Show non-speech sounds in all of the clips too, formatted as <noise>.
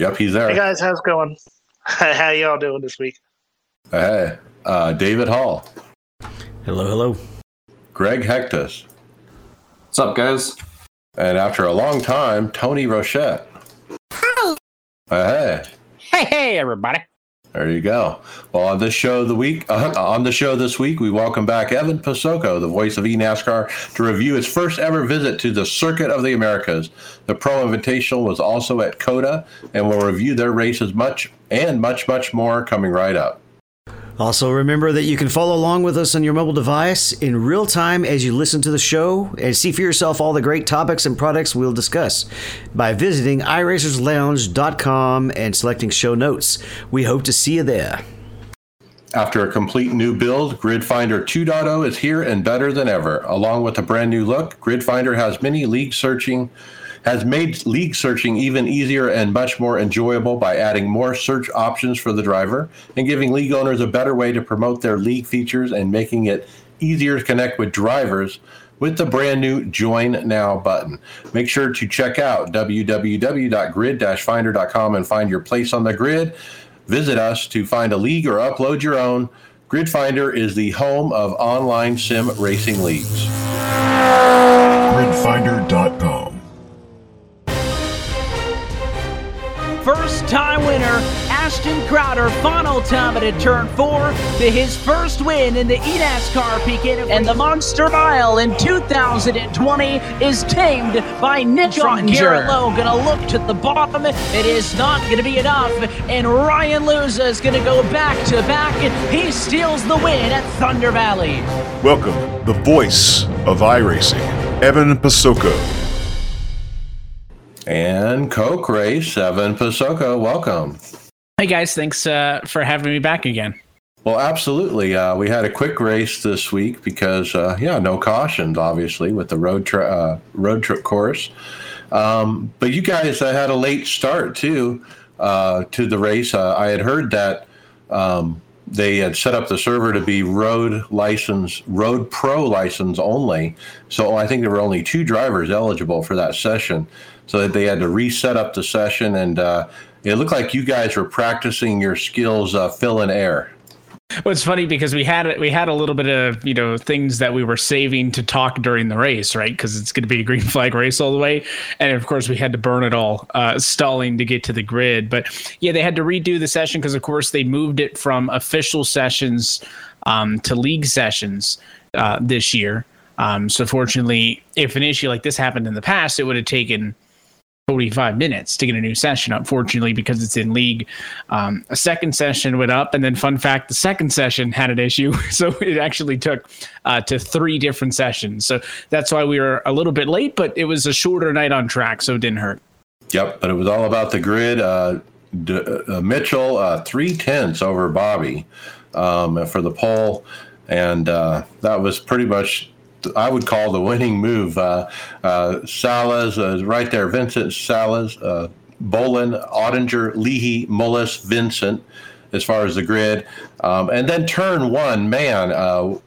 Yep, he's there. Hey guys, how's it going? <laughs> How y'all doing this week? Hey, uh, David Hall, Hello, hello. Greg Hecktus, What's up, guys? and after a long time, Tony Rochette. Hi. Hey, Hey, hey, everybody. There you go. Well, on this show the week, uh, <laughs> on the show this week, we welcome back Evan Posocco, the voice of eNASCAR, to review his first ever visit to the Circuit of the Americas. The Pro Invitational was also at COTA, and we'll review their races much and much, much more coming right up. Also, remember that you can follow along with us on your mobile device in real time as you listen to the show and see for yourself all the great topics and products we'll discuss by visiting iRacersLounge.com and selecting show notes. We hope to see you there. After a complete new build, GridFinder 2.0 is here and better than ever. Along with a brand new look, GridFinder has many league searching has made league searching even easier and much more enjoyable by adding more search options for the driver and giving league owners a better way to promote their league features and making it easier to connect with drivers with the brand new Join Now button. Make sure to check out www.grid-finder.com and find your place on the grid. Visit us to find a league or upload your own. Grid Finder is the home of online sim racing leagues. gridfinder.com. time winner, Ashton Crowder, final time at turn four to his first win in the eNASCAR PK. And the Monster Mile in 2020 is tamed by Nick Garrett Lowe. Gonna look to the bottom. It is not gonna be enough. And Ryan Luza is gonna go back to back. He steals the win at Thunder Valley. Welcome, the voice of iRacing, Evan Posocco. And Coke Race, Evan Posocco, welcome. Hey guys, thanks uh, for having me back again. Well, absolutely. Uh, we had a quick race this week because, uh, yeah, no cautions, obviously, with the road tri- uh, road trip course. Um, but you guys uh, had a late start too uh, to the race. Uh, I had heard that um, they had set up the server to be road license, road pro license only. So I think there were only two drivers eligible for that session. So that they had to reset up the session, and uh, it looked like you guys were practicing your skills uh, filling air. Well, it's funny because we had we had a little bit of you know things that we were saving to talk during the race, right? Because it's going to be a green <laughs> flag race all the way, and of course we had to burn it all, uh, stalling to get to the grid. But yeah, they had to redo the session because of course they moved it from official sessions um, to league sessions uh, this year. Um, so fortunately, if an issue like this happened in the past, it would have taken 45 minutes to get a new session up. Fortunately, because it's in league, um, a second session went up, and then fun fact, the second session had an issue, <laughs> so it actually took uh, to three different sessions. So that's why we were a little bit late, but it was a shorter night on track, so it didn't hurt. Yep, but it was all about the grid. Uh, D- uh, Mitchell uh, three tenths over Bobby um, for the pole, and uh, that was pretty much. I would call the winning move. Uh, uh, Salas is right there. Vincent Salas, uh, Bolin, Ottinger, Leahy, Mullis, Vincent, as far as the grid, um, and then turn one. Man, uh,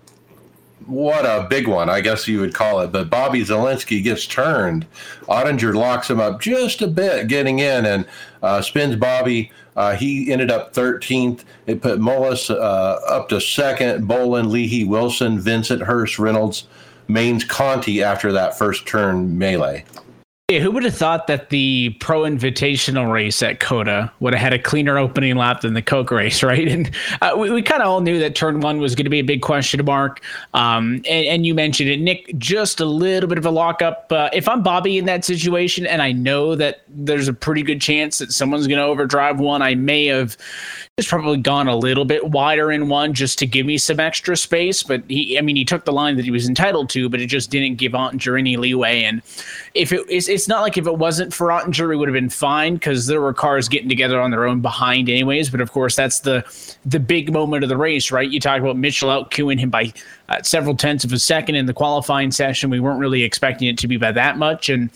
what a big one, I guess you would call it. But Bobby Zalenski gets turned. Ottinger locks him up just a bit getting in and uh, spins Bobby. Uh, he ended up 13th. It put Mullis uh, up to second. Bolin, Leahy, Wilson, Vincent, Hurst, Reynolds, Manes, Conti after that first turn melee. Yeah, who would have thought that the Pro Invitational race at COTA would have had a cleaner opening lap than the Coke race, <laughs> right? And uh, we, we kind of all knew that turn one was going to be a big question mark. Um, and, and, you mentioned it, Nick, just a little bit of a lockup. Uh, if I'm Bobby in that situation, and I know that there's a pretty good chance that someone's going to overdrive one, I may have just probably gone a little bit wider in one just to give me some extra space. But he, I mean, he took the line that he was entitled to, but it just didn't give Ottinger any leeway. And if it is it's not like if it wasn't for Ottinger, we would have been fine because there were cars getting together on their own behind, anyways. But of course, that's the the big moment of the race, right? You talk about Mitchell out queuing him by uh, several tenths of a second in the qualifying session. We weren't really expecting it to be by that much, and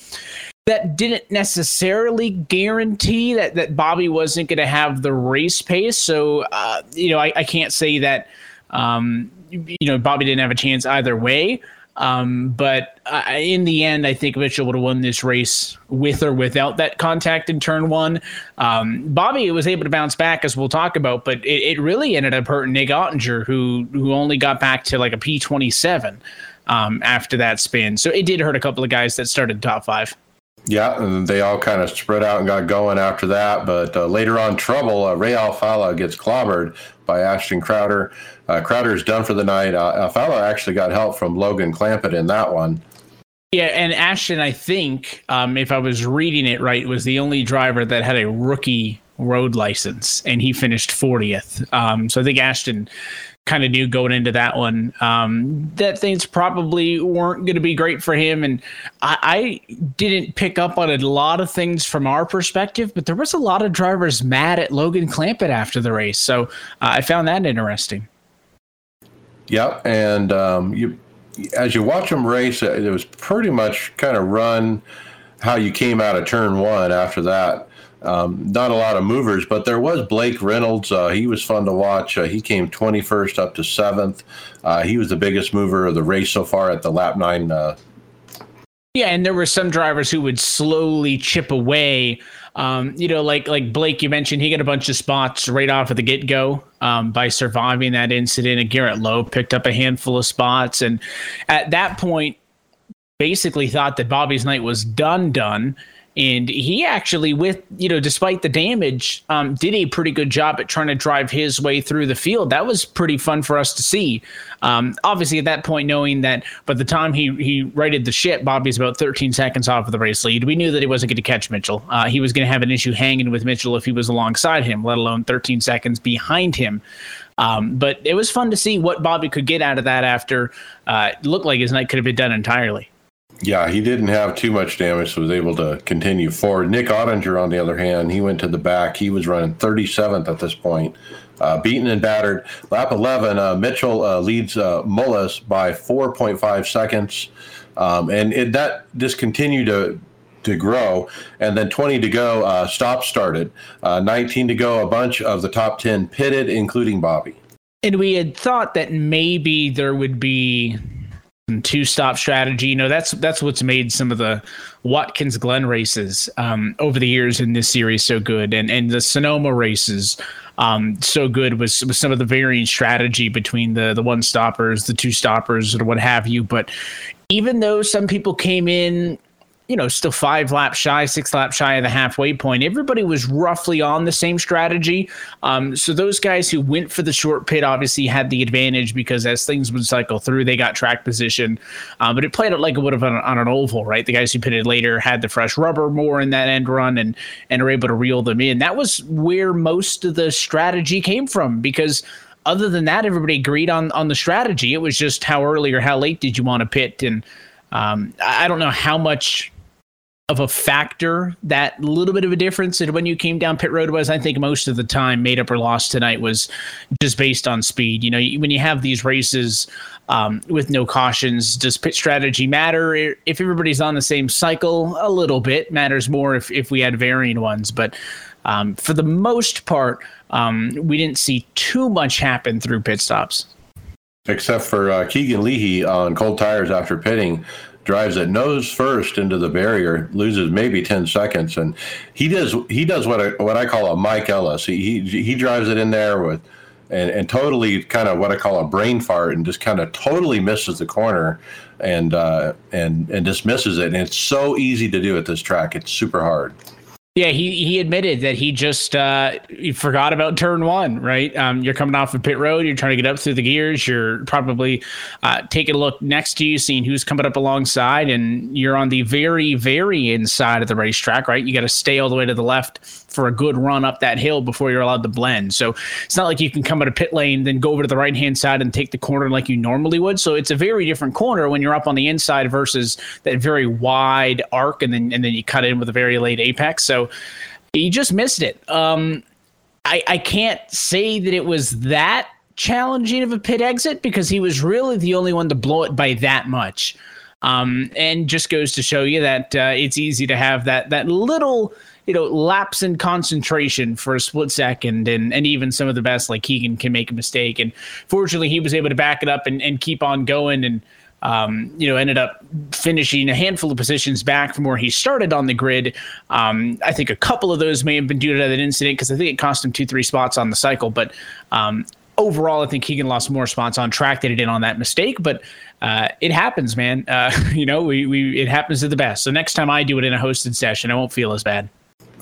that didn't necessarily guarantee that that Bobby wasn't going to have the race pace. So, uh, you know, I, I, can't say that um, you know Bobby didn't have a chance either way. Um, but in the end, I think Mitchell would have won this race with or without that contact in turn one. Um, Bobby was able to bounce back, as we'll talk about, but it, it, really ended up hurting Nick Ottinger, who who only got back to like a P twenty seven um, after that spin. So it did hurt a couple of guys that started top five. Yeah, and they all kind of spread out and got going after that. But uh, later on, trouble. Uh, Ray Alfalla gets clobbered by Ashton Crowder. Uh, Crowder's done for the night. Uh, Alfalla actually got help from Logan Clampitt in that one. Yeah, and Ashton, I think, um, if I was reading it right, was the only driver that had a rookie road license, and he finished 40th. Um, so I think Ashton kind of knew going into that one um, that things probably weren't going to be great for him. And I, I, didn't pick up on a lot of things from our perspective, but there was a lot of drivers mad at Logan Clampitt after the race. So uh, I found that interesting. Yep, and um, you as you watch them race, it was pretty much kind of run how you came out of turn one after that. Um, not a lot of movers, but there was Blake Reynolds. Uh, he was fun to watch. Uh, he came 21st up to seventh. Uh, he was the biggest mover of the race so far at the lap nine. Uh, yeah, and there were some drivers who would slowly chip away. Um, you know, like like Blake, you mentioned he got a bunch of spots right off of the get go um, by surviving that incident. And Garrett Lowe picked up a handful of spots, and at that point, basically thought that Bobby's night was done, done and he actually with you know despite the damage um, did a pretty good job at trying to drive his way through the field. That was pretty fun for us to see. Um, obviously at that point knowing that by the time he he righted the ship bobby's about 13 seconds off of the race lead. We knew that he wasn't going to catch mitchell. Uh, he was going to have an issue hanging with mitchell if he was alongside him let alone 13 seconds behind him. Um, but it was fun to see what bobby could get out of that after uh, it looked like his night could have been done entirely yeah, he didn't have too much damage, so was able to continue forward. Nick Ottinger, on the other hand, he went to the back. He was running 37th at this point, uh, beaten and battered. Lap 11, uh, Mitchell uh, leads uh, Mullis by 4.5 seconds, um, and it, that just continued to to grow. And then 20 to go, uh, stop started. Uh, 19 to go, a bunch of the top 10 pitted, including Bobby. And we had thought that maybe there would be two stop strategy. You know, that's that's what's made some of the Watkins Glen races um, over the years in this series so good, and and the Sonoma races um, so good was with some of the varying strategy between the the one stoppers, the two stoppers, or what have you. But even though some people came in you know, still five laps shy, six laps shy of the halfway point. Everybody was roughly on the same strategy. Um, so those guys who went for the short pit obviously had the advantage because as things would cycle through, they got track position. Um, but it played out like it would have on, on, an oval, right? The guys who pitted later had the fresh rubber more in that end run and and are able to reel them in. That was where most of the strategy came from because other than that, everybody agreed on on the strategy. It was just how early or how late did you want to pit and um, I don't know how much of a factor that little bit of a difference and when you came down pit road was i think most of the time made up or lost tonight was just based on speed. You know when you have these races um, with no cautions does pit strategy matter? If everybody's on the same cycle a little bit matters more if, if we had varying ones. But um, for the most part um, we didn't see too much happen through pit stops. Except for uh, keegan leahy on cold tires after pitting drives it nose first into the barrier, loses maybe ten seconds, and he does he does what I, what I call a Mike Ellis. He he, he drives it in there with. And, and totally kind of what I call a brain fart and just kind of totally misses the corner and uh, and and dismisses it and it's so easy to do at this track it's super hard Yeah, he he admitted that he just uh, he forgot about turn one. Right, um, you're coming off of pit road. You're trying to get up through the gears. You're probably uh, taking a look next to you, seeing who's coming up alongside, and you're on the very very inside of the racetrack. Right, you got to stay all the way to the left for a good run up that hill before you're allowed to blend. So it's not like you can come out of pit lane, then go over to the right hand side and take the corner like you normally would. So it's a very different corner when you're up on the inside versus that very wide arc, and then and then you cut in with a very late apex. So he just missed it. Um, I I can't say that it was that challenging of a pit exit because he was really the only one to blow it by that much. Um, and just goes to show you that uh, it's easy to have that that little you know, lapse in concentration for a split second, and and even some of the best like Keegan can make a mistake, and fortunately he was able to back it up and, and keep on going, and um, you know ended up finishing a handful of positions back from where he started on the grid. Um, I think a couple of those may have been due to that incident because I think it cost him two three spots on the cycle, but. Um, overall, I think Keegan lost more spots on track than he did on that mistake, but uh, it happens, man. Uh, <laughs> you know, we, we it happens to the best. So next time I do it in a hosted session, I won't feel as bad.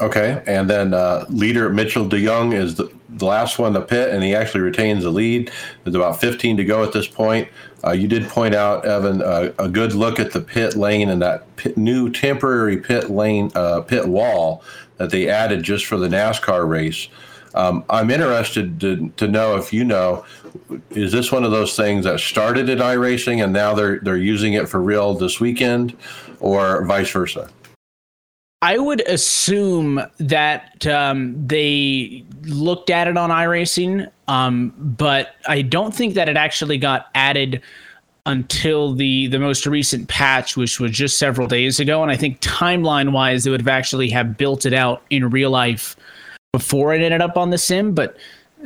Okay, and then uh, leader Mitchell deJong is the, the, last one to pit, and he actually retains the lead. There's about 15 to go at this point. Uh, you did point out, Evan, uh, a good look at the pit lane and that pit, new temporary pit lane, uh, pit wall that they added just for the NASCAR race. Um, I'm interested to, to know if you know, is this one of those things that started at iRacing and now they're they're using it for real this weekend, or vice versa? I would assume that um, they looked at it on iRacing, um, but I don't think that it actually got added until the the most recent patch, which was just several days ago. And I think timeline wise, they would have actually have built it out in real life before it ended up on the sim. But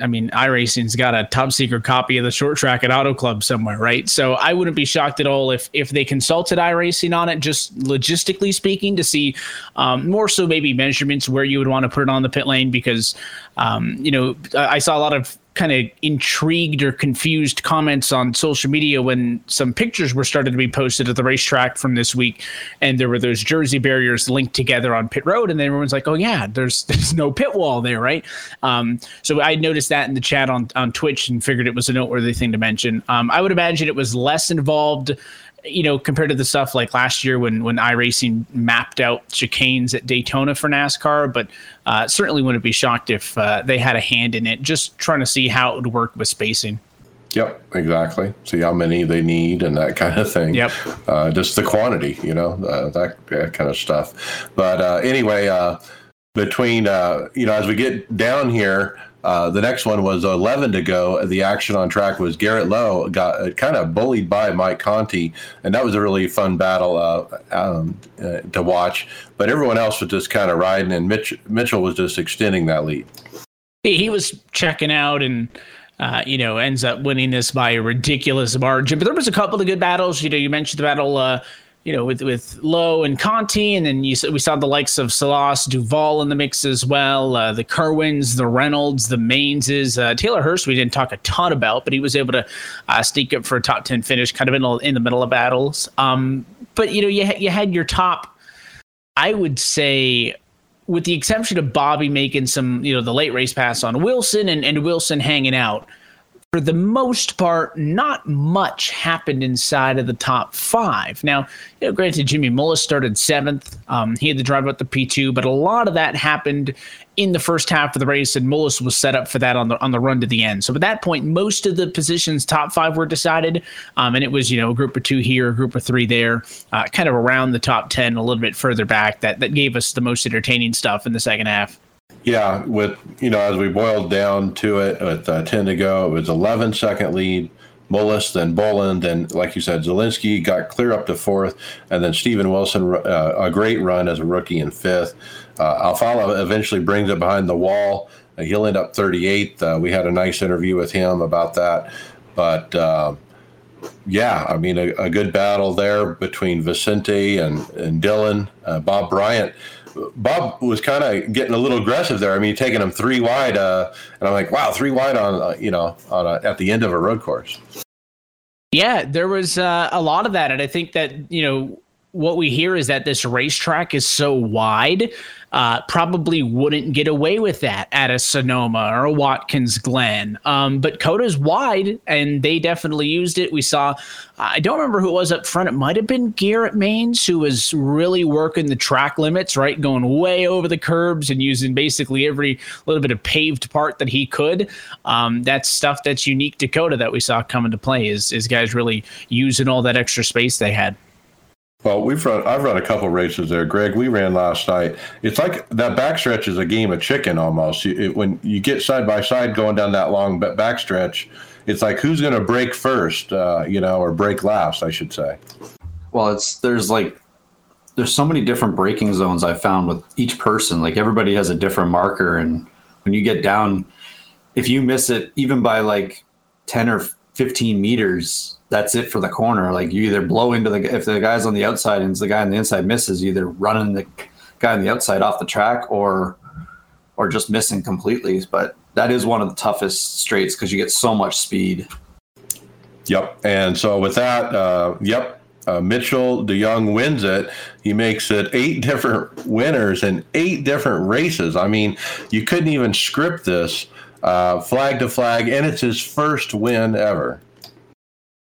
I mean, iRacing's got a top secret copy of the short track at Auto Club somewhere, right? So I wouldn't be shocked at all if if they consulted iRacing on it, just logistically speaking, to see um, more so maybe measurements where you would want to put it on the pit lane because um, you know I saw a lot of kind of intrigued or confused comments on social media when some pictures were started to be posted at the racetrack from this week, and there were those jersey barriers linked together on pit road, and then everyone's like, "Oh yeah, there's <laughs> there's no pit wall there, right?" Um, so I noticed that in the chat on on Twitch and figured it was a noteworthy thing to mention. Um, I would imagine it was less involved you know, compared to the stuff like last year when when iRacing mapped out chicanes at Daytona for NASCAR, but uh, certainly wouldn't be shocked if uh, they had a hand in it, just trying to see how it would work with spacing. Yep, exactly. See how many they need and that kind of thing. Yep. Uh, just the quantity, you know, uh, that, that kind of stuff. But uh, anyway, uh, between you know, as we get down here, uh, the next one was 11 to go. The action on track was Garrett Lowe got uh, kind of bullied by Mike Conti, and that was a really fun battle uh, um, uh, to watch. But everyone else was just kind of riding, and Mitch, Mitchell was just extending that lead. He was checking out and. Uh, you know, ends up winning this by a ridiculous margin. But there was a couple of good battles. You know, you mentioned the battle uh, you know, with with Lowe and Conti, and then you we saw the likes of Salas, Duval in the mix as well. Uh, the Kirwans, the Reynolds, the Mainses, uh, Taylor Hurst. We didn't talk a ton about, but he was able to uh, sneak up for a top ten finish, kind of in, in the middle of battles. Um, but you know, you you had your top. I would say with the exception of Bobby making some, you know, the late race pass on Wilson and, and Wilson hanging out, for the most part, not much happened inside of the top five. Now, you know, granted, Jimmy Mullis started seventh. Um, he had to drive out the P2, but a lot of that happened in the first half of the race, and Mullis was set up for that on the on the run to the end. So at that point, most of the positions, top five, were decided, um, and it was you know a group of two here, a group of three there, uh, kind of around the top ten, a little bit further back. That that gave us the most entertaining stuff in the second half. Yeah, with you know, as we boiled down to it, with uh, ten to go, it was 11 second lead. Mullis, then Boland, then like you said, Zalenski got clear up to fourth, and then Steven Wilson, uh, a great run as a rookie in fifth. Uh, Alfalla eventually brings it behind the wall. Uh, he'll end up 38th. Uh, we had a nice interview with him about that, but uh, yeah, I mean, a, a, good battle there between Vicente and, and Dylan. Uh, Bob Bryant Bob was kind of getting a little aggressive there. I mean, taking him three wide, uh, and I'm like, wow, three wide on uh, you know on a, at the end of a road course. Yeah, there was uh, a lot of that, and I think that you know what we hear is that this racetrack is so wide, uh, probably wouldn't get away with that at a Sonoma or a Watkins Glen. Um, but COTA's wide, and they definitely used it. We saw, I don't remember who it was up front. It might have been Garrett Manes who was really working the track limits, right? Going way over the curbs and using basically every little bit of paved part that he could. Um, that's stuff that's unique to COTA that we saw come into play is, is guys really using all that extra space they had. Well, we've run. I've run a couple races there, Greg. We ran last night. It's like that backstretch is a game of chicken almost. It, when you get side by side going down that long backstretch, it's like who's going to break first, uh, you know, or break last, I should say. Well, it's there's like there's so many different braking zones I found with each person. Like everybody has a different marker, and when you get down, if you miss it even by like ten or fifteen meters, that's it for the corner. Like you either blow into the if the guy's on the outside and the guy on the inside misses, either running the guy on the outside off the track or or just missing completely. But that is one of the toughest straights because you get so much speed. Yep. And so with that, uh, yep, uh, Mitchell deJong wins it. He makes it eight different winners in eight different races. I mean, you couldn't even script this uh, flag to flag, and it's his first win ever.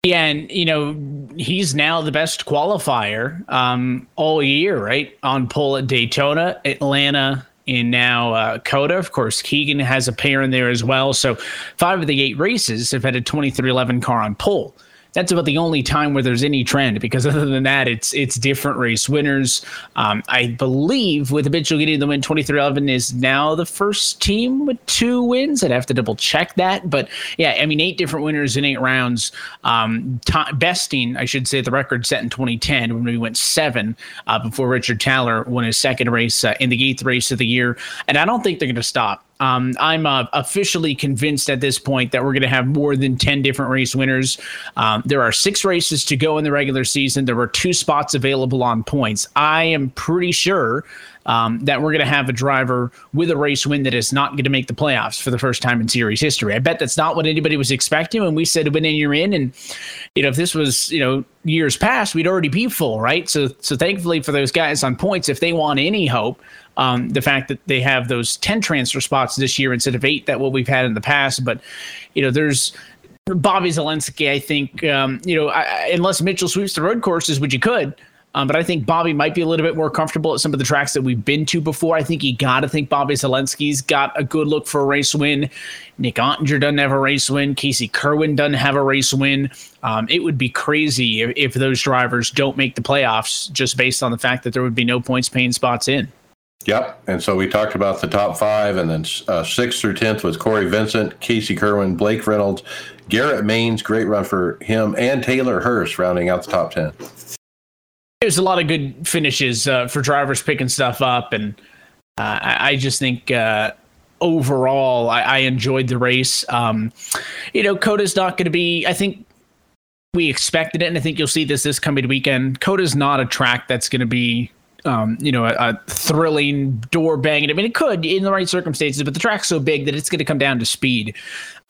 Yeah, and you know he's now the best qualifier um, all year, right? On pole at Daytona, Atlanta, and now uh, COTA. Of course, Keegan has a pair in there as well. So five of the eight races have had a 2311 car on pole that's about the only time where there's any trend because other than that, it's it's different race winners. Um, I believe with Mitchell getting the win, 2311 is now the first team with two wins. I'd have to double check that, but yeah, I mean eight different winners in eight rounds. Um, t- besting, I should say, the record set in 2010 when we went seven uh, before Richard Taylor won his second race uh, in the eighth race of the year, and I don't think they're going to stop. Um, I'm uh, officially convinced at this point that we're going to have more than 10 different race winners. Um, there are six races to go in the regular season. There were two spots available on points. I am pretty sure um, that we're going to have a driver with a race win that is not going to make the playoffs for the first time in series history. I bet that's not what anybody was expecting when we said win and you're in. And you know, if this was you know years past, we'd already be full, right? So so thankfully for those guys on points, if they want any hope, um, the fact that they have those 10 transfer spots this year instead of eight that what we've had in the past. But, you know, there's Bobby Zalenski, I think, um, you know, I, unless Mitchell sweeps the road courses, which he could. Um, but I think Bobby might be a little bit more comfortable at some of the tracks that we've been to before. I think you got to think Bobby Zalenski's got a good look for a race win. Nick Ottinger doesn't have a race win. Casey Kirwan doesn't have a race win. Um, it would be crazy if, if those drivers don't make the playoffs just based on the fact that there would be no points paying spots in. Yep. And so we talked about the top five, and then uh, sixth through 10th was Corey Vincent, Casey Kirwan, Blake Reynolds, Garrett Manes, great run for him, and Taylor Hurst rounding out the top 10. There's a lot of good finishes uh, for drivers picking stuff up. And uh, I, I, just think uh, overall, I, I, enjoyed the race. Um, you know, COTA's not going to be, I think, we expected it, and I think you'll see this this coming weekend. COTA's not a track that's going to be um, you know, a, a, thrilling door banging. I mean, it could in the right circumstances, but the track's so big that it's going to come down to speed.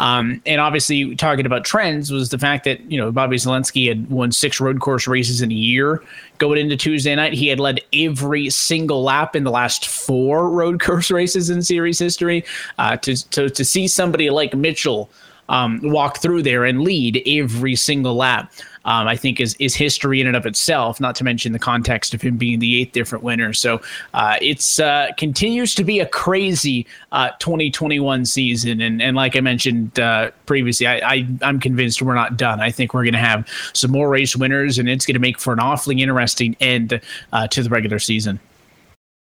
Um, and obviously, talking about trends was the fact that you know Bobby Zalenski had won six road course races in a year. Going into Tuesday night, he had led every single lap in the last four road <laughs> course races in series history. Uh, to, to to see somebody like Mitchell um, walk through there and lead every single lap um, I think is is history in and of itself. Not to mention the context of him being the eighth different winner. So uh, it's uh, continues to be a crazy uh, 2021 season, and and like I mentioned uh, previously, I, I I'm convinced we're not done. I think we're going to have some more race winners, and it's going to make for an awfully interesting end uh, to the regular season.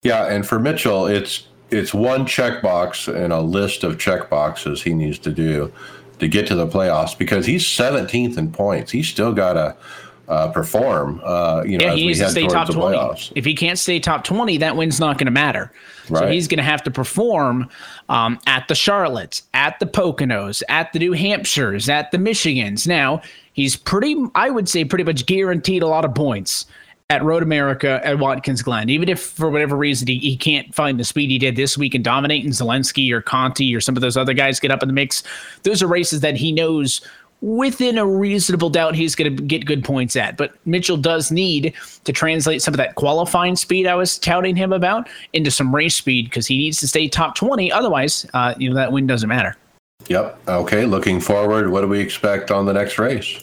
Yeah, and for Mitchell, it's it's one checkbox in a list of checkboxes he needs to do to get to the playoffs because he's 17th in points. He's still got to uh, perform. Uh, you know, yeah, he needs to stay top 20. Playoffs. If he can't stay top 20, that win's not going to matter. Right. So he's going to have to perform um, at the Charlottes, at the Poconos, at the New Hampshires, at the Michigans. Now, he's pretty, I would say, pretty much guaranteed a lot of points at Road America at Watkins Glen. Even if for whatever reason he, he can't find the speed he did this week and dominate, and Zalenski or Conti or some of those other guys get up in the mix, those are races that he knows within a reasonable doubt he's going to get good points at. But Mitchell does need to translate some of that qualifying speed I was touting him about into some race speed because he needs to stay top 20. Otherwise, uh, you know, that win doesn't matter. Yep. Okay. Looking forward. What do we expect on the next race?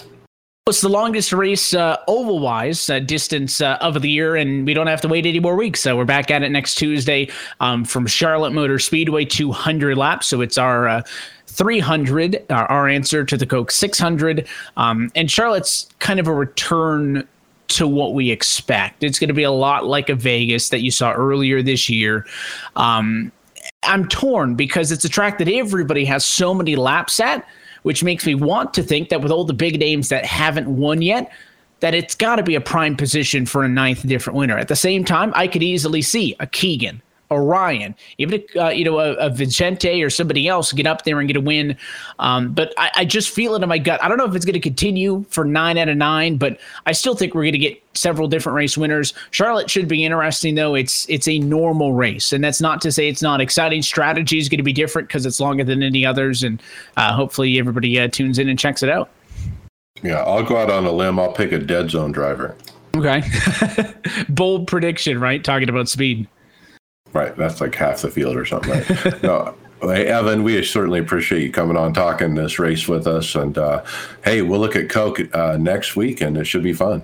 It's the longest race uh, oval wise uh, distance uh, of the year, and we don't have to wait any more weeks. So we're back at it next Tuesday um, from Charlotte Motor Speedway, 200 laps. So it's our uh, 300, our, our answer to the Coke 600. Um, and Charlotte's kind of a return to what we expect. It's going to be a lot like a Vegas that you saw earlier this year. Um, I'm torn because it's a track that everybody has so many laps at which makes me want to think that with all the big names that haven't won yet, that it's got to be a prime position for a ninth different winner. At the same time, I could easily see a Keegan, Ryan, even a, uh, you know a, a, Vicente or somebody else get up there and get a win. Um, but I, I, just feel it in my gut. I don't know if it's going to continue for nine out of nine, but I still think we're going to get several different race winners. Charlotte should be interesting though. It's it's a normal race, and that's not to say it's not exciting. Strategy is going to be different because it's longer than any others, and uh, hopefully everybody uh, tunes in and checks it out. Yeah, I'll go out on a limb. I'll pick a dead zone driver. Okay. <laughs> Bold prediction, right? Talking about speed. Right. That's like half the field or something. Right? <laughs> no. Hey, Evan, we certainly appreciate you coming on talking this race with us. And uh, hey, we'll look at Coke uh, next week and it should be fun.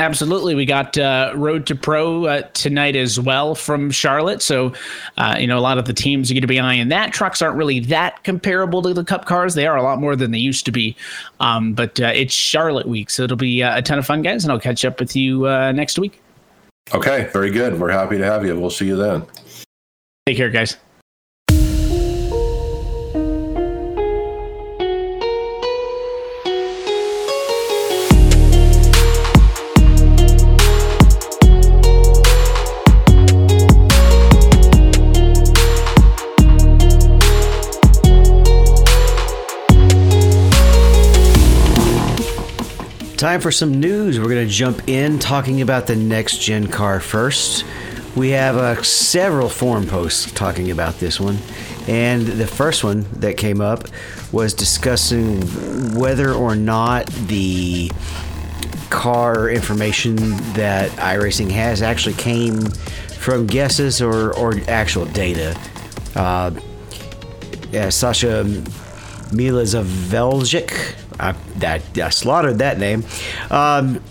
Absolutely. We got uh, Road to Pro uh, tonight as well from Charlotte. So, uh, you know, a lot of the teams are going to be eyeing that. Trucks aren't really that comparable to the Cup cars. They are a lot more than they used to be. Um, but uh, it's Charlotte week. So it'll be uh, a ton of fun, guys. And I'll catch up with you uh, next week. Okay. Very good. We're happy to have you. We'll see you then. Take care, guys. Time for some news. We're going to jump in talking about the next gen car first. We have uh, several forum posts talking about this one. And the first one that came up was discussing whether or not the car information that iRacing has actually came from guesses or, or actual data. Uh, yeah, Sasha Milazaveljic I, I, I slaughtered that name. Um,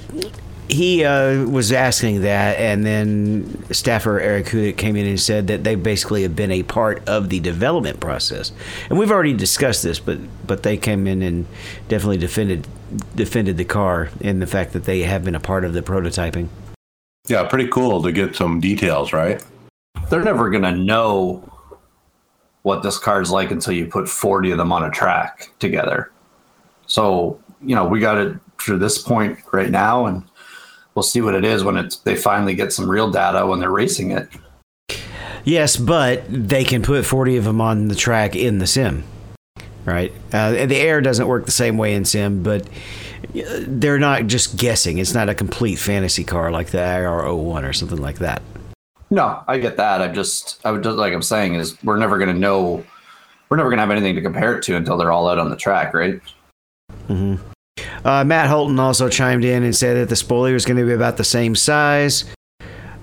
he uh, was asking that, and then staffer Eric Hudick came in and said that they basically have been a part of the development process. And we've already discussed this, but but they came in and definitely defended defended the car and the fact that they have been a part of the prototyping. Yeah, pretty cool to get some details, right? They're never gonna know what this car is like until you put 40 of them on a track together. So, you know, we got it to this point right now, and we'll see what it is when it's they finally get some real data when they're racing it. Yes, but they can put 40 of them on the track in the sim, right? Uh, the air doesn't work the same way in sim, but they're not just guessing. It's not a complete fantasy car like the IR01 or something like that. No, I get that. I just, I would just like I'm saying is we're never going to know, we're never going to have anything to compare it to until they're all out on the track, right? Mm-hmm. Uh, Matt Holton also chimed in and said that the spoiler is going to be about the same size.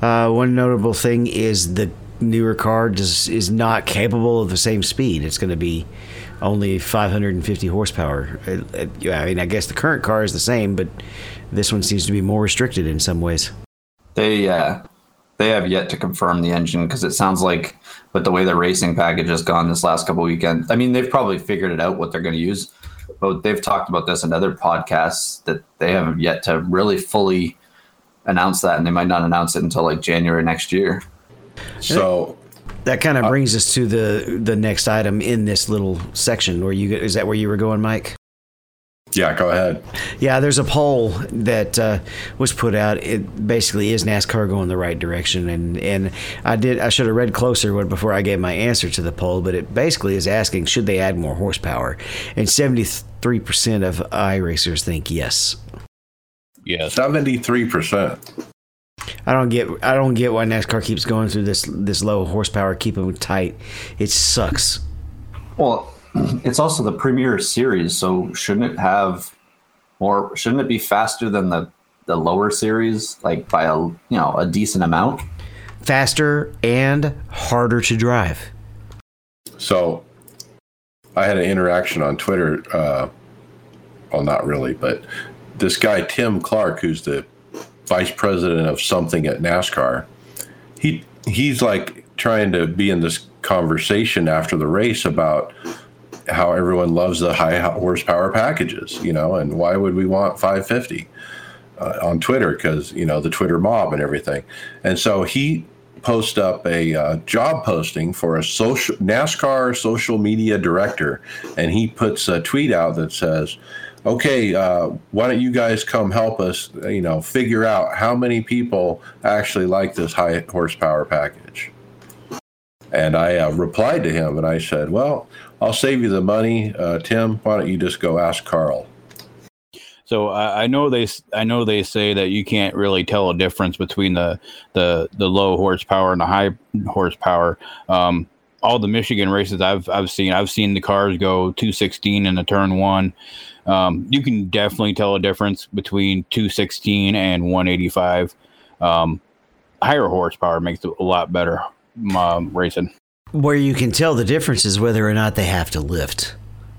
Uh, one notable thing is the newer car does, is not capable of the same speed. It's going to be only 550 horsepower. Uh, I mean, I guess the current car is the same, but this one seems to be more restricted in some ways. They uh, they have yet to confirm the engine because it sounds like with the way the racing package has gone this last couple weekends. I mean, they've probably figured it out what they're going to use but they've talked about this in other podcasts that they haven't yet to really fully announce that, and they might not announce it until like January next year. So that kind of uh, brings us to the the next item in this little section. Where you is that where you were going, Mike? Yeah, go ahead. Yeah, there's a poll that uh, was put out. It basically is NASCAR going the right direction, and and I did I should have read closer before I gave my answer to the poll, but it basically is asking should they add more horsepower, and 73 percent of iRacers think yes. Yeah, 73 percent. I don't get I don't get why NASCAR keeps going through this this low horsepower, keep them tight. It sucks. Well, it's also the premier series, so shouldn't it have more? Shouldn't it be faster than the the lower series, like by a you know a decent amount? Faster and harder to drive. So I had an interaction on Twitter. Uh, well, not really, but this guy, Tim Clark, who's the vice president of something at NASCAR, he he's like trying to be in this conversation after the race about how everyone loves the high horsepower packages, you know, and why would we want 550 uh, on Twitter? Because, you know, the Twitter mob and everything. And so he post up a uh, job posting for a social NASCAR social media director, and he puts a tweet out that says, "Okay, uh, why don't you guys come help us? You know, figure out how many people actually like this high horsepower package." And I uh, replied to him, and I said, "Well, I'll save you the money, uh, Tim. Why don't you just go ask Carl?" So I, I know they I know they say that you can't really tell a difference between the the the low horsepower and the high horsepower. Um, all the Michigan races I've I've seen, I've seen the cars go 216 in the turn one. Um, you can definitely tell a difference between 216 and 185. Um, higher horsepower makes it a lot better um, racing. Where you can tell the difference is whether or not they have to lift,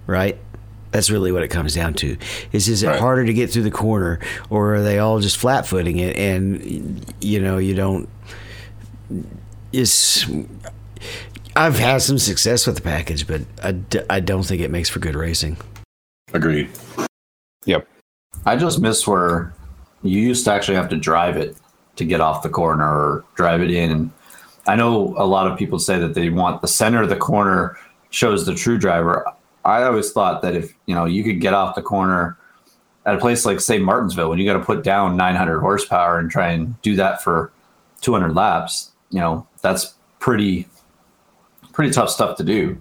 right? That's really what it comes down to. Is is it Right. harder to get through the corner, or are they all just flat footing it? And you know, you don't. It's. I've had some success with the package, but I, d- I don't think it makes for good racing. Agreed. Yep. I just miss where you used to actually have to drive it to get off the corner or drive it in. I know a lot of people say that they want the center of the corner shows the true driver. I always thought that if you know you could get off the corner at a place like say Martinsville, when you got to put down 900 horsepower and try and do that for 200 laps, you know that's pretty pretty tough stuff to do.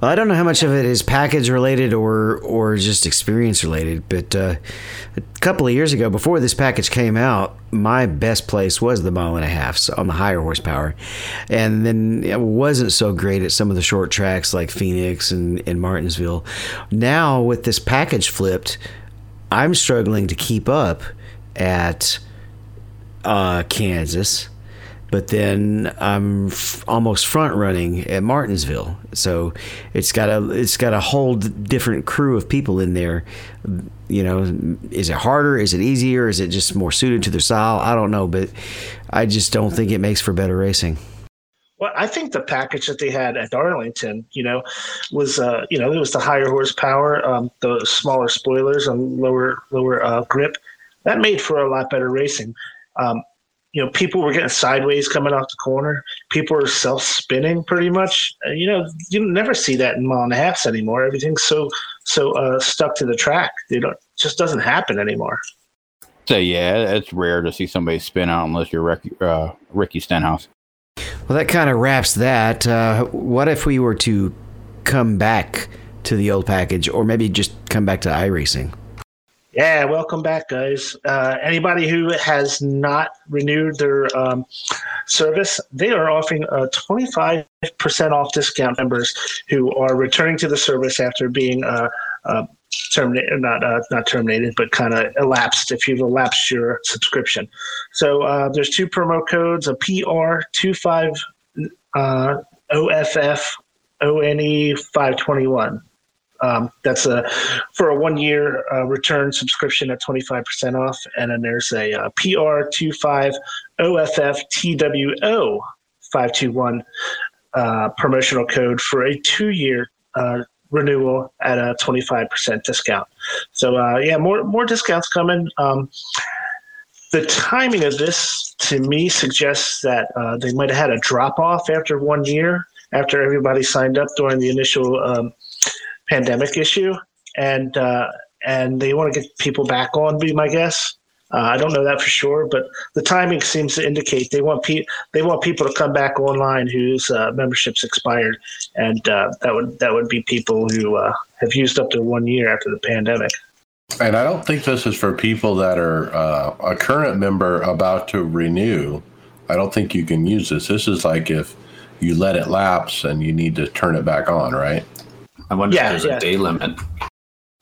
Well, I don't know how much of it is package related or or just experience related, but uh, a couple of years ago, before this package came out, my best place was the mile and a half so on the higher horsepower, and then it wasn't so great at some of the short tracks like Phoenix and, and Martinsville. Now with this package flipped, I'm struggling to keep up at uh, Kansas but then I'm f- almost front running at Martinsville. So it's got a it's got a whole different crew of people in there. You know, is it harder? Is it easier? Is it just more suited to their style? I don't know, but I just don't think it makes for better racing. Well, I think the package that they had at Darlington, you know, was uh, you know it was the higher horsepower, um, the smaller spoilers and lower lower uh, grip. That made for a lot better racing. Um, you know, people were getting sideways coming off the corner. People were self spinning pretty much. Uh, you know, you never see that in mile and a halfs anymore. Everything's so so uh, stuck to the track. You know, it just doesn't happen anymore. So yeah, it's rare to see somebody spin out unless you're Ricky, uh, Ricky Stenhouse. Well, that kind of wraps that. Uh, what if we were to come back to the old package, or maybe just come back to iRacing? Yeah, welcome back, guys. Uh, anybody who has not renewed their um, service, they are offering a 25% off discount members who are returning to the service after being uh, uh, terminated, not uh, not terminated, but kind of elapsed if you've elapsed your subscription. So uh, there's two promo codes: a PR25 uh, OFF ONE 521. Um, that's a for a one year uh, return subscription at 25% off. And then there's a uh, PR25 OFF TWO 521 uh, promotional code for a two year uh, renewal at a 25% discount. So, yeah, more, more discounts coming. Um, the timing of this to me suggests that uh, they might have had a drop off after one year, after everybody signed up during the initial um, pandemic issue, and uh, and they want to get people back on. Be my guess. Uh, I don't know that for sure, but the timing seems to indicate they want pe- they want people to come back online whose uh, memberships expired, and uh, that would that would be people who uh, have used up to one year after the pandemic. And I don't think this is for people that are uh, a current member about to renew. I don't think you can use this. This is like if you let it lapse and you need to turn it back on, right? I wonder Yeah, if there's yeah. a day limit.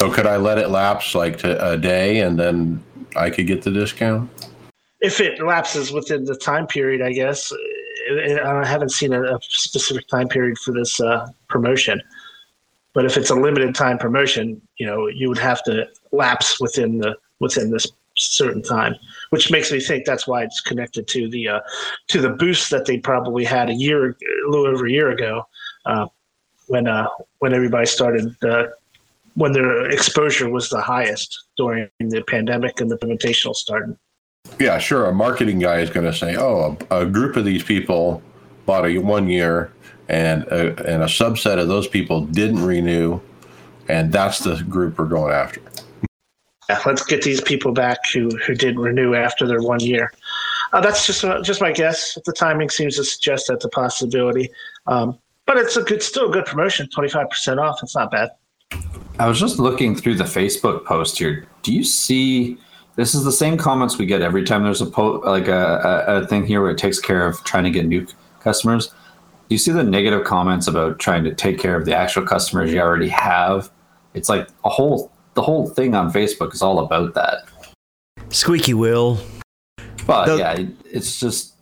So could I let it lapse like to a day and then I could get the discount? If it lapses within the time period, I guess. Uh, I haven't seen a, a specific time period for this uh, promotion. But if it's a limited time promotion, you know, you would have to lapse within the within this certain time, which makes me think that's why it's connected to the uh, to the boost that they probably had a year, a little over a year ago, uh, when uh, when everybody started uh, when their exposure was the highest during the pandemic and the invitational started. Yeah, sure. A marketing guy is going to say, "Oh, a, a group of these people bought a one year, and a, and a subset of those people didn't renew, and that's the group we're going after." Yeah, let's get these people back who who didn't renew after their one year. Uh, that's just uh, just my guess. The timing seems to suggest that's a possibility, um, but it's a good, still a good promotion. Twenty five percent off. It's not bad. I was just looking through the Facebook post here. Do you see? This is the same comments we get every time there's a po- like a, a, a thing here where it takes care of trying to get new customers. Do you see the negative comments about trying to take care of the actual customers you already have? It's like a whole the whole thing on Facebook is all about that. Squeaky wheel. But The- yeah, it- it's just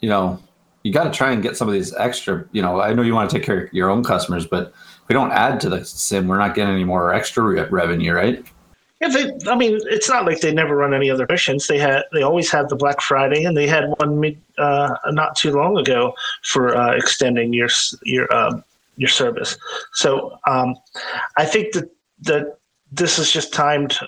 you know you got to try and get some of these extra. You know, I know you want to take care of your own customers, but if we don't add to the sim, we're not getting any more extra re- revenue, right? Yeah. I mean, it's not like they never run any other missions. They had. They always had the Black Friday, and they had one mid, uh, not too long ago for uh, extending your your um, your service. So um, I think that that this is just timed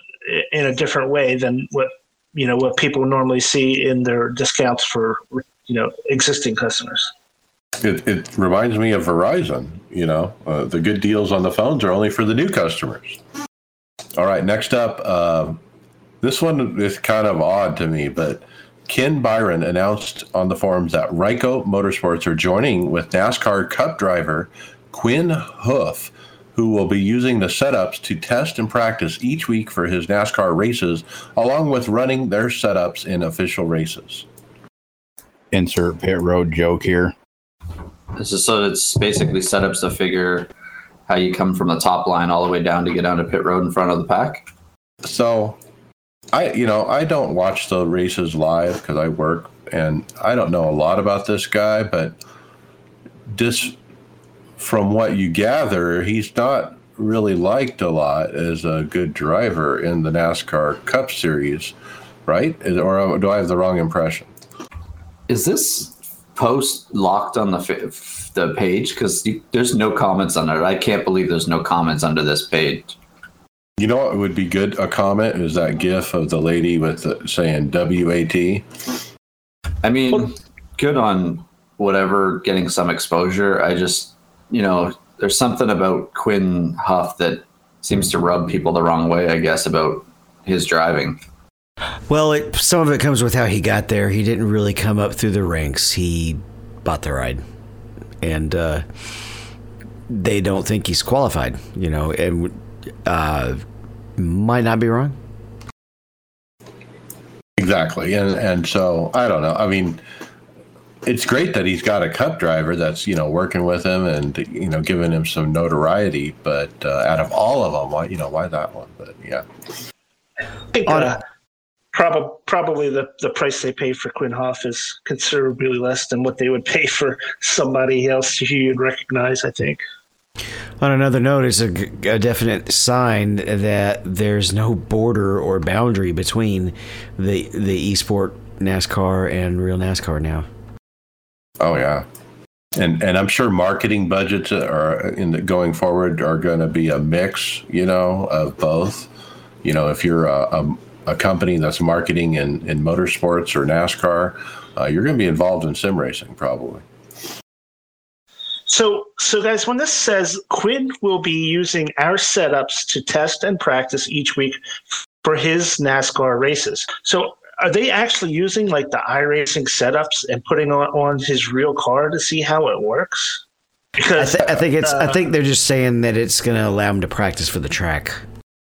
in a different way than what you know what people normally see in their discounts for you know existing customers. It, it reminds me of Verizon. You know, uh, the good deals on the phones are only for the new customers. All right, next up, uh, this one is kind of odd to me, but Ken Byron announced on the forums that Ryko Motorsports are joining with NASCAR Cup driver Quin Houff, who will be using the setups to test and practice each week for his NASCAR races, along with running their setups in official races. Insert pit road joke here. This is so it's basically setups to figure how you come from the top line all the way down to get onto pit road in front of the pack. So, I you know I don't watch the races live because I work and I don't know a lot about this guy, but just from what you gather, he's not really liked a lot as a good driver in the NASCAR Cup Series, right? Or do I have the wrong impression? Is this post locked on the f- the page? Because there's no comments on it. I can't believe there's no comments under this page. You know what would be good? A comment is that GIF of the lady with the, saying WAT. I mean, good on whatever getting some exposure. I just, you know, there's something about Quin Houff that seems to rub people the wrong way, I guess, about his driving. Well, it, some of it comes with how he got there. He didn't really come up through the ranks. He bought the ride, and uh, they don't think he's qualified. You know, and uh, might not be wrong. Exactly, and and so I don't know. I mean, it's great that he's got a cup driver that's you know working with him and you know giving him some notoriety. But uh, out of all of them, why you know why that one? But yeah, I think uh, prob- probably the, the price they pay for Quin Houff is considerably less than what they would pay for somebody else who you'd recognize. I think. On another note, it's a, a, definite sign that there's no border or boundary between the the esport NASCAR and real NASCAR now. oh yeah, and and I'm sure marketing budgets are in the, going forward are going to be a mix, you know, of both. You know, if you're a, a, a company that's marketing in in motorsports or NASCAR, uh, you're going to be involved in sim racing probably. So, so guys, when this says Quin will be using our setups to test and practice each week for his NASCAR races, so are they actually using like the iRacing setups and putting on, on his real car to see how it works? I, Because th- I think it's. I uh, think they're just saying that it's going to allow him to practice for the track.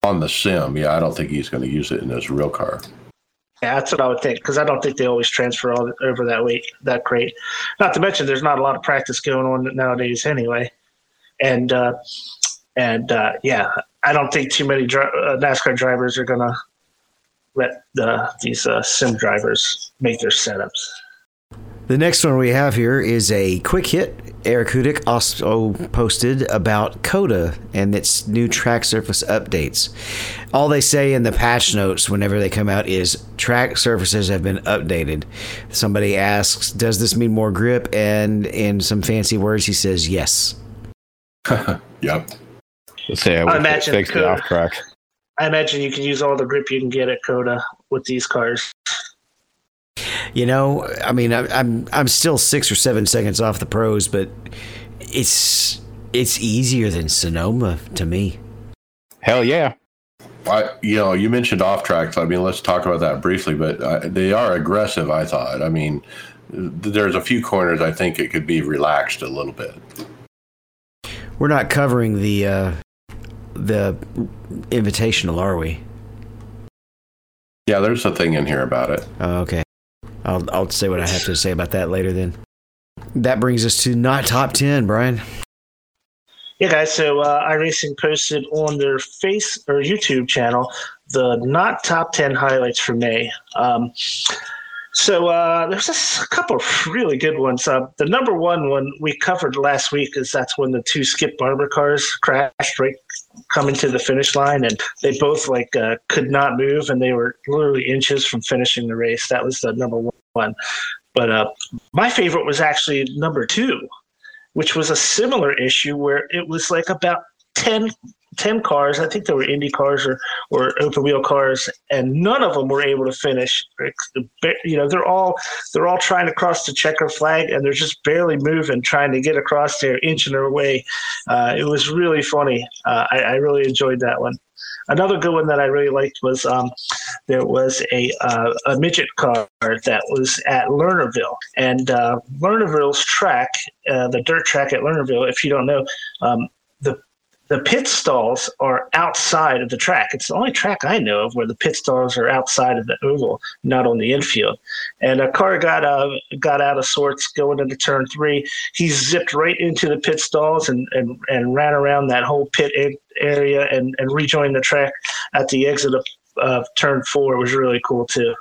On the sim, yeah, I don't think he's going to use it in his real car. Yeah, that's what I would think because I don't think they always transfer all over that weight that great. Not to mention, there's not a lot of practice going on nowadays anyway. And uh, and uh, yeah, I don't think too many dri- uh, NASCAR drivers are gonna let the, these uh, sim drivers make their setups. The next one we have here is a quick hit. Eric Hudick also posted about COTA and its new track surface updates. All they say in the patch notes whenever they come out is track surfaces have been updated. Somebody asks, Does this mean more grip? And in some fancy words, he says yes. <laughs> Yep. Let's say I I wish they imagine fixed the off track. I imagine you can use all the grip you can get at COTA with these cars. You know, I mean, I, I'm I'm still six or seven seconds off the pros, but it's it's easier than Sonoma to me. Hell yeah. I, you know, you mentioned off tracks. I mean, let's talk about that briefly. But uh, they are aggressive. I thought. I mean, th- there's a few corners. I think it could be relaxed a little bit. We're not covering the uh, the invitational, are we? Yeah, there's a thing in here about it. Oh, okay. I'll I'll say what I have to say about that later. Then that brings us to not top ten, Brian. Yeah, guys. So uh, iRacing posted on their face or YouTube channel the not top ten highlights for May. Um, so uh, there's a couple of really good ones. Uh, the number one one we covered last week is that's when the two Skip Barber cars crashed right coming to the finish line, and they both like uh, could not move, and they were literally inches from finishing the race. That was the number one. But uh, my favorite was actually number two which was a similar issue where it was like about 10, 10 cars. I think they were Indy cars or, or open wheel cars, and none of them were able to finish. You know, they're all they're all trying to cross the checker flag, and they're just barely moving, trying to get across there, inching their way. Uh, it was really funny. Uh, I, I really enjoyed that one. Another good one that I really liked was um, there was a uh, a midget car that was at Lernerville, and uh, Lernerville's track, uh, the dirt track at Lernerville. If you don't know, um, the the pit stalls are outside of the track. It's the only track I know of where the pit stalls are outside of the oval, not on the infield. And a car got uh, got out of sorts going into turn three. He zipped right into the pit stalls and, and, and ran around that whole pit area and, and rejoined the track at the exit of uh, turn four. It was really cool too.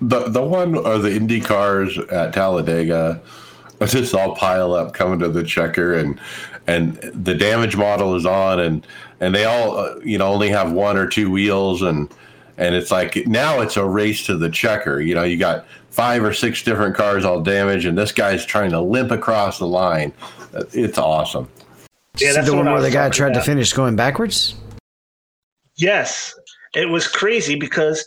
The the one or the Indy cars at Talladega just all pile up coming to the checker and and the damage model is on and and they all uh, you know only have one or two wheels and and it's like now it's a race to the checker. You know you got five or six different cars all damaged and this guy's trying to limp across the line. It's awesome. Yeah, Is it that's the one where the guy talking tried to finish going backwards. Yes, it was crazy because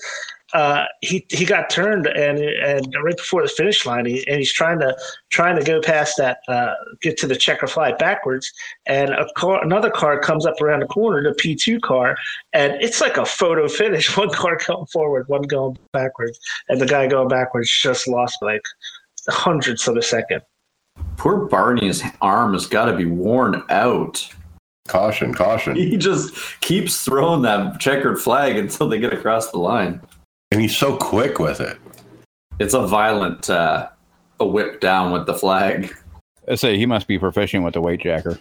uh, he he got turned and and right before the finish line, he, and he's trying to trying to go past that, uh, get to the checker flag backwards, and a car, another car comes up around the corner, the P two car, and it's like a photo finish. <laughs> One car going forward, one going backwards, and the guy going backwards just lost like hundredths of a second. Poor Barney's arm has got to be worn out. caution caution He just keeps throwing that checkered flag until they get across the line. And he's so quick with it It's a violent uh, a whip down with the flag. I say he must be proficient with the weight jacker.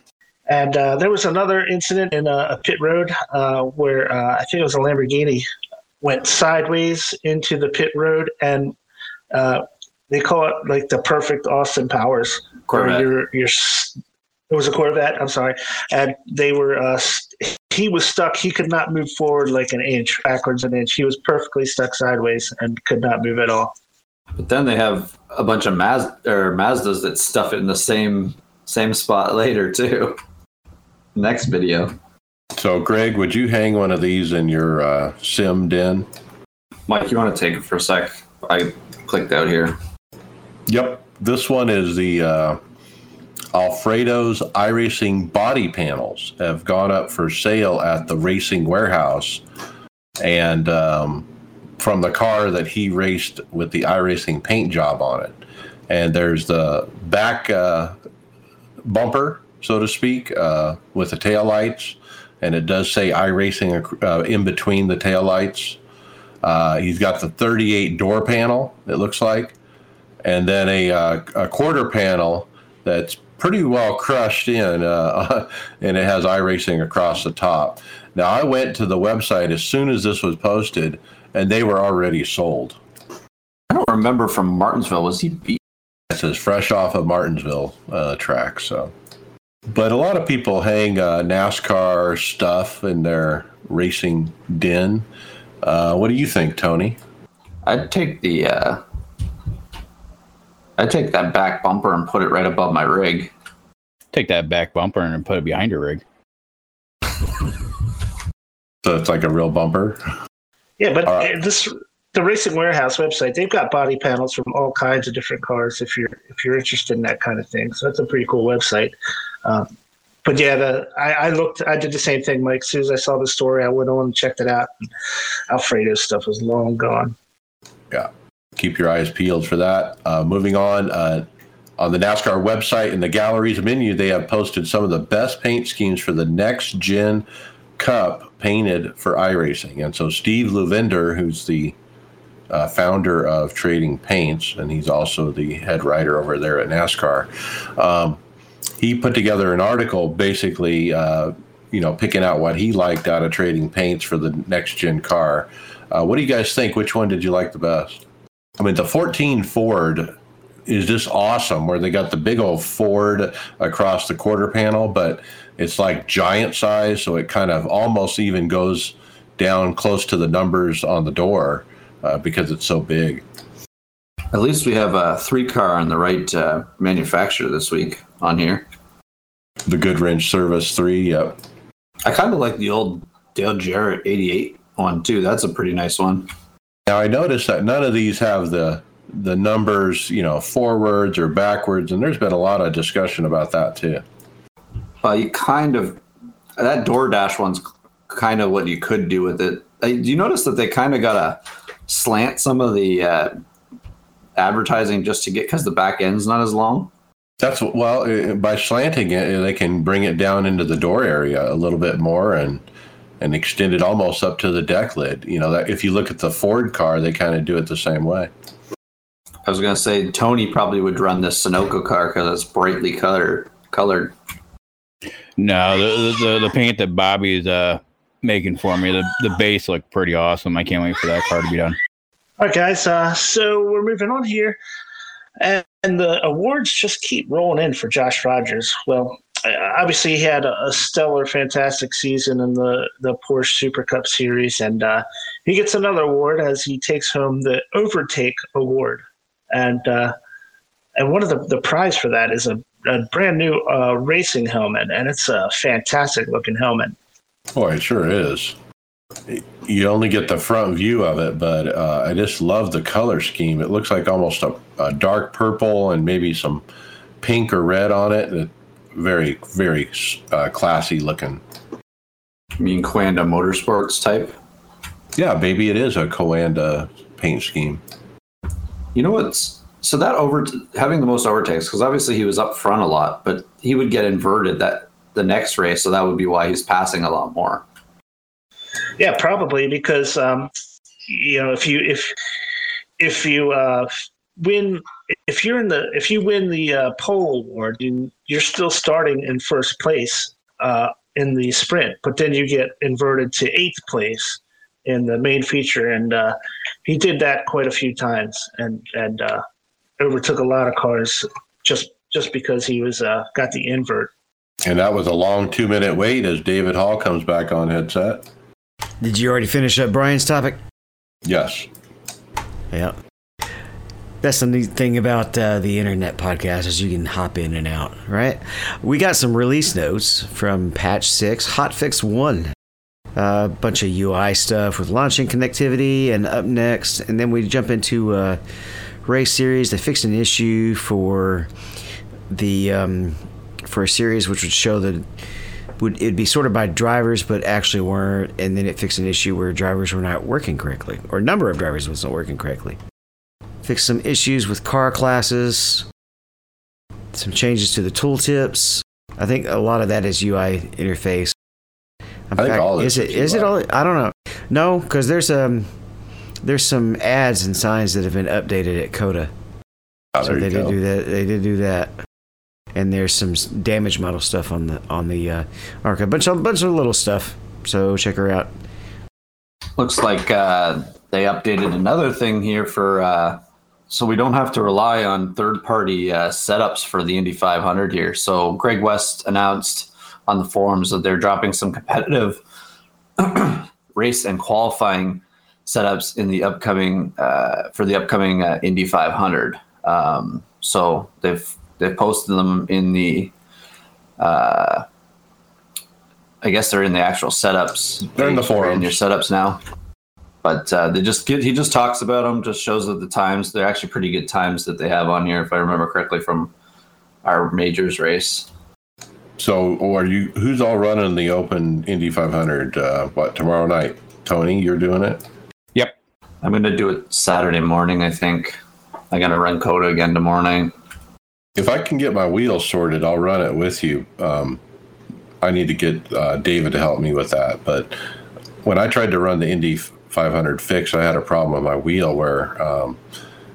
And uh, there was another incident in a, a pit road uh, where uh, I think it was a Lamborghini went sideways into the pit road, and uh, they call it like the perfect Austin Powers. where Corvette. You're, you're, it was a Corvette. I'm sorry, and they were. S- he was stuck. He could not move forward like an inch, backwards an inch. He was perfectly stuck sideways and could not move at all. But then they have a bunch of Maz or Mazdas that stuff it in the same same spot <laughs> later too. Next video. so greg would you hang one of these in your uh, sim den Mike, you want to take it for a sec? I clicked out here. Yep. This one is the uh, Alfredo's iRacing body panels have gone up for sale at the racing warehouse. And um, from the car that he raced with the iRacing paint job on it. And there's the back uh, bumper, so to speak, uh, with the tail lights. And it does say iRacing uh, in between the tail lights. Uh, he's got the 38 door panel, it looks like and then a, uh, a quarter panel that's pretty well crushed in, uh, <laughs> and it has iRacing across the top. Now, I went to the website as soon as this was posted, and they were already sold. I don't remember from Martinsville. Was he beat? It says fresh off of Martinsville uh, track. So, but a lot of people hang uh, NASCAR stuff in their racing den. Uh, what do you think, Tony? I'd take the I'd take that back bumper and put it right above my rig. Take that back bumper and put it behind your rig. So it's like a real bumper. Yeah, but uh, this the Racing Warehouse website, they've got body panels from all kinds of different cars. If you're if you're interested in that kind of thing, so that's a pretty cool website. Um, but yeah, the I, I looked, I did the same thing, Mike. As soon as I saw the story, I went on and checked it out. And Alfredo's stuff was long gone. Keep your eyes peeled for that. Uh, moving on, uh, on the NASCAR website in the galleries menu, they have posted some of the best paint schemes for the next gen Cup painted for iRacing. And so Steve Luvender, who's the uh, founder of Trading Paints, and he's also the head writer over there at NASCAR. Um, he put together an article basically, uh, you know, picking out what he liked out of Trading Paints for the next gen car. Uh, what do you guys think? Which one did you like the best? I mean, the 14 Ford is just awesome where they got the big old Ford across the quarter panel, but it's like giant size. So it kind of almost even goes down close to the numbers on the door uh, because it's so big. At least we have a three car on the right uh, manufacturer this week on here. The Goodwrench Service 3, yep. I kind of like the old Dale Jarrett 88 one too. That's a pretty nice one. Now I noticed that none of these have the the numbers, you know, forwards or backwards, and there's been a lot of discussion about that too. Uh, you kind of that DoorDash one's kind of what you could do with it. Uh, do you notice that they kind of got to slant some of the uh, advertising just to get because the back end's not as long? That's well uh, by slanting it, they can bring it down into the door area a little bit more and and extended almost up to the deck lid. You know, that if you look at the Ford car, they kind of do it the same way. I was gonna say Tony probably would run this Sunoco car because it's brightly colored. Colored. No, the the, the paint that Bobby's uh making for me, the the base looked pretty awesome. I can't wait for that car to be done. All right, guys. Uh, so we're moving on here, and, and the awards just keep rolling in for Josh Rogers. Well, obviously he had a, stellar, fantastic season in the the Porsche Super Cup Series, and uh, he gets another award as he takes home the Overtake Award, and uh, and one of the the prize for that is a, a brand new uh, racing helmet, and it's a fantastic looking helmet. Boy, it sure is. You only get the front view of it, but uh, I just love the color scheme. It looks like almost a, a dark purple and maybe some pink or red on it. It- Very, very uh, classy looking. I mean, Coanda Motorsports type. Yeah, baby, it is a Coanda paint scheme. You know what's so that over having the most overtakes because obviously he was up front a lot, but he would get inverted that the next race, so that would be why he's passing a lot more. Yeah, probably because um, you know if you if if you uh, win if you're in the if you win the uh, pole award, you, you're still starting in first place uh, in the sprint, but then you get inverted to eighth place in the main feature, and uh, he did that quite a few times, and and uh, overtook a lot of cars just just because he was uh, got the invert. And that was a long two minute wait as David Hall comes back on headset. Did you already finish up Brian's topic? Yes. Yeah. That's the neat thing about uh, the internet podcast is you can hop in and out, right? We got some release notes from Patch Six, Hotfix One, a bunch of UI stuff with launching connectivity, and up next, and then we jump into uh, race series. They fixed an issue for the um, for a series which would show that would it'd be sorted by drivers, but actually weren't, and then it fixed an issue where drivers were not working correctly, or a number of drivers wasn't working correctly. Fixed some issues with car classes, some changes to the tooltips. I think a lot of that is UI interface. In I think all is it is is it all? I don't know. No, because there's um there's some ads and signs that have been updated at COTA. Oh, So there they you did go. do that. They did do that. and there's some damage model stuff on the on the uh, archive. Bunch of bunch of little stuff. So check her out. Looks like uh, they updated another thing here for uh, so we don't have to rely on third party uh, setups for the Indy 500 here. So Greg West announced on the forums that they're dropping some competitive <clears throat> race and qualifying setups in the upcoming uh, for the upcoming uh, Indy 500. Um, so they've they've posted them in the uh, I guess they're in the actual setups. They're in the right, In forums. your setups now. But uh, they just get, he just talks about them, just shows that the times, they're actually pretty good times that they have on here, if I remember correctly from our majors race. So, or you, who's all running the Open Indy 500? Uh, what tomorrow night? Tony, you're doing it. Yep. I'm going to do it Saturday morning, I think. I got to run COTA again tomorrow night. If I can get my wheels sorted, I'll run it with you. Um, I need to get uh, David to help me with that. But when I tried to run the Indy 500 fix, I had a problem with my wheel where um,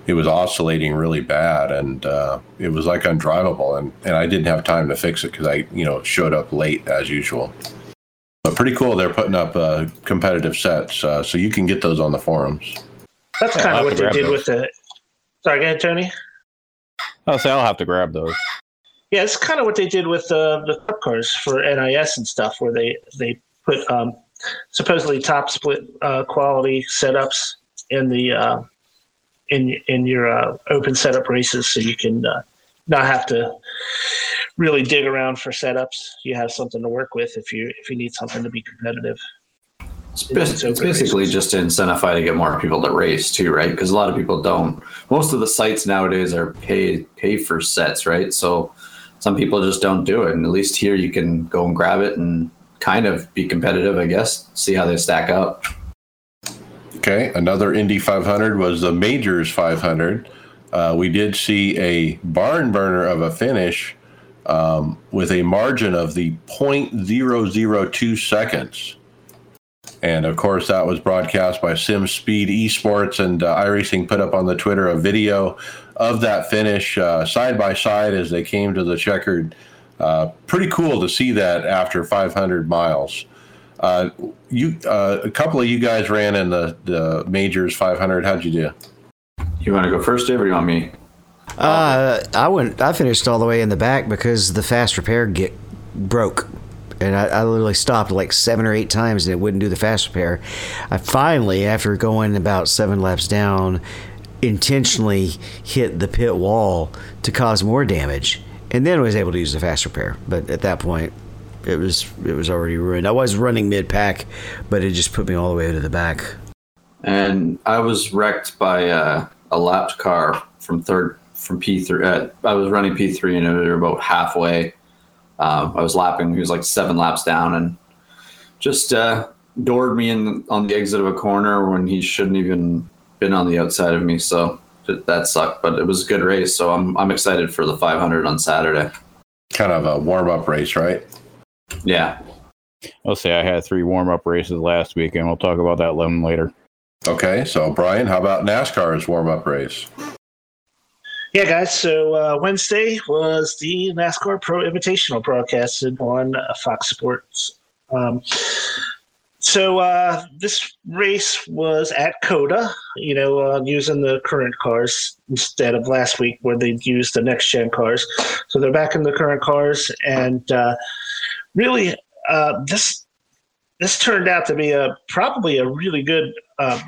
it was oscillating really bad and uh, it was like undrivable. And, and I didn't have time to fix it because I, you know, showed up late as usual. But pretty cool. They're putting up uh, competitive sets, uh, so you can get those on the forums. That's Yeah, kind of what they did those. with the. Sorry, go ahead, Tony. I'll say I'll have to grab those. Yeah, it's kind of what they did with uh, the cars for NIS and stuff, where they they put um, supposedly top split uh, quality setups in the uh, in in your uh, open setup races, so you can uh, not have to really dig around for setups. You have something to work with if you if you need something to be competitive. It's, It's it's basically just to incentivize to get more people to race too, right? Because a lot of people don't. Most of the sites nowadays are pay pay for sets, right? So some people just don't do it. And at least here you can go and grab it and kind of be competitive, I guess. See how they stack up. Okay, another Indy 500 was the Majors 500. Uh, we did see a barn burner of a finish um, with a margin of the 0.002 seconds. And of course, that was broadcast by Sim Speed Esports, and uh, iRacing put up on the Twitter a video of that finish uh, side by side as they came to the checkered. Uh, pretty cool to see that after 500 miles. Uh, you, uh, a couple of you guys ran in the, the majors 500. How'd you do? You want to go first, Dave, or you want me? Uh, I went. I finished all the way in the back because the fast repair get broke, and I, I literally stopped like seven or eight times and it wouldn't do the fast repair. I finally, after going about seven laps down, intentionally hit the pit wall to cause more damage, and then I was able to use the fast repair. But at that point, it was it was already ruined. I was running mid pack, but it just put me all the way to the back. And I was wrecked by uh, a lapped car from third from P three. Uh, I was running P three and we were about halfway. Um, I was lapping. He was like seven laps down and just uh, doored me in on the exit of a corner when he shouldn't even been on the outside of me. So that sucked, but it was a good race. So I'm I'm excited for the 500 on Saturday. Kind of a warm up race, right? Yeah, I'll say I had three warm up races last week, and we'll talk about that one later. Okay, so Brian, how about NASCAR's warm up race? Yeah, guys. So uh, Wednesday was the NASCAR Pro Invitational broadcasted on uh, Fox Sports. Um, so uh, this race was at COTA, you know, uh, using the current cars instead of last week where they'd used the next gen cars. So they're back in the current cars, and uh, really, uh, this this turned out to be a probably a really good uh,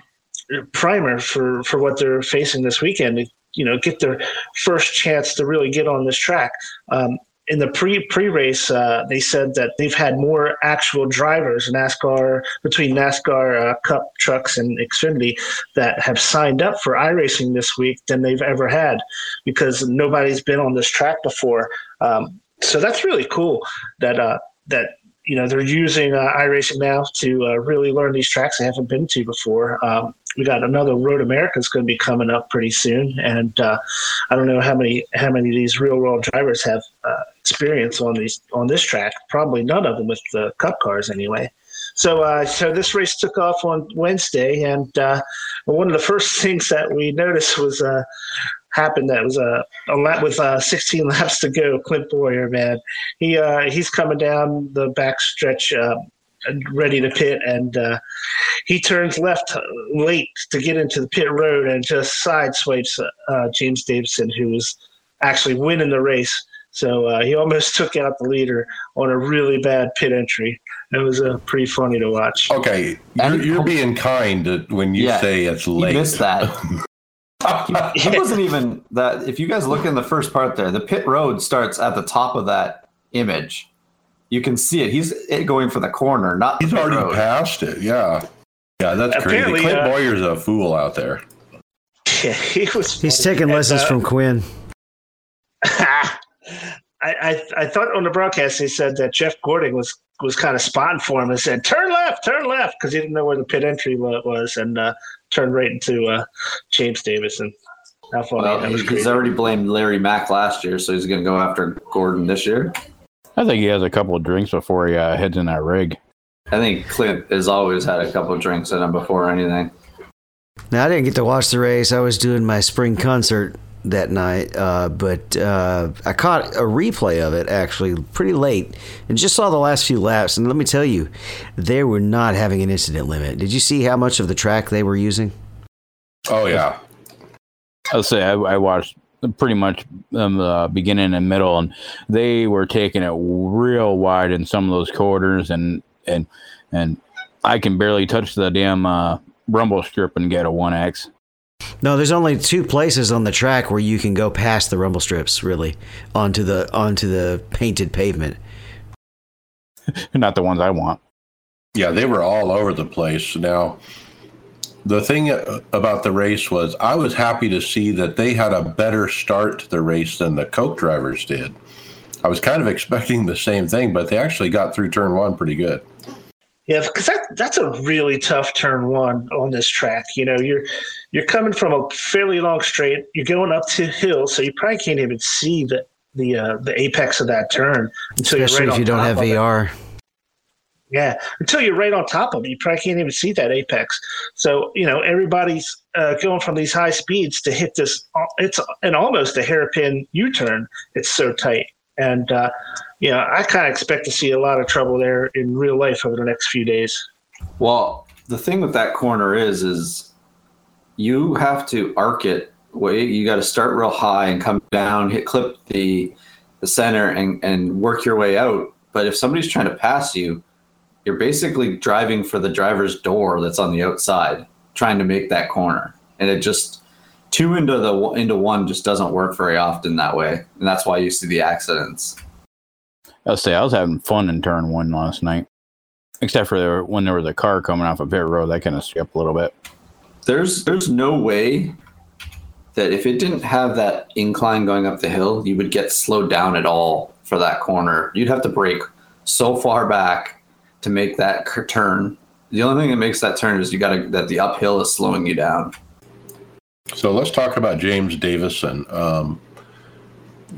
primer for for what they're facing this weekend. You know, get their first chance to really get on this track. Um, in the pre pre race, uh, they said that they've had more actual drivers NASCAR between NASCAR uh, Cup trucks and Xfinity that have signed up for iRacing this week than they've ever had because nobody's been on this track before. Um, so that's really cool that uh, that you know they're using uh, iRacing now to uh, really learn these tracks they haven't been to before. Um, we got another Road America is going to be coming up pretty soon, and uh, I don't know how many how many of these real world drivers have uh, experience on these on this track. Probably none of them with the Cup cars anyway. So, uh, so this race took off on Wednesday, and uh, one of the first <laughs> things that we noticed was uh, happened. That was a, a lap with uh, 16 <laughs> laps to go. Clint Bowyer, man, he uh, he's coming down the back stretch. Uh, ready to pit, and uh, he turns left late to get into the pit road and just sideswipes uh, James Davison, who was actually winning the race. So uh, he almost <laughs> took out the leader on a really bad pit entry. It was uh, pretty funny to watch. Okay, you're, you're being kind when you Yeah, say it's late. You late. missed that. <laughs> he, he wasn't even that. If you guys look in the first part there, the pit road starts at the top of that image. You can see it. He's going for the corner, not He's pit already road. passed it. Yeah, yeah, that's Apparently, crazy. Clint uh, Bowyer's a fool out there. <laughs> Yeah, he was. He's funny. taking And, lessons uh, from Quin. I, I I thought on the broadcast they said that Jeff Gordon was was kind of spotting for him and said turn left, turn left because he didn't know where the pit entry was and uh, turned right into uh, James Davison. How funny! Well, that was he's crazy. already blamed Larry Mac last year, so he's going to go after Gordon this year. I think he has a couple of drinks before he uh, heads in that rig. I think Clint has always had a couple of drinks in him before anything. Now I didn't get to watch the race. I was doing my spring concert that night, uh, but uh, I caught a replay of it actually pretty late, and just saw the last few laps. And let me tell you, they were not having an incident limit. Did you see how much of the track they were using? Oh yeah, I'll say I, I watched pretty much um, the beginning and middle, and they were taking it real wide in some of those quarters, and and and I can barely touch the damn uh, rumble strip and get a one X. No, there's only two places on the track where you can go past the rumble strips, really, onto the onto the painted pavement. <laughs> Not the ones I want. yeah, they were all over the place. Now, the thing about the race was, I was happy to see that they had a better start to the race than the Coke drivers did. I was kind of <laughs> expecting the same thing, but they actually got through turn one pretty good. Yeah, because that, that's a really tough turn one on this track. You know, you're you're coming from a fairly long straight. You're going up to hill, so you probably can't even see the the uh, the apex of that turn until Especially you're right if you don't have of it. VR. Yeah, until you're right on top of it, you probably can't even see that apex. So you know everybody's uh, going from these high speeds to hit this. It's an almost a hairpin U-turn. It's so tight, and uh, you know I kind of expect to see a lot of trouble there in real life over the next few days. Well, the thing with that corner is, is you have to arc it. Way you got to start real high and come down, hit clip the the center, and and work your way out. But if somebody's trying to pass you, you're basically driving for the driver's door that's on the outside, trying to make that corner, and it just two into the into one just doesn't work very often that way, and that's why you see the accidents. I'll say I was having fun in turn one last night, except for there, when there was a car coming off a pit road that kind of skipped a little bit. there's there's no way that if it didn't have that incline going up the hill, you would get slowed down at all for that corner. You'd have to brake so far back to make that turn. The only thing that makes that turn is you got to that the uphill is slowing you down. So let's talk about James Davison. Um,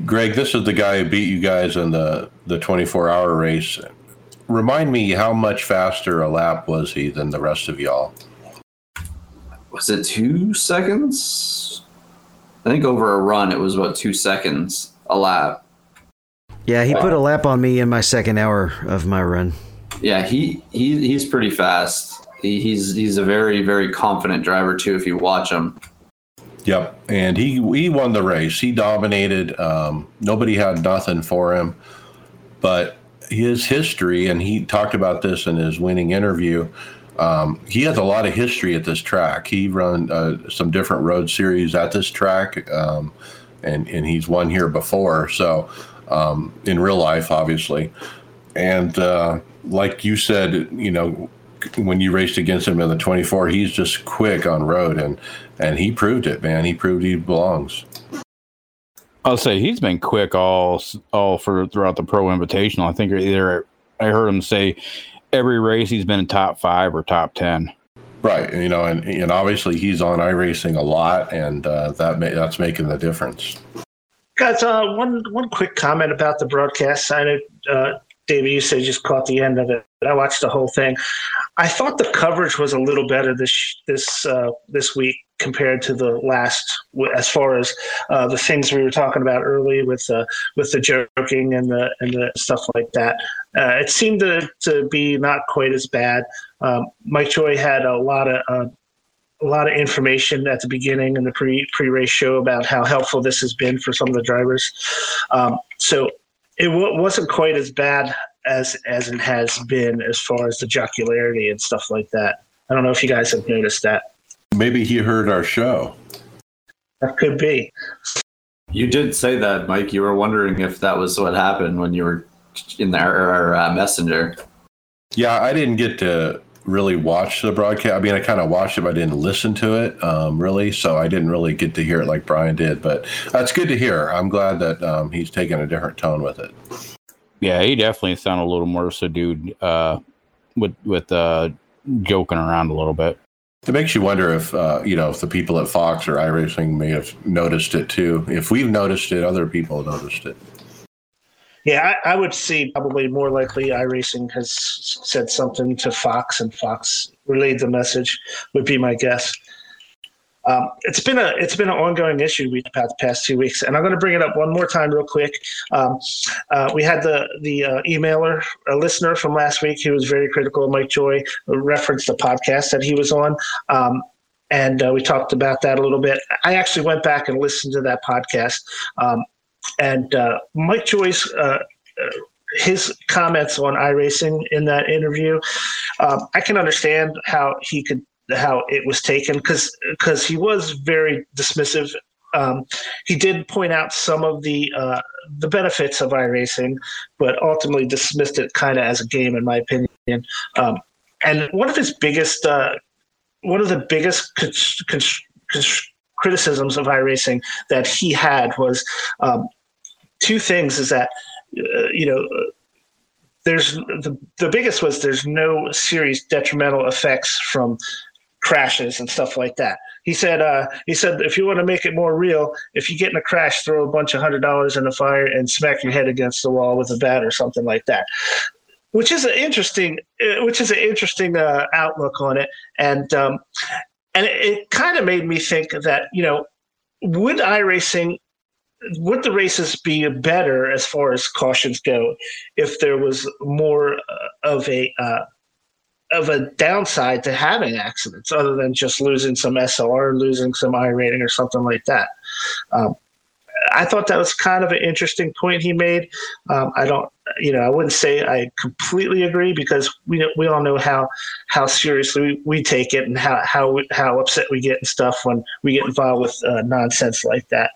Greg, this is the guy who beat you guys in the, the 24 hour race. Remind me how much faster a lap was he than the rest of y'all? Was it two seconds? I think over a run it was about two seconds a lap. Yeah, he put a lap on me in my second hour of my run. Yeah, he, he he's pretty fast. He, he's he's a very very confident driver too. If you watch him, Yep, and he he won the race. He dominated. Um, nobody had nothing for him, but his history, and he talked about this in his winning interview. Um, he has a lot of history at this track. He run uh, some different road series at this track, um, and and he's won here before. So um, in real life, obviously, and uh, like you said, you know, when you raced against him in the 24, he's just quick on road, and and he proved it, man. He proved he belongs. I'll say he's been quick all all for throughout the pro invitational. I think either I heard him say every race he's been in top five or top ten. Right, you know, and and obviously he's on iRacing a lot, and uh, that ma- that's making the difference. Guys, uh, one one quick comment about the broadcast. I know, uh, David, you said you just caught the end of it. I watched the whole thing. I thought the coverage was a little better this this uh, this week compared to the last, as far as uh, the things we were talking about early with uh, with the joking and the and the stuff like that. Uh, it seemed to, to be not quite as bad. Um, Mike Joy had a lot of uh, a lot of information at the beginning in the pre pre race show about how helpful this has been for some of the drivers. Um, so it w- wasn't quite as bad as as it has been as far as the jocularity and stuff like that. I don't know if you guys have noticed that. Maybe he heard our show. That could be. You did say that, Mike. You were wondering if that was what happened when you were in our, our uh, messenger. Yeah, I didn't get to really watch the broadcast. I mean, I kind of watched it, but I didn't listen to it um, really. So I didn't really get to hear it like Brian did. But that's good to hear. I'm glad that um, he's taking a different tone with it. Yeah, he definitely sounded a little more subdued uh, with with uh, joking around a little bit. It makes you wonder if uh, you know if the people at Fox or iRacing may have noticed it too. If we've noticed it, other people noticed it. Yeah, I, I, would see probably more likely iRacing has said something to Fox and Fox relayed the message. Would be my guess. Um, it's been a it's been an ongoing issue we had the past two weeks, and I'm going to bring it up one more time real quick. Um, uh, we had the the uh, emailer, a listener from last week, who was very critical of Mike Joy, referenced the podcast that he was on. Um, and uh, we talked about that a little bit. I actually went back and listened to that podcast. Um, and uh, Mike Joy's, uh, uh, his comments on iRacing in that interview, um, I can understand how he could how it was taken because because he was very dismissive. Um, he did point out some of the uh, the benefits of iRacing, but ultimately dismissed it kind of as a game, in my opinion. Um, and one of his biggest uh, one of the biggest criticisms of iRacing that he had was um, two things is that uh, you know there's the, the biggest was there's no serious detrimental effects from crashes and stuff like that. He said uh, he said if you want to make it more real, if you get in a crash, throw a bunch of hundred dollars in the fire and smack your head against the wall with a bat or something like that. Which is an interesting, uh, which is an interesting uh, outlook on it, and um, and it, it kind of made me think that you know would iRacing would the races be better as far as cautions go if there was more uh, of a uh, of a downside to having accidents other than just losing some SLR, losing some I rating or something like that? Um, I thought that was kind of an interesting point he made. Um, I don't, you know, I wouldn't say I completely agree because we we all know how how seriously we, we take it and how how how upset we get and stuff when we get involved with uh, nonsense like that.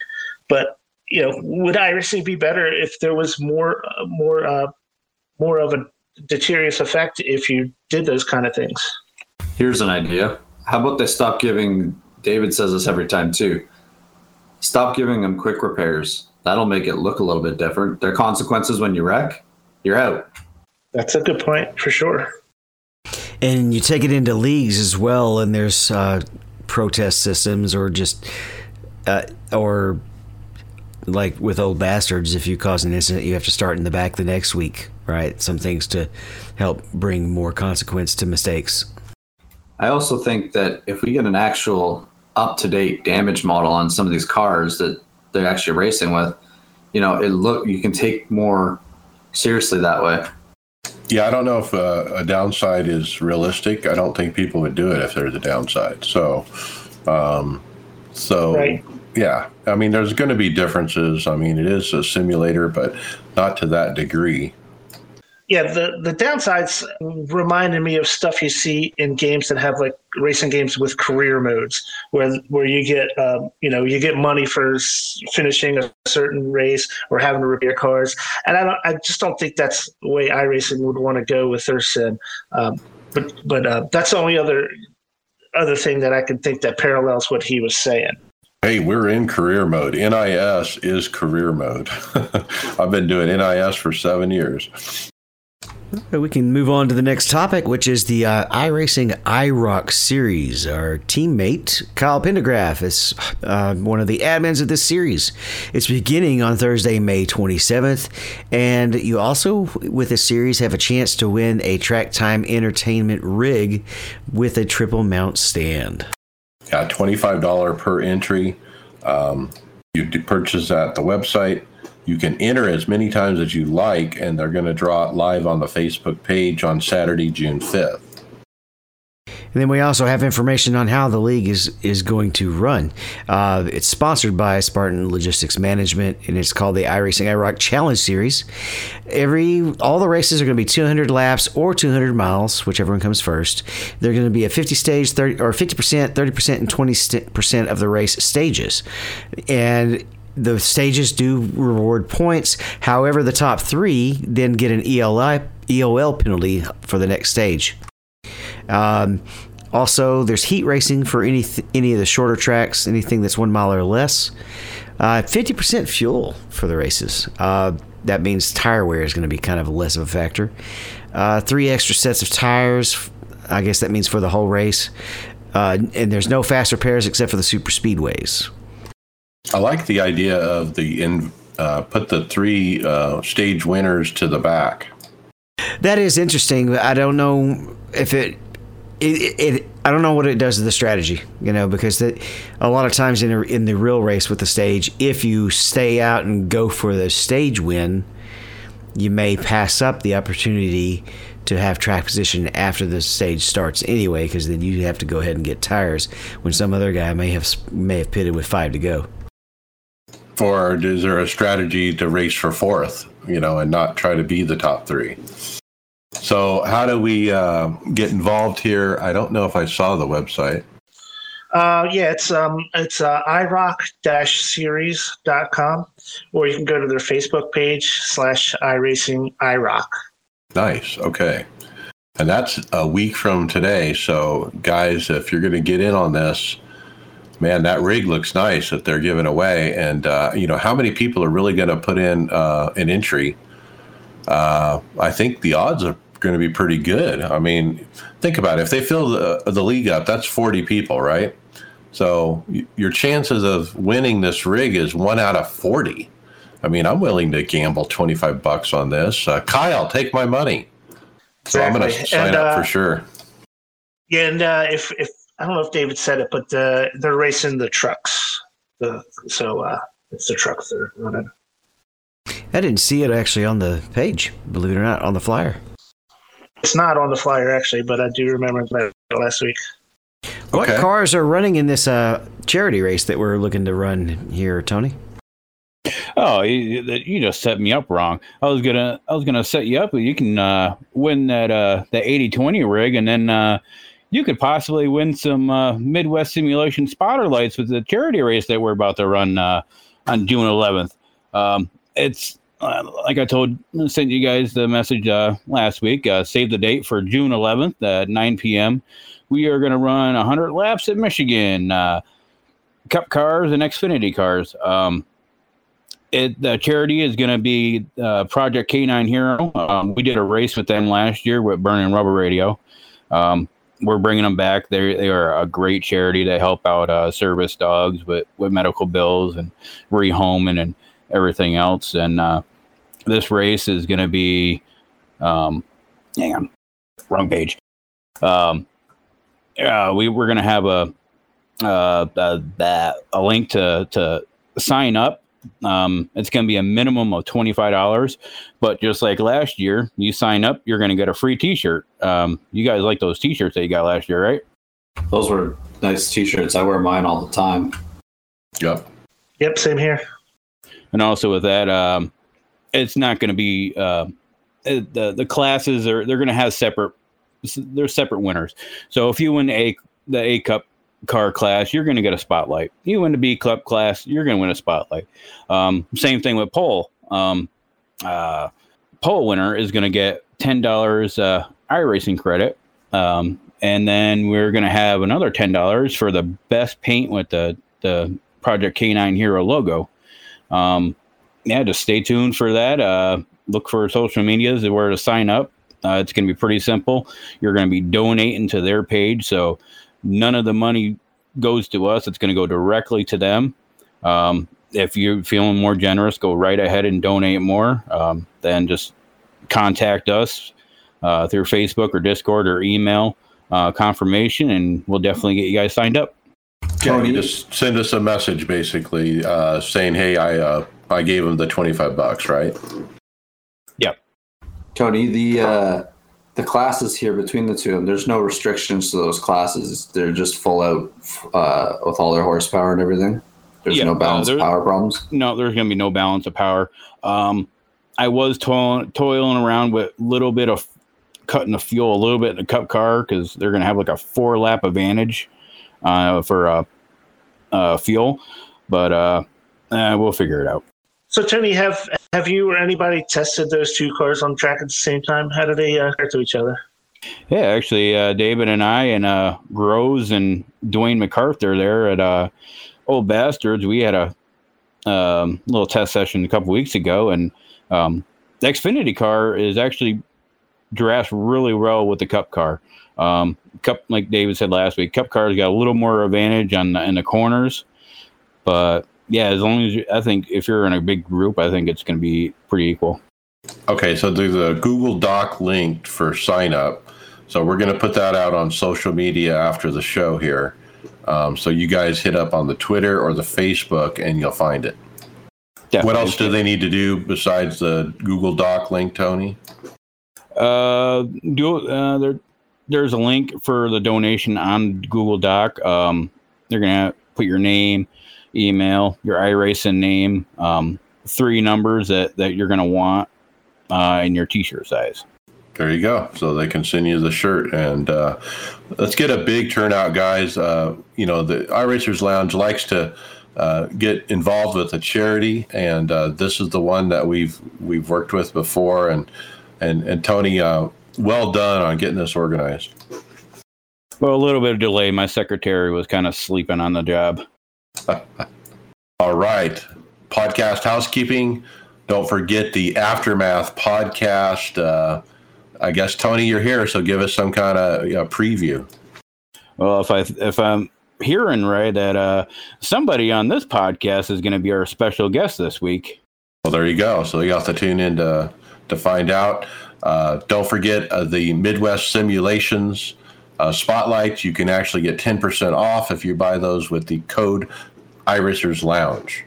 But you know, would iRacing be better if there was more uh, more uh, more of a deleterious effect if you did those kind of things? Here's an idea. How about they stop giving? David says this every time too. Stop giving them quick repairs. That'll make it look a little bit different. There are consequences when you wreck. You're out. That's a good point for sure. And you take it into leagues as well, and there's uh, protest systems or just uh, or like with old bastards, if you cause an incident, you have to start in the back the next week, right? Some things to help bring more consequence to mistakes. I also think that if we get an actual up to date damage model on some of these cars that they're actually racing with, you know, it look you can take more seriously that way. Yeah, I don't know if uh, a downside is realistic. I don't think people would do it if there's a downside. So, um, so right yeah, I mean, there's going to be differences. I mean, it is a simulator, but not to that degree. Yeah, the the downsides reminded me of stuff you see in games that have like racing games with career modes, where where you get um, you know you get money for finishing a certain race or having to repair cars, and I don't I just don't think that's the way iRacing would want to go with their sim. Um, but but uh, that's the only other other thing that I can think that parallels what he was saying. Hey, we're in career mode. NIS is career mode. <laughs> I've been doing NIS for seven years. We can move on to the next topic, which is the uh, iRacing IROC series. Our teammate, Kyle Pendygraft, is uh, one of the admins of this series. It's beginning on Thursday, May 27th. And you also, with this series, have a chance to win a Track Time Entertainment rig with a triple mount stand. Yeah, $25 per entry. Um, you purchase at the website. You can enter as many times as you like, and they're going to draw it live on the Facebook page on Saturday, June 5th. And then we also have information on how the league is is going to run. Uh, it's sponsored by Spartan Logistics Management, and it's called the iRacing IROC Challenge Series. Every all the races are going to be 200 laps or 200 miles, whichever one comes first. They're going to be a 50 stage, 30 or 50 percent, 30 percent, and 20 percent of the race stages, and the stages do reward points. However, the top three then get an ELI EOL penalty for the next stage. Um, also, there's heat racing for any any of the shorter tracks, anything that's one mile or less. Uh, 50% fuel for the races. Uh, that means tire wear is going to be kind of less of a factor. Uh, three extra sets of tires. I guess that means for the whole race. Uh, and there's no fast repairs except for the super speedways. I like the idea of the in uh, put the three uh, stage winners to the back. That is interesting. But I don't know if it it, it, I don't know what it does to the strategy, you know, because that a lot of times in a, in the real race with the stage, if you stay out and go for the stage win, you may pass up the opportunity to have track position after the stage starts anyway, because then you have to go ahead and get tires when some other guy may have may have pitted with five to go. Or is there a strategy to race for fourth, you know, and not try to be the top three? So, how do we uh, get involved here? I don't know if I saw the website. Uh, yeah, it's um, it's uh, iroc-series.com, or you can go to their Facebook page slash iRacing iRock. Nice. Okay. And that's a week from today. So, guys, if you're going to get in on this, man, that rig looks nice that they're giving away. And, uh, you know, how many people are really going to put in uh, an entry? Uh, I think the odds are going to be pretty good. I mean, think about it. If they fill the, the league up, that's 40 people, right? So your chances of winning this rig is one out of 40. I mean, I'm willing to gamble 25 bucks on this. Uh, Kyle, take my money. So exactly. I'm going to sign and, up uh, for sure. Yeah, and uh, if if I don't know if David said it, but uh, they're racing the trucks. The, so uh, it's the trucks they're running. I didn't see it actually on the page, believe it or not, on the flyer. It's not on the flyer actually, but I do remember that last week. What okay. cars are running in this uh, charity race that we're looking to run here, Tony? Oh, you, you, just set me up wrong. I was gonna, I was gonna set you up. You can uh, win that uh, the eighty twenty rig, and then uh, you could possibly win some uh, Midwest Simulation spotter lights with the charity race that we're about to run uh, on June eleventh. Um, it's uh, like I told, sent you guys the message uh, last week. Uh, save the date for June 11th at 9 p.m. We are going to run 100 laps at Michigan, uh, Cup cars and Xfinity cars. Um, it, the charity is going to be uh, Project K9 Hero. Um, we did a race with them last year with Burning Rubber Radio. Um, we're bringing them back. They they are a great charity. They help out uh, service dogs with, with medical bills and rehoming and everything else. And this race is going to be, um, hang on, wrong page. Um, uh, we we're going to have a, uh, a, a link to to sign up. Um, it's going to be a minimum of twenty five dollars, but just like last year, you sign up, you're going to get a free T shirt. Um, you guys like those T shirts that you got last year, right? Those were nice T shirts. I wear mine all the time. Yep. Yep. Same here. And also with that, um, it's not going to be uh, the the classes are they're going to have separate they're separate winners. So if you win a the A Cup car class, you're going to get a spotlight. You win the B Cup class, you're going to win a spotlight. Um, same thing with pole. Um, uh, pole winner is going to get ten dollars uh, iRacing credit, um, and then we're going to have another ten dollars for the best paint with the the Project K9 Hero logo. Um, yeah, just stay tuned for that. Uh, look for social medias where to sign up. Uh, it's going to be pretty simple. You're going to be donating to their page, so none of the money goes to us. It's going to go directly to them. Um, if you're feeling more generous, go right ahead and donate more. Um, then just contact us uh, through Facebook or Discord or email uh, confirmation, and we'll definitely get you guys signed up. Just send us a message basically uh, saying, "Hey, I uh, I gave him the twenty five bucks, right?" Yep. Tony, the uh, the classes here between the two of them, there's no restrictions to those classes. They're just full out uh, with all their horsepower and everything. There's Yeah, no uh, balance there- power problems. no, there's going to be no balance of power. Um, I was toiling, toiling around with a little bit of cutting the fuel a little bit in the cup car because they're going to have like a four lap advantage uh, for uh, uh, fuel, but uh, uh, we'll figure it out. So, Tony, have have you or anybody tested those two cars on track at the same time? How do they uh, compare to each other? Yeah, actually, uh, David and I and uh, Rose and Dwayne MacArthur there at uh, Old Bastards, we had a um, little test session a couple weeks ago, and um, the Xfinity car is actually dressed really well with the Cup car. Um, Cup, like David said last week, Cup car's got a little more advantage on the, in the corners, but yeah, as long as you, I think if you're in a big group, I think it's going to be pretty equal. Okay, so there's a Google Doc link for sign up. So we're going to put that out on social media after the show here. Um, so you guys hit up on the Twitter or the Facebook and you'll find it. What else do they need to do besides the Google Doc link, Tony? Uh, do uh, there? There's a link for the donation on Google Doc. Um, they're gonna put your name, email, your iRacing name, um, three numbers that that you're gonna want, uh, in your T-shirt size. There you go. So they can send you the shirt, and uh, let's get a big turnout, guys. Uh, you know, the iRacers Lounge likes to uh, get involved with a charity, and uh, this is the one that we've we've worked with before. And and and Tony, uh, well done on getting this organized. Well, a little bit of delay. My secretary was kind of sleeping on the job. <laughs> All right, podcast housekeeping. Don't forget the aftermath podcast. Uh, I guess Tony, you're here, so give us some kind of uh, preview. Well, if I if I'm hearing right, that uh, somebody on this podcast is going to be our special guest this week. Well, there you go. So you have to tune in to, to find out. Uh, don't forget uh, the Midwest Simulations uh, spotlights. You can actually get 10% off if you buy those with the code iRacers Lounge.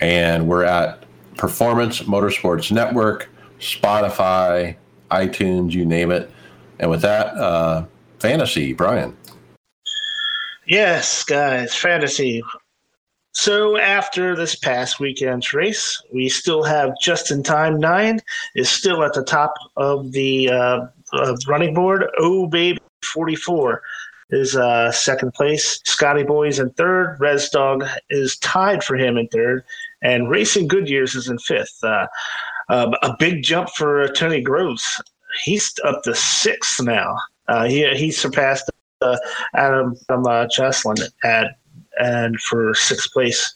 And we're at Performance Motorsports Network, Spotify, iTunes, you name it. And with that, uh, fantasy, Brian. Yes, guys, fantasy. So after this past weekend's race, we still have just in time nine is still at the top of the uh, uh, running board. Oh baby, forty four is uh, second place. Scotty Boys in third. Res Dog is tied for him in third, and Racing Goodyears is in fifth. Uh, uh, a big jump for Tony Groves. He's up to sixth now. Uh, he he surpassed uh, Adam from uh, Josselyn at and for sixth place.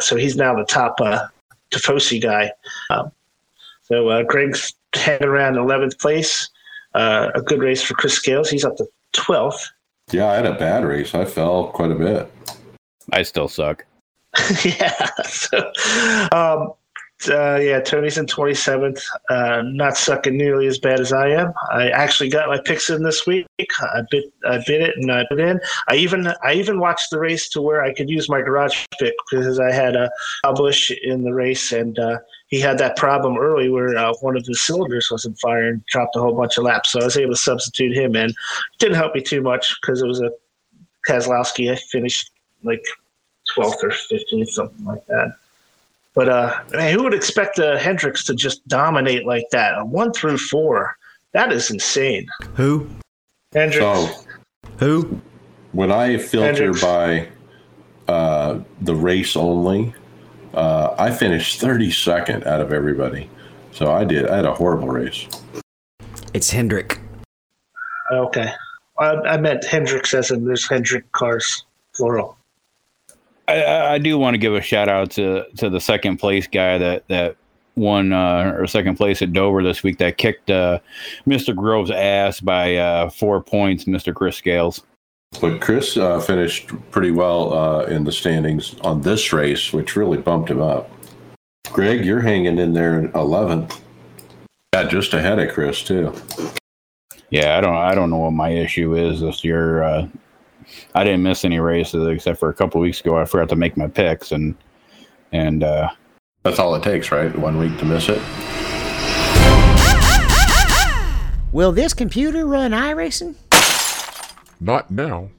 So he's now the top uh, guy. Um, so Greg's hanging around 11th place. A good race for Chris Scales. He's up to 12th. Yeah, I had a bad race. I fell quite a bit. I still suck. <laughs> yeah. So, <laughs> um, uh, yeah, Tony's in 27th. Uh, not sucking nearly as bad as I am. I actually got my picks in this week. I bit, I bit it and I put in. I even, I even watched the race to where I could use my garage pick because I had a Busch in the race and uh, he had that problem early where uh, one of his cylinders wasn't firing, dropped a whole bunch of laps. So I was able to substitute him in. Didn't help me too much because it was a Keselowski. I finished like 12th or 15th, something like that. But uh, man, who would expect uh, Hendricks to just dominate like that? A one through four, that is insane. Who? Hendricks, So Who? when I filter Hendricks. by uh, the race only, uh, I finished 32nd out of everybody. So I did. I had a horrible race. It's Hendrick. okay. I, I meant Hendricks as in there's Hendrick cars, plural. I- I, I do want to give a shout out to to the second place guy that that won uh, or second place at Dover this week that kicked uh, Mr. Grove's ass by uh, four points, Mr. Chris Scales. But Chris uh, finished pretty well uh, in the standings on this race, which really bumped him up. Greg, you're hanging in there in 11th. Yeah, just ahead of Chris too. Yeah, I don't I don't know what my issue is this year. Uh, I didn't miss any races except for a couple weeks ago. I forgot to make my picks, and and uh, That's all it takes, right? One week to miss it. Will this computer run iRacing? Not now.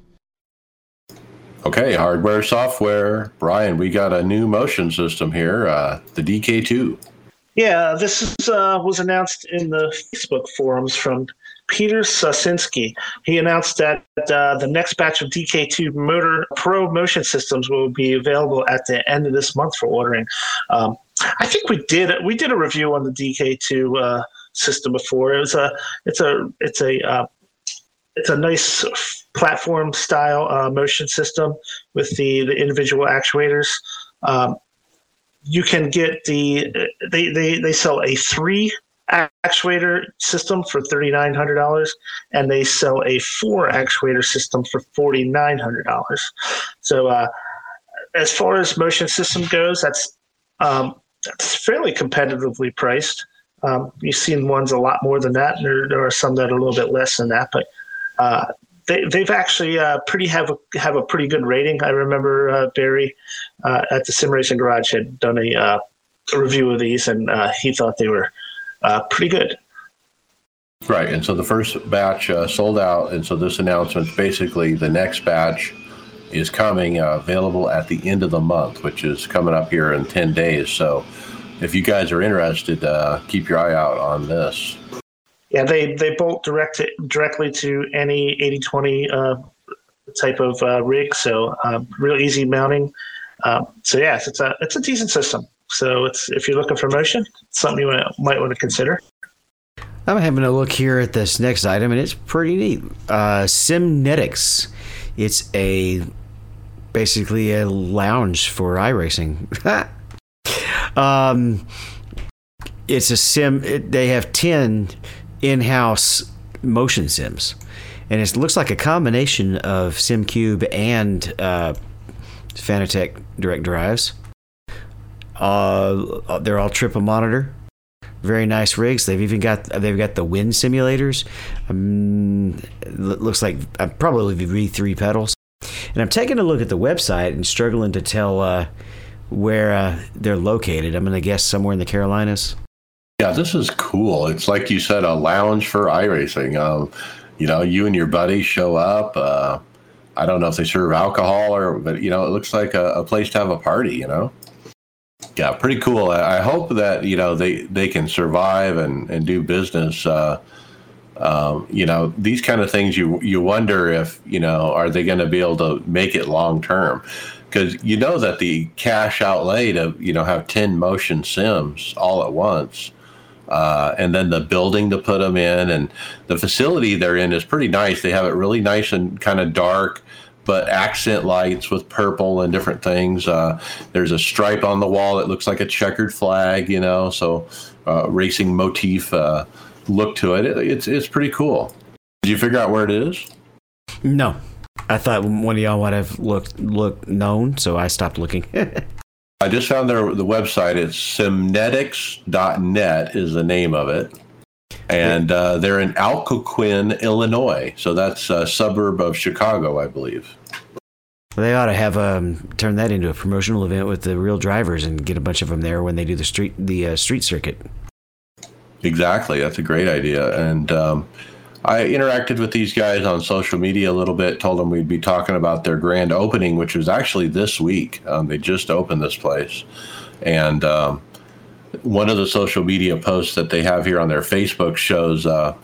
Okay, hardware, software. Brian, we got a new motion system here, uh, the DK2. Yeah, this is, uh, was announced in the Facebook forums from Peter Sasinski. He announced that uh, the next batch of DK2 Motor Pro motion systems will be available at the end of this month for ordering. Um, I think we did we did a review on the DK2 uh, system before. It was a it's a it's a uh, it's a nice platform style uh, motion system with the the individual actuators. Um, you can get the they they they sell a three actuator system for thirty nine hundred dollars, and they sell a four actuator system for forty nine hundred dollars. So, uh, as far as motion system goes, that's um, that's fairly competitively priced. Um, you've seen ones a lot more than that, and there, there are some that are a little bit less than that, but. Uh, they, they've actually uh, pretty have a, have a pretty good rating. I remember uh, Barry uh, at the Sim Racing Garage had done a, uh, a review of these, and uh, he thought they were pretty good. Right, and so the first batch sold out, and so this announcement basically the next batch is coming available at the end of the month, which is coming up here in 10 days. So if you guys are interested, keep your eye out on this. Yeah, they they bolt direct directly to any 8020 uh, type of uh, rig, so um, real easy mounting. Um, so yes, it's a it's a decent system. So it's if you're looking for motion, something you might want to consider. I'm having a look here at this next item, and it's pretty neat. Uh, Simnetics. It's a basically a lounge for iRacing. <laughs> um, it's a sim. It, they have ten in-house motion sims, and it looks like a combination of Simucube and uh, Fanatec direct drives. Uh, they're all triple monitor very nice rigs. They've even got they've got the wind simulators. Um, looks like uh, probably V three pedals. And I'm taking a look at the website and struggling to tell uh, where uh, they're located. I'm going to guess somewhere in the Carolinas. Yeah, this is cool. It's like you said, a lounge for iRacing. Um, you know, you and your buddy show up. Uh, I don't know if they serve alcohol or, but you know, it looks like a, a place to have a party. You know. Yeah, pretty cool. I I hope that you know they they can survive and and do business. Uh, um, you know, these kind of things you you wonder if you know are they going to be able to make it long term? Because you know that the cash outlay to you know have ten motion sims all at once. Uh, and then the building to put them in and the facility they're in is pretty nice. They have it really nice and kind of dark, but accent lights with purple and different things. Uh, there's a stripe on the wall that looks like a checkered flag, you know, so uh, racing motif uh, look to it. it. It's it's pretty cool. Did you figure out where it is? No, I thought one of y'all would have looked looked known, so I stopped looking. <laughs> I just found their the website. It's simnetics.net is the name of it. And uh, they're in Algonquin, Illinois. So that's a suburb of Chicago, I believe. they ought to have um, turn that into a promotional event with the real drivers and get a bunch of them there when they do the street the uh, street circuit. Exactly. That's a great idea. And um, I interacted with these guys on social media a little bit, told them we'd be talking about their grand opening, which was actually this week. Um, they just opened this place. And um, one of the social media posts that they have here on their Facebook shows uh,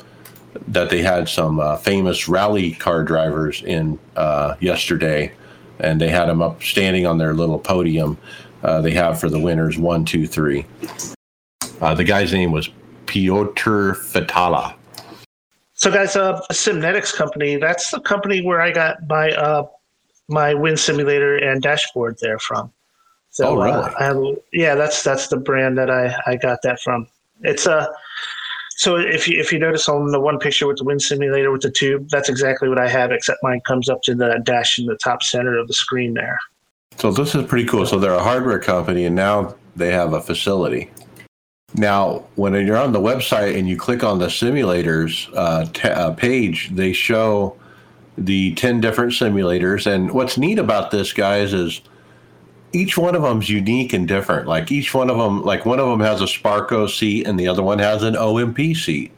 that they had some uh, famous rally car drivers in uh, yesterday, and they had them up standing on their little podium uh, they have for the winners one, two, three. Uh, the guy's name was Piotr Fatala. So, guys, uh, Simnetics company. That's the company where I got my uh, my wind simulator and dashboard there from. So, Oh, really? uh, I have, yeah, that's that's the brand that I, I got that from. It's a so if you if you notice on the one picture with the wind simulator with the tube, that's exactly what I have, except mine comes up to the dash in the top center of the screen there. So this is pretty cool. So they're a hardware company, and now they have a facility. Now, when you're on the website and you click on the simulators uh, ta uh, page, they show the 10 different simulators. And what's neat about this, guys, is each one of them's unique and different. Like each one of them, like one of them has a Sparco seat and the other one has an OMP seat.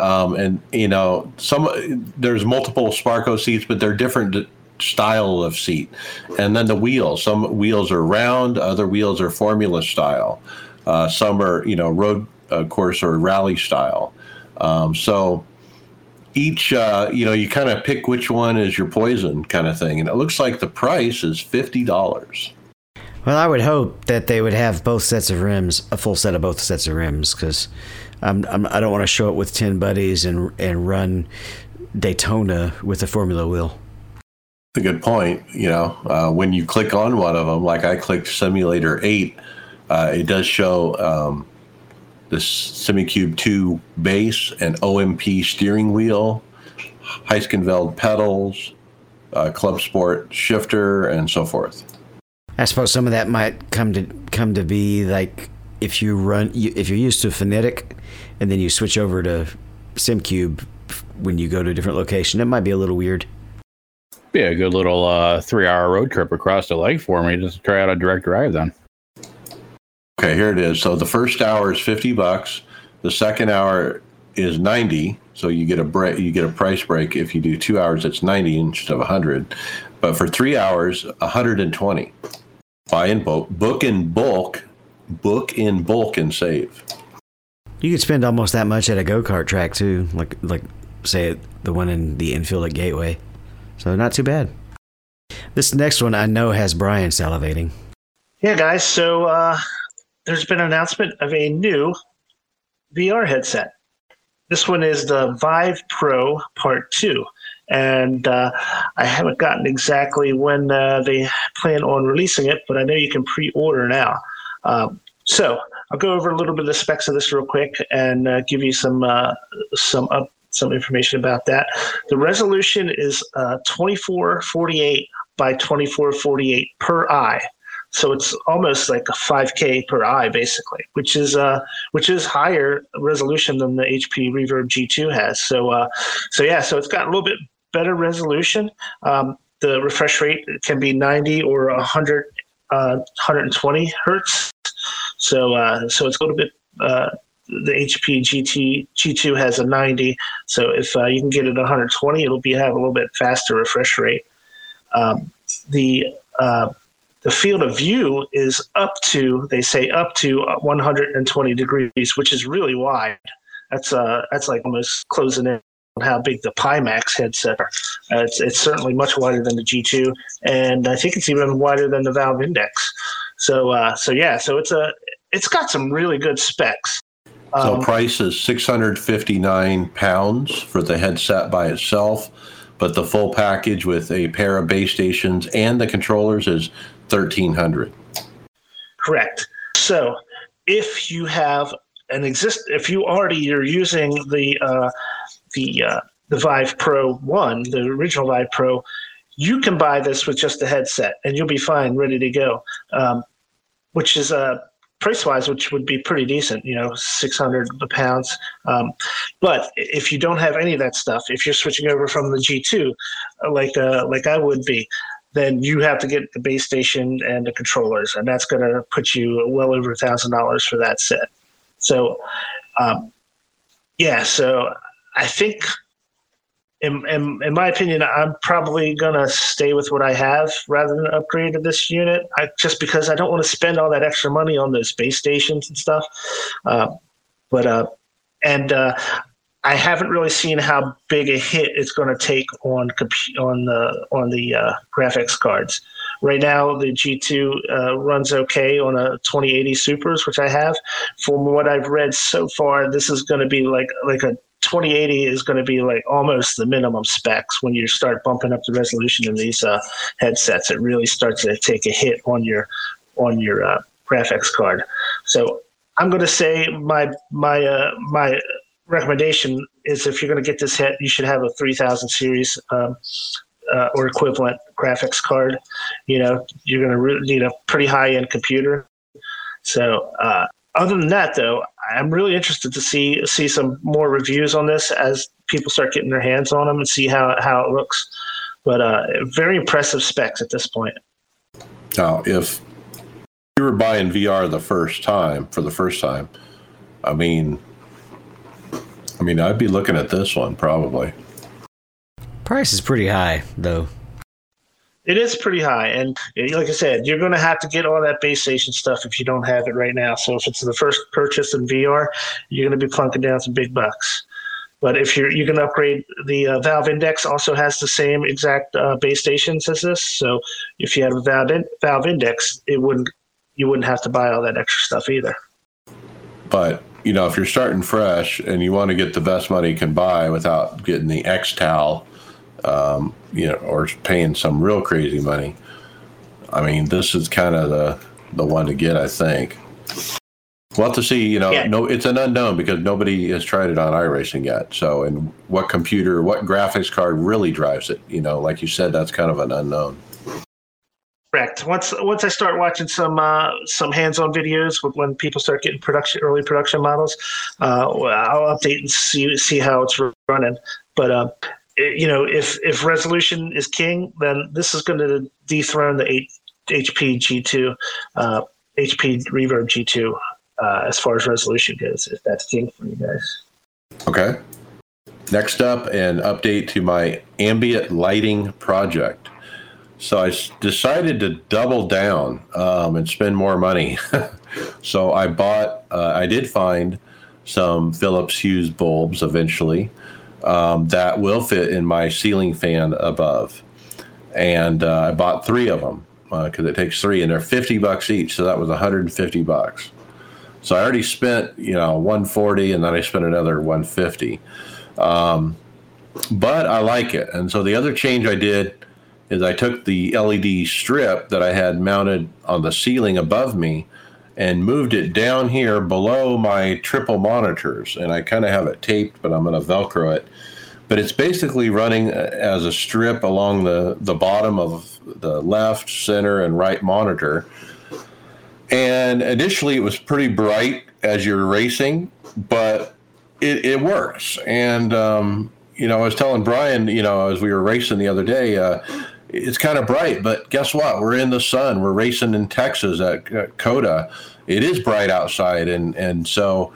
Um, and you know, some there's multiple Sparco seats, but they're different style of seat. And then the wheels, some wheels are round, other wheels are formula style. Uh, some are, you know, road uh, course or rally style. Um, so each, uh, you know, you kind of pick which one is your poison kind of thing. And it looks like the price is $50. Well, I would hope that they would have both sets of rims, a full set of both sets of rims, because I'm, I'm, I do not want to show up with 10 buddies and, and run Daytona with a Formula wheel. A good point. You know, uh, when you click on one of them, like I clicked Simulator 8, uh, it does show um, this Simucube 2 base and OMP steering wheel, Heusinkveld pedals, uh, Club Sport shifter, and so forth. I suppose some of that might come to come to be like if you run if you're used to Fanatec, and then you switch over to Simucube when you go to a different location. It might be a little weird. Be a good little uh, three-hour road trip across the lake for me. Just try out a direct drive then. Okay, here it is. So the first hour is 50 bucks. The second hour is 90. So you get a break, you get a price break. If you do two hours, it's 90 instead of 100. But for three hours, 120. Buy in bulk, book in bulk, book in bulk and save. You could spend almost that much at a go kart track too, like like say the one in the infield at Gateway. So not too bad. This next one I know has Brian salivating. Yeah, guys. So uh, there's been an announcement of a new VR headset. This one is the Vive Pro Part 2. And uh, I haven't gotten exactly when uh, they plan on releasing it, but I know you can pre order now. Um, so I'll go over a little bit of the specs of this real quick and uh, give you some uh, some up, some information about that. The resolution is uh, 2448 by 2448 per eye. So it's almost like a 5K per eye, basically, which is uh, which is higher resolution than the HP Reverb G2 has. So uh, so yeah, so it's got a little bit better resolution. Um, the refresh rate can be 90 or 100, uh, 120 hertz. So uh, so it's a little bit. Uh, the HP GT G2 has a 90, so if uh, you can get it 120, it'll be have a little bit faster refresh rate. Um, the uh, the field of view is up to they say up to 120 degrees, which is really wide. That's uh that's like almost closing in on how big the Pimax headset are. Uh, it's it's certainly much wider than the G2, and I think it's even wider than the Valve Index. So uh, so yeah, so it's a it's got some really good specs. Um, so price is 659 pounds for the headset by itself, but the full package with a pair of base stations and the controllers is 1300 correct. So if you have an exist if you already are using the uh, the uh, the Vive Pro one the original Vive Pro you can buy this with just a headset and you'll be fine ready to go. Um, which is a uh, price wise, which would be pretty decent, you know, 600 pounds. Um, but if you don't have any of that stuff, if you're switching over from the G2, like uh, like I would be, then you have to get the base station and the controllers, and that's going to put you well over a thousand dollars for that set. So, um, yeah, so I think, in, in, in my opinion, I'm probably going to stay with what I have rather than upgrade to this unit, I, just because I don't want to spend all that extra money on those base stations and stuff. Uh, but uh, and uh, I haven't really seen how big a hit it's going to take on on the on the uh, graphics cards. Right now, the G2 uh, runs okay on a 2080 Supers, which I have. From what I've read so far, this is going to be like like a 2080 is going to be like almost the minimum specs when you start bumping up the resolution in these uh, headsets. It really starts to take a hit on your on your uh, graphics card. So I'm going to say my my uh, my recommendation is if you're going to get this hit, you should have a 3000 series um, uh, or equivalent graphics card. You know, you're going to re- need a pretty high end computer. So, uh, other than that, though, I'm really interested to see see some more reviews on this as people start getting their hands on them and see how how it looks. But uh, very impressive specs at this point. Now, if you were buying VR the first time for the first time, I mean, I mean, I'd be looking at this one probably. Price is pretty high, though. It is pretty high, and like I said, you're going to have to get all that base station stuff if you don't have it right now. So if it's the first purchase in VR, you're going to be plunking down some big bucks. But if you're you can upgrade the uh, Valve Index, also has the same exact uh, base stations as this. So if you have a Valve, in, Valve Index, it wouldn't you wouldn't have to buy all that extra stuff either. But you know, if you're starting fresh and you want to get the best money you can buy without getting the X-Tal, um, you know, or paying some real crazy money, I mean, this is kind of the the one to get, I think. We'll have to see. You know, Yeah. no, it's an unknown because nobody has tried it on iRacing yet. So, and what computer, what graphics card really drives it? You know, like you said, that's kind of an unknown. Correct. Once once I start watching some uh, some hands-on videos when people start getting production early production models, uh, I'll update and see see how it's running. But uh, it- you know, if if resolution is king, then this is going to dethrone the H- HP G2, uh, HP Reverb G2 uh, as far as resolution goes. If that's king for you guys. Okay. Next up, an update to my ambient lighting project. So I decided to double down um, and spend more money. <laughs> so I bought, uh, I did find some Philips Hue bulbs eventually um, that will fit in my ceiling fan above. And uh, I bought three of them because it takes three and they're 50 bucks each. So that was 150 bucks. So I already spent, you know, 140 and then I spent another 150. Um, but I like it. And so the other change I did is I took the LED strip that I had mounted on the ceiling above me and moved it down here below my triple monitors. And I kind of have it taped, but I'm going to Velcro it. But it's basically running uh, as a strip along the, the bottom of the left, center, and right monitor. And initially, it was pretty bright as you're racing, but it, it works. And, um, you know, I was telling Brian, you know, as we were racing the other day, uh, it's kind of bright, but guess what? We're in the sun. We're racing in Texas at, COTA. It is bright outside. And, and so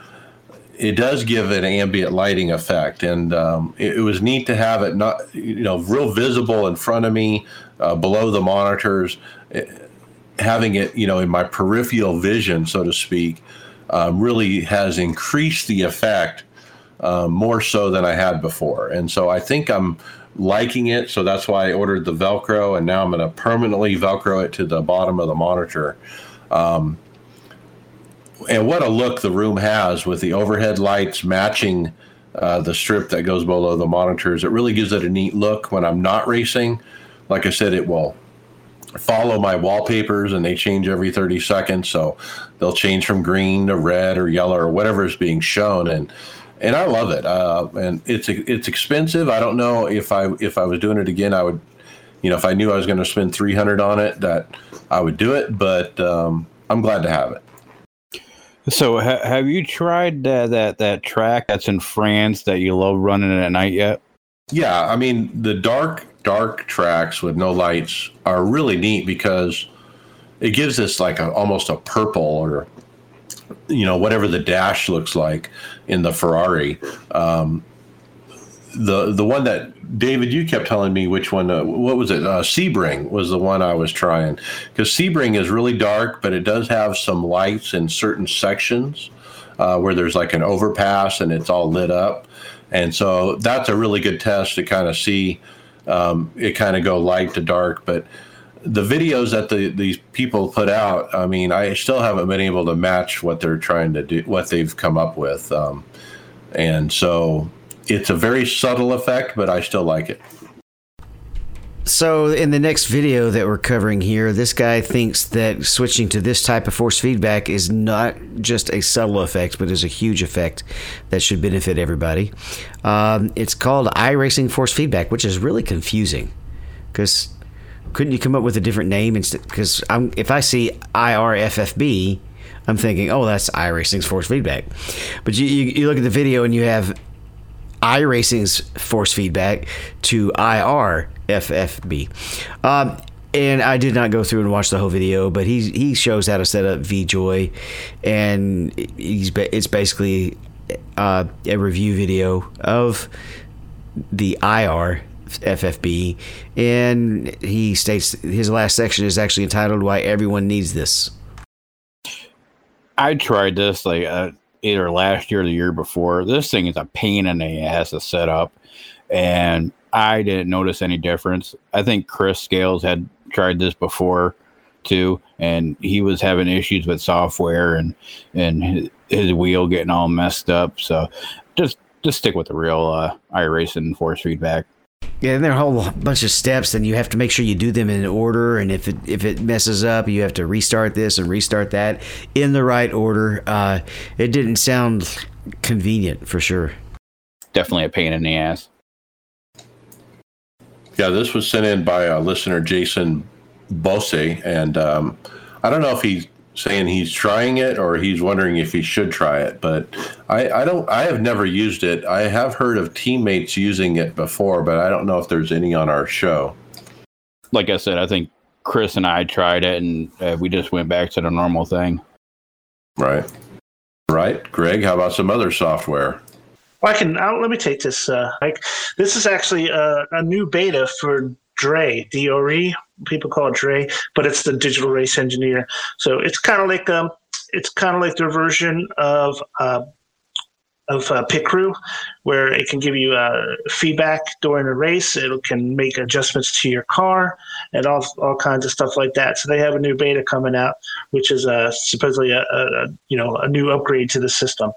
it does give an ambient lighting effect. And um, it, it was neat to have it not, you know, real visible in front of me, uh, below the monitors having it, you know, in my peripheral vision, so to speak, um, really has increased the effect um, more so than I had before. And so I think I'm liking it. So that's why I ordered the Velcro, and now I'm going to permanently Velcro it to the bottom of the monitor. Um, and what a look the room has with the overhead lights matching uh, the strip that goes below the monitors. It really gives it a neat look when I'm not racing. Like I said, it will follow my wallpapers and they change every 30 seconds so they'll change from green to red or yellow or whatever is being shown and and I love it. Uh, and it's it's expensive. I don't know if I if I was doing it again I would you know if I knew I was going to spend 300 on it that I would do it but um, I'm glad to have it. So, ha- have you tried uh, that that track that's in France that you love running at night yet? Yeah, I mean the dark dark tracks with no lights are really neat because it gives us like a almost a purple or you know whatever the dash looks like in the Ferrari. Um, the the one that David you kept telling me which one uh, what was it? Uh, Sebring was the one I was trying. Because Sebring is really dark but it does have some lights in certain sections uh, where there's like an overpass and it's all lit up. And so that's a really good test to kind of see um, it kind of go light to dark but the videos that the these people put out i mean i still haven't been able to match what they're trying to do what they've come up with um, and so it's a very subtle effect but i still like it So, in the next video that we're covering here, this guy thinks that switching to this type of force feedback is not just a subtle effect, but is a huge effect that should benefit everybody. Um, it's called iRacing force feedback, which is really confusing because couldn't you come up with a different name instead? Because if I see IRFFB, I'm thinking, oh, that's iRacing's force feedback. But you, you, you look at the video and you have iRacing's force feedback to IRFFB. Um, and I did not go through and watch the whole video, but he he shows how to set up VJoy, and he's it's basically uh, a review video of the IR FFB, and he states his last section is actually entitled "Why Everyone Needs This." I tried this like uh, either last year or the year before. This thing is a pain in the ass to set up, and I didn't notice any difference. I think Chris Scales had tried this before too, and he was having issues with software and and his, his wheel getting all messed up. So just just stick with the real uh, iRacing force feedback. Yeah, and there are a whole bunch of steps, and you have to make sure you do them in order. And if it if it messes up, you have to restart this and restart that in the right order. Uh, it didn't sound convenient for sure. Definitely a pain in the ass. Yeah, this was sent in by a listener, Jason Bose, and um, I don't know if he's saying he's trying it or he's wondering if he should try it. But I, I don't. I have never used it. I have heard of teammates using it before, but I don't know if there's any on our show. Like I said, I think Chris and I tried it, and uh, we just went back to the normal thing. Right. Right, Greg. How about some other software? Well, I can. I'll, let me take this. Uh, like, this is actually a, a new beta for Dre, D-O-R-E. People call it Dre, but it's the digital race engineer. So it's kind of like um, it's kind of like their version of uh, of uh, Pit Crew, where it can give you uh, feedback during a race. It can make adjustments to your car and all all kinds of stuff like that. So they have a new beta coming out, which is uh, supposedly a, a, you know a new upgrade to the system.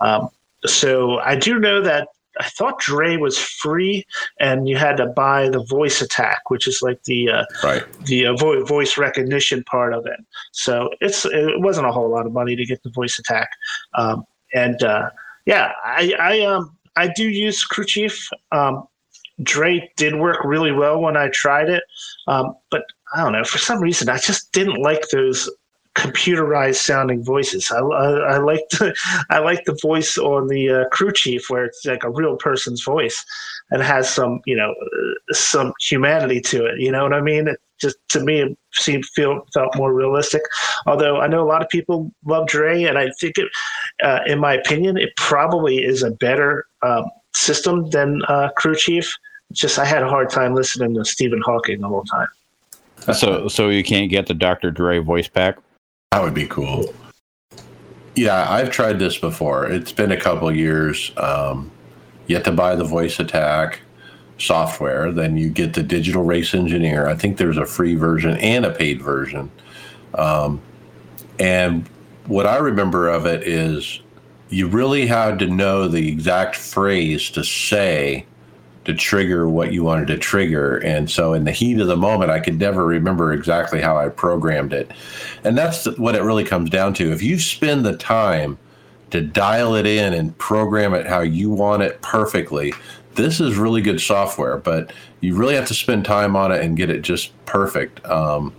Um, so I do know that I thought Dre was free, and you had to buy the voice attack, which is like the uh, right the uh, vo- voice recognition part of it. So it's it wasn't a whole lot of money to get the voice attack, um, and uh, yeah, I I um I do use Crew Chief. Um, Dre did work really well when I tried it, um, but I don't know for some reason I just didn't like those computerized sounding voices. I, I, I like the <laughs> I like the voice on the uh, crew chief where it's like a real person's voice and has some you know some humanity to it. You know what I mean? It just to me it seemed feel felt more realistic. Although I know a lot of people love Dre, and I think it, uh, in my opinion, it probably is a better um, system than uh, crew chief. Just I had a hard time listening to Stephen Hawking the whole time. So, so you can't get the Dr. Dre voice pack. That would be cool. Yeah, I've tried this before. It's been a couple years. Um, you have to buy the voice attack software, then you get the digital race engineer. I think there's a free version and a paid version. Um, and what I remember of it is you really had to know the exact phrase to say to trigger what you wanted to trigger. And so, in the heat of the moment, I could never remember exactly how I programmed it. And that's what it really comes down to. If you spend the time to dial it in and program it how you want it perfectly, this is really good software, but you really have to spend time on it and get it just perfect. Um,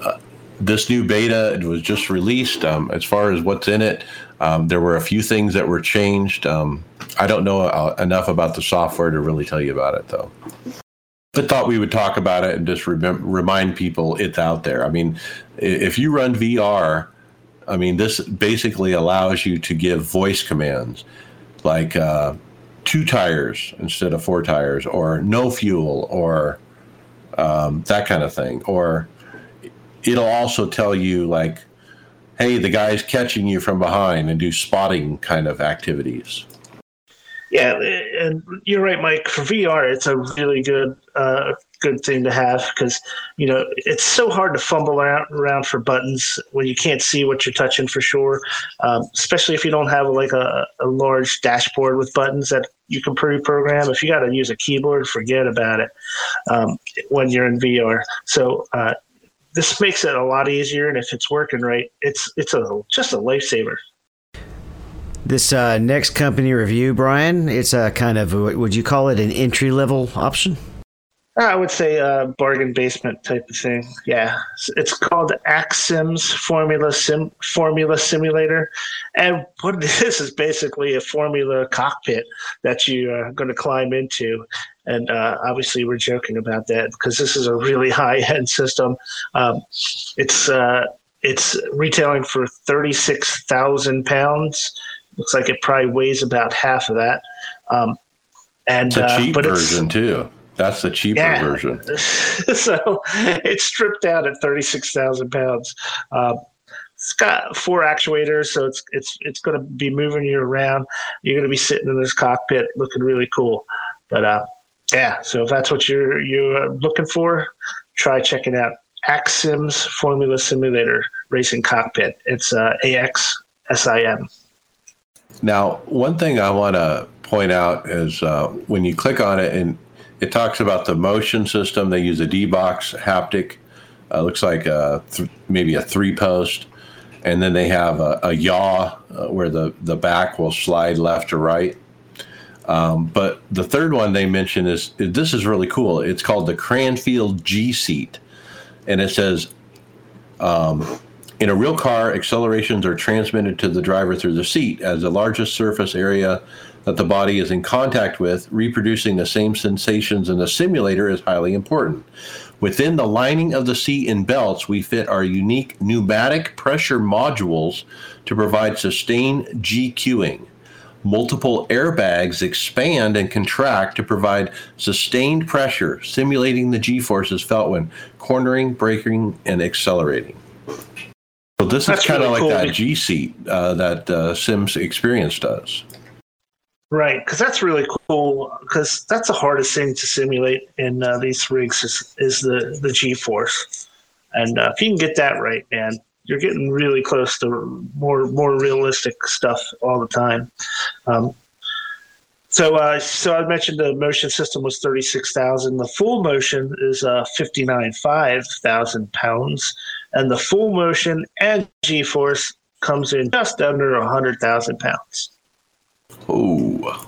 uh, this new beta was just released. Um, as far as what's in it, um, there were a few things that were changed. Um, I don't know uh, enough about the software to really tell you about it, though. But thought we would talk about it and just remind people it's out there. I mean, if you run VR, I mean, this basically allows you to give voice commands like uh, two tires instead of four tires, or no fuel, or um, that kind of thing. Or it'll also tell you, like, hey, the guy's catching you from behind and do spotting kind of activities. Yeah, and you're right, Mike. For VR, it's a really good uh, good thing to have because you know it's so hard to fumble around, for buttons when you can't see what you're touching for sure. Um, especially if you don't have like a, a large dashboard with buttons that you can pre-program. If you got to use a keyboard, forget about it um, when you're in VR. So uh, this makes it a lot easier, and if it's working right, it's it's a just a lifesaver. This uh, next company review, Brian, it's a kind of, would you call it an entry level option? I would say a bargain basement type of thing. Yeah, it's called Axims Formula Sim Formula Simulator, and what it <laughs> is basically a formula cockpit that you are going to climb into. And uh, obviously, we're joking about that because this is a really <laughs> high end system. Um, it's uh, it's retailing for thirty six thousand pounds. Looks like it probably weighs about half of that. Um, and It's a uh, cheap it's- version too. That's the cheaper Yeah. version. <laughs> so it's stripped out at 36,000 pounds. Um, it's got four actuators, so it's it's it's going to be moving you around. You're going to be sitting in this cockpit, looking really cool. But uh, yeah, so if that's what you're you're looking for, try checking out Axims Formula Simulator Racing Cockpit. It's uh, AX SIM. Now, one thing I want to point out is uh, when you click on it and it talks about the motion system, they use a D box haptic. Uh, looks like a th- maybe a three post. And then they have a, a yaw uh, where the, the back will slide left or right. Um, but the third one they mention is this is really cool. It's called the Cranfield G seat. And it says, um, in a real car, accelerations are transmitted to the driver through the seat as the largest surface area that the body is in contact with, reproducing the same sensations in the simulator is highly important. Within the lining of the seat and belts, we fit our unique pneumatic pressure modules to provide sustained G-cueing. Multiple airbags expand and contract to provide sustained pressure, simulating the G forces felt when cornering, braking, and accelerating. So this That's is kind of really like cool. that G seat uh, that uh, Sims Experience does. Right, because that's really cool. Because that's the hardest thing to simulate in uh, these rigs is, is the the G force, and uh, if you can get that right, man, you're getting really close to more more realistic stuff all the time. Um, so, uh, so I mentioned the motion system was thirty six thousand. The full motion is uh, fifty nine five thousand pounds, and the full motion and G force comes in just under hundred thousand pounds. Oh,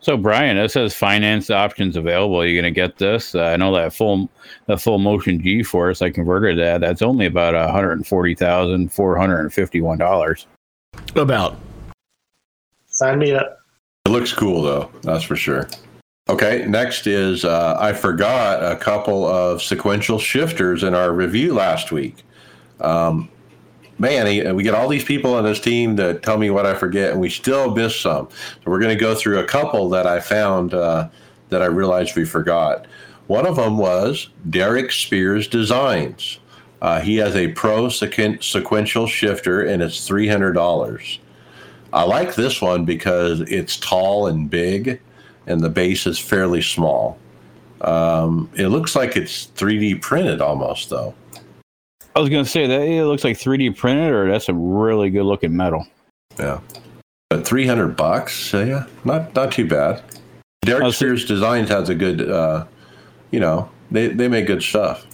So Brian, it says finance options available. You're gonna get this. Uh, I know that full the full motion G force. I converted that. That's only about one hundred and forty thousand four hundred and fifty one dollars. About. Sign me up. it looks cool though, that's for sure. Okay, next is uh, I forgot a couple of sequential shifters in our review last week. Um, man, we get all these people on this team that tell me what I forget, and we still miss some. So we're going to go through a couple that I found uh, that I realized we forgot. One of them was Derek Speare Designs. Uh, he has a pro sequen- sequential shifter, and it's three hundred dollars. I like this one because it's tall and big, and the base is fairly small. Um, it looks like it's 3D printed almost, though. I was gonna say that it looks like 3D printed, or that's a really good looking metal. Yeah, but 300 bucks, so yeah, not not too bad. Derek so- Speare Designs has a good, uh, you know, they they make good stuff,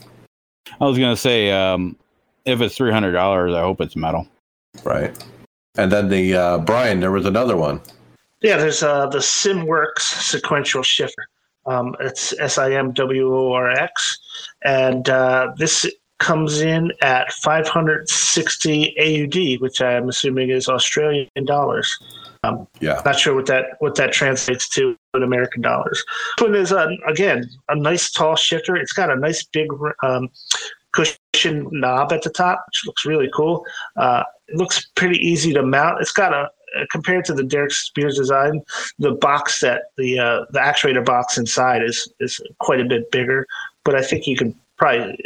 I was gonna say um, if it's three hundred dollars, I hope it's metal. right? And then the uh, Brian, there was another one. Yeah, there's uh, the SimWorx sequential shifter. Um, it's S I M W O R X, and uh, this comes in at 560 AUD, which I'm assuming is Australian dollars. Um, Yeah, not sure what that what that translates to in American dollars. This one is uh, again a nice tall shifter. It's got a nice big um, cushion knob at the top, which looks really cool. Uh, it looks pretty easy to mount. It's got a compared to the Derek Speare design, the box that the uh, the actuator box inside is is quite a bit bigger. But I think you can probably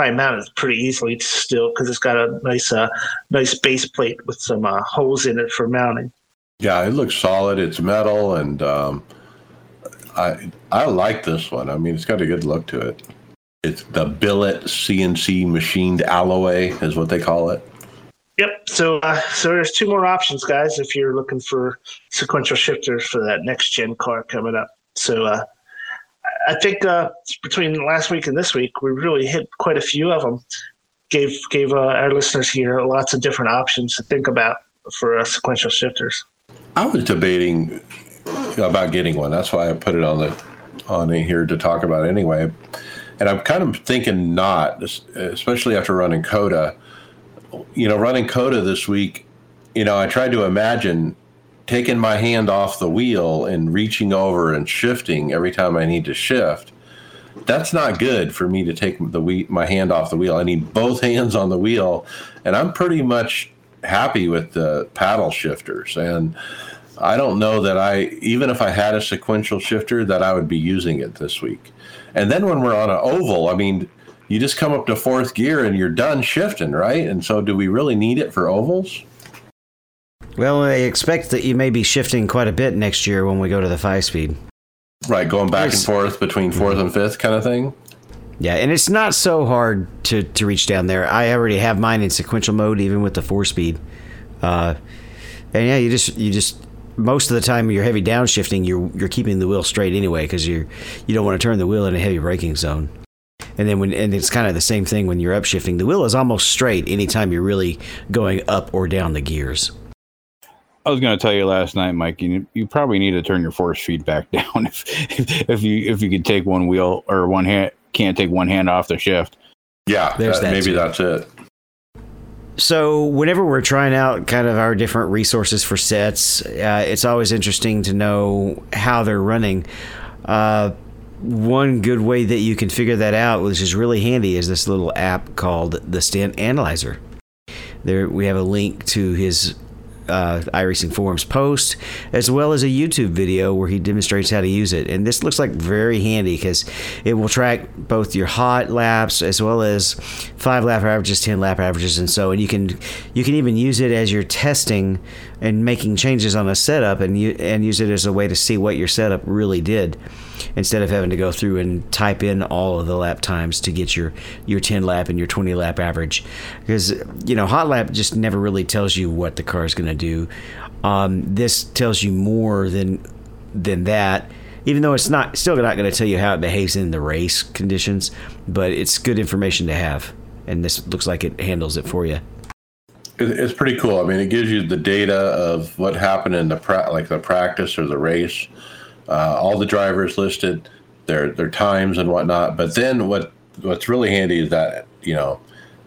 probably mount it pretty easily still because it's got a nice uh, nice base plate with some uh, holes in it for mounting. yeah, it looks solid. It's metal, and um, I I like this one. I mean, it's got a good look to it. It's the billet CNC machined alloy, is what they call it. Yep. So, uh, so there's two more options, guys, if you're looking for sequential shifters for that next gen car coming up. So, uh, I think uh, between last week and this week, we really hit quite a few of them. Gave gave uh, our listeners here lots of different options to think about for uh, sequential shifters. I was debating about getting one. That's why I put it on the on here to talk about anyway. And I'm kind of thinking not, especially after running COTA. You know, running COTA this week, you know, I tried to imagine taking my hand off the wheel and reaching over and shifting every time I need to shift. That's not good for me to take the we- my hand off the wheel. I need both <laughs> hands on the wheel, and I'm pretty much happy with the paddle shifters. And I don't know that I, even if I had a sequential shifter, that I would be using it this week. And then when we're on an oval, I mean, you just come up to fourth gear and you're done shifting, right? And so, do we really need it for ovals? Well, I expect that you may be shifting quite a bit next year when we go to the five speed. Right, going back and forth between 4th and fifth, kind of thing. Yeah, and it's not so hard to, to reach down there. I already have mine in sequential mode, even with the four speed. Uh, and yeah, you just you just most of the time you're heavy downshifting, you're you're keeping the wheel straight anyway because you're you don't want to turn the wheel in a heavy braking zone. And then when and it's kind of the same thing when you're upshifting. The wheel is almost straight anytime you're really going up or down the gears. I was going to tell you last night, Mike. You, you probably need to turn your force feedback <laughs> down if if you if you could take one wheel or one hand can't take one hand off the shift. Yeah, There's that maybe too. that's it. So, whenever we're trying out kind of our different resources for sets, uh, it's always interesting to know how they're running. Uh, one good way that you can figure that out, which is really handy, is this little app called the Stint Analyzer. There, we have a link to his uh, iRacing Forums post, as well as a YouTube video where he demonstrates how to use it. And this looks like very handy because it will track both your hot laps as well as five lap averages, ten lap averages, and so. And you can you can even use it as you're testing and making changes on a setup, and you and use it as a way to see what your setup really did, instead of having to go through and type in all of the lap times to get your your 10 lap and your 20 lap average. Because you know hot lap just never really tells you what the car is going to do. Um, this tells you more than than that even though it's not still not going to tell you how it behaves in the race conditions but it's good information to have and this looks like it handles it for you. It's pretty cool. I mean, it gives you the data of what happened in the pra- like the practice or the race, uh, all the drivers listed, their their times and whatnot. But then what what's really handy is that you know,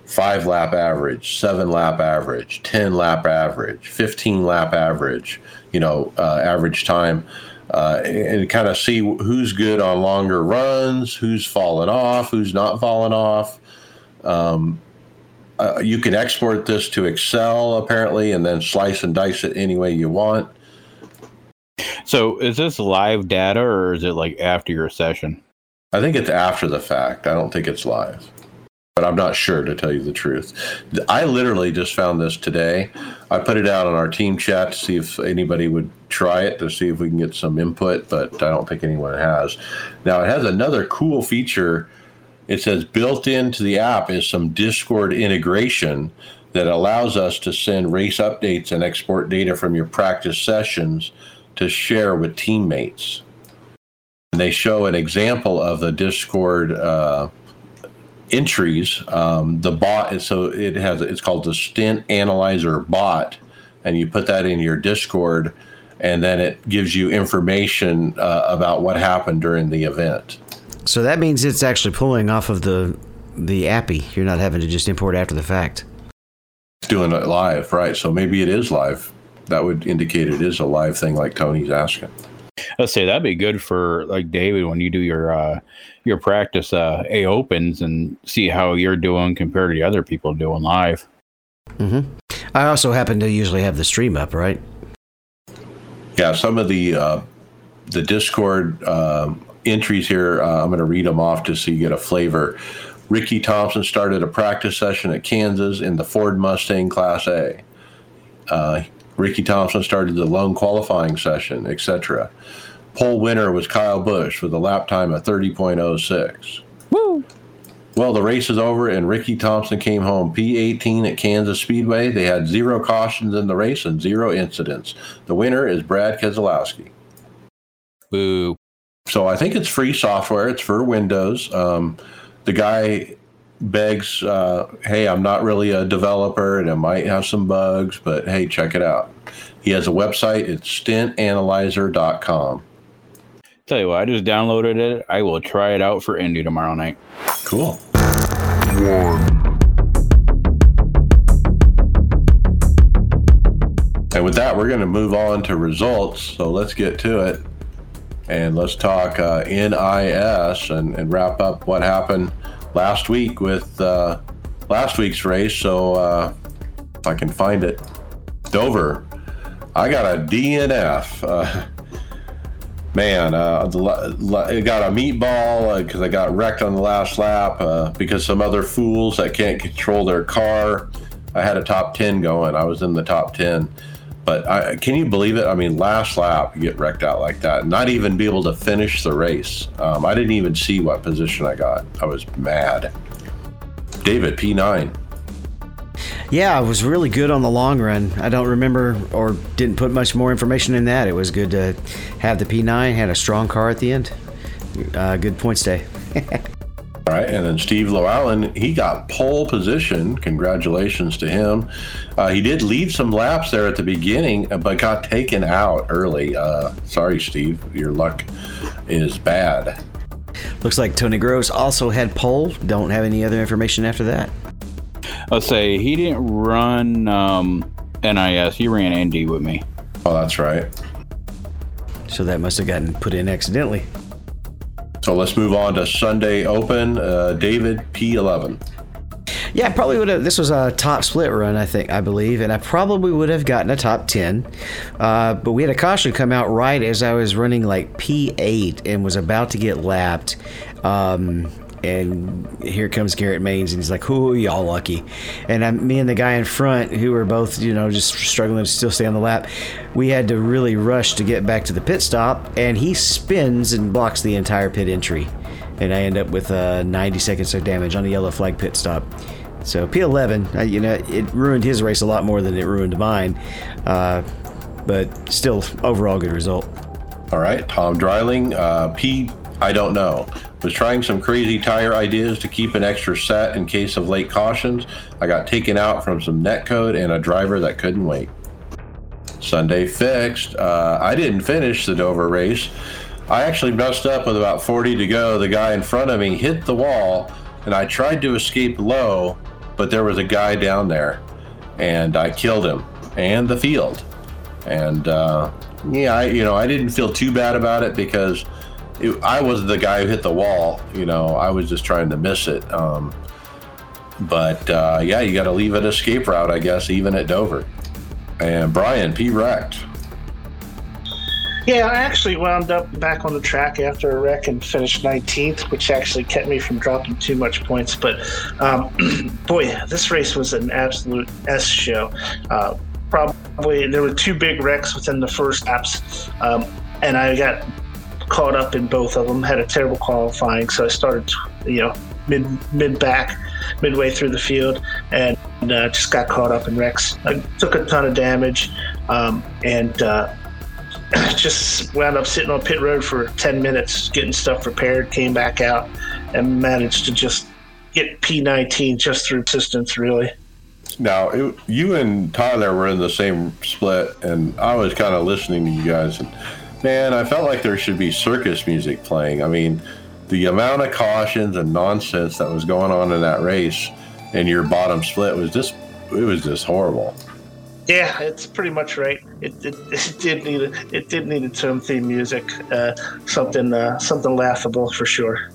five lap average, seven lap average, ten lap average, fifteen lap average. You know, uh, average time. Uh, and kind of see who's good on longer runs, who's fallen off, who's not fallen off uh, you can export this to Excel apparently, and then slice and dice it any way you want. So is this live data or is it like after your session? I think it's after the fact. I don't think it's live, but I'm not sure to tell you the truth. I literally just found this today. I put it out on our team chat to see if anybody would try it to see if we can get some input, but I don't think anyone has. Now it has another cool feature. It says built into the app is some Discord integration that allows us to send race updates and export data from your practice sessions to share with teammates. And they show an example of the Discord uh, entries. Um, the bot so it has it's called the Stint Analyzer bot, and you put that in your Discord, and then it gives you information uh, about what happened during the event. so that means it's actually pulling off of the the appy you're not having to just import after the fact It's doing it live, right? So maybe it is live. That would indicate it is a live thing, like Tony's asking. Let's say that'd be good for like David when you do your uh your practice uh A opens and see how you're doing compared to the other people doing live. I also happen to usually have the stream up, right? Yeah, some of the uh, the Discord um entries here, uh, I'm going to read them off just so you get a flavor. Ricky Thompson started a practice session at Kansas in the Ford Mustang Class A. Uh, Ricky Thompson started the lone qualifying session, etc. Pole winner was Kyle Busch with a lap time of 30.06. Woo! Well, the race is over, and Ricky Thompson came home P18 at Kansas Speedway. They had zero cautions in the race and zero incidents. The winner is Brad Keselowski. Boo. So I think it's free software. It's for Windows. Um, the guy begs, uh, "Hey, I'm not really a developer, and it might have some bugs, but hey, check it out." He has a website. It's stintanalyzer.com. Tell you what, I just downloaded it. I will try it out for Indy tomorrow night. Cool. And with that, we're going to move on to results. So let's get to it. And let's talk uh, NIS and, and wrap up what happened last week with uh, last week's race. So uh, if I can find it, Dover. I got a DNF. Uh, <laughs> man, uh, I got a meatball because I got wrecked on the last lap uh, because some other fools that can't control their car. I had a top 10 going. I was in the top 10. But I, can you believe it? I mean, last lap, you get wrecked out like that, not even be able to finish the race. Um, I didn't even see what position I got. I was mad. David, P9. Yeah, I was really good on the long run. I don't remember or didn't put much more information in that. It was good to have the P9, had a strong car at the end. Uh, good points day. <laughs> All right, and then Steve Llewellyn, he got pole position. Congratulations to him. Uh, he did leave some laps there at the beginning, uh, but got taken out early. Uh, sorry, Steve, your luck is bad. Looks like Tony Groves also had pole. Don't have any other information after that. I'll say he didn't run um, NIS. He ran ND with me. Oh, that's right. So that must have gotten put in accidentally. So let's move on to Sunday Open. Uh, David P11. Yeah, I probably would have. This was a top split run, I think, I believe, and I probably would have gotten a top 10. Uh, but we had a caution come out right as I was running like P8 and was about to get lapped. Um, and here comes Garrett Manes, and he's like, "Ooh, y'all lucky." And I, me and the guy in front, who were both, you know, just struggling to still stay on the lap, we had to really rush to get back to the pit stop, and he spins and blocks the entire pit entry, and I end up with uh, 90 seconds of damage on a yellow flag pit stop. So P11, uh, you know, it ruined his race a lot more than it ruined mine, uh, but still, overall good result. All right, Tom Dreiling, uh, P. I don't know. Was trying some crazy tire ideas to keep an extra set in case of late cautions. I got taken out from some net code and a driver that couldn't wait. Sunday fixed. Uh, I didn't finish the Dover race. I actually messed up with about 40 to go. The guy in front of me hit the wall, and I tried to escape low, but there was a guy down there, and I killed him and the field. And uh, yeah, I, you know, I didn't feel too bad about it because it, I was the guy who hit the wall. You know, I was just trying to miss it. Um, but uh, yeah, you got to leave an escape route, I guess, even at Dover. And Brian P. Wrecked. Yeah, I actually wound up back on the track after a wreck and finished 19th, which actually kept me from dropping too much points. But um, <clears throat> boy, this race was an absolute S show. Uh, probably there were two big wrecks within the first laps, um, and I got caught up in both of them. Had a terrible qualifying, so I started, you know, mid mid back, midway through the field, and uh, just got caught up in wrecks. I took a ton of damage, um, and uh, <clears throat> just wound up sitting on pit road for 10 minutes getting stuff repaired. Came back out and managed to just get P19 just through distance, really. Now, it, you and Tyler were in the same split, and I was kind of listening to you guys, and man, I felt like there should be circus music playing. I mean, the amount of cautions and nonsense that was going on in that race and your bottom split was just it was just horrible. Yeah, it's pretty much right. It, it, <laughs> it did need a, it did need its own theme music, uh, something uh, something laughable for sure.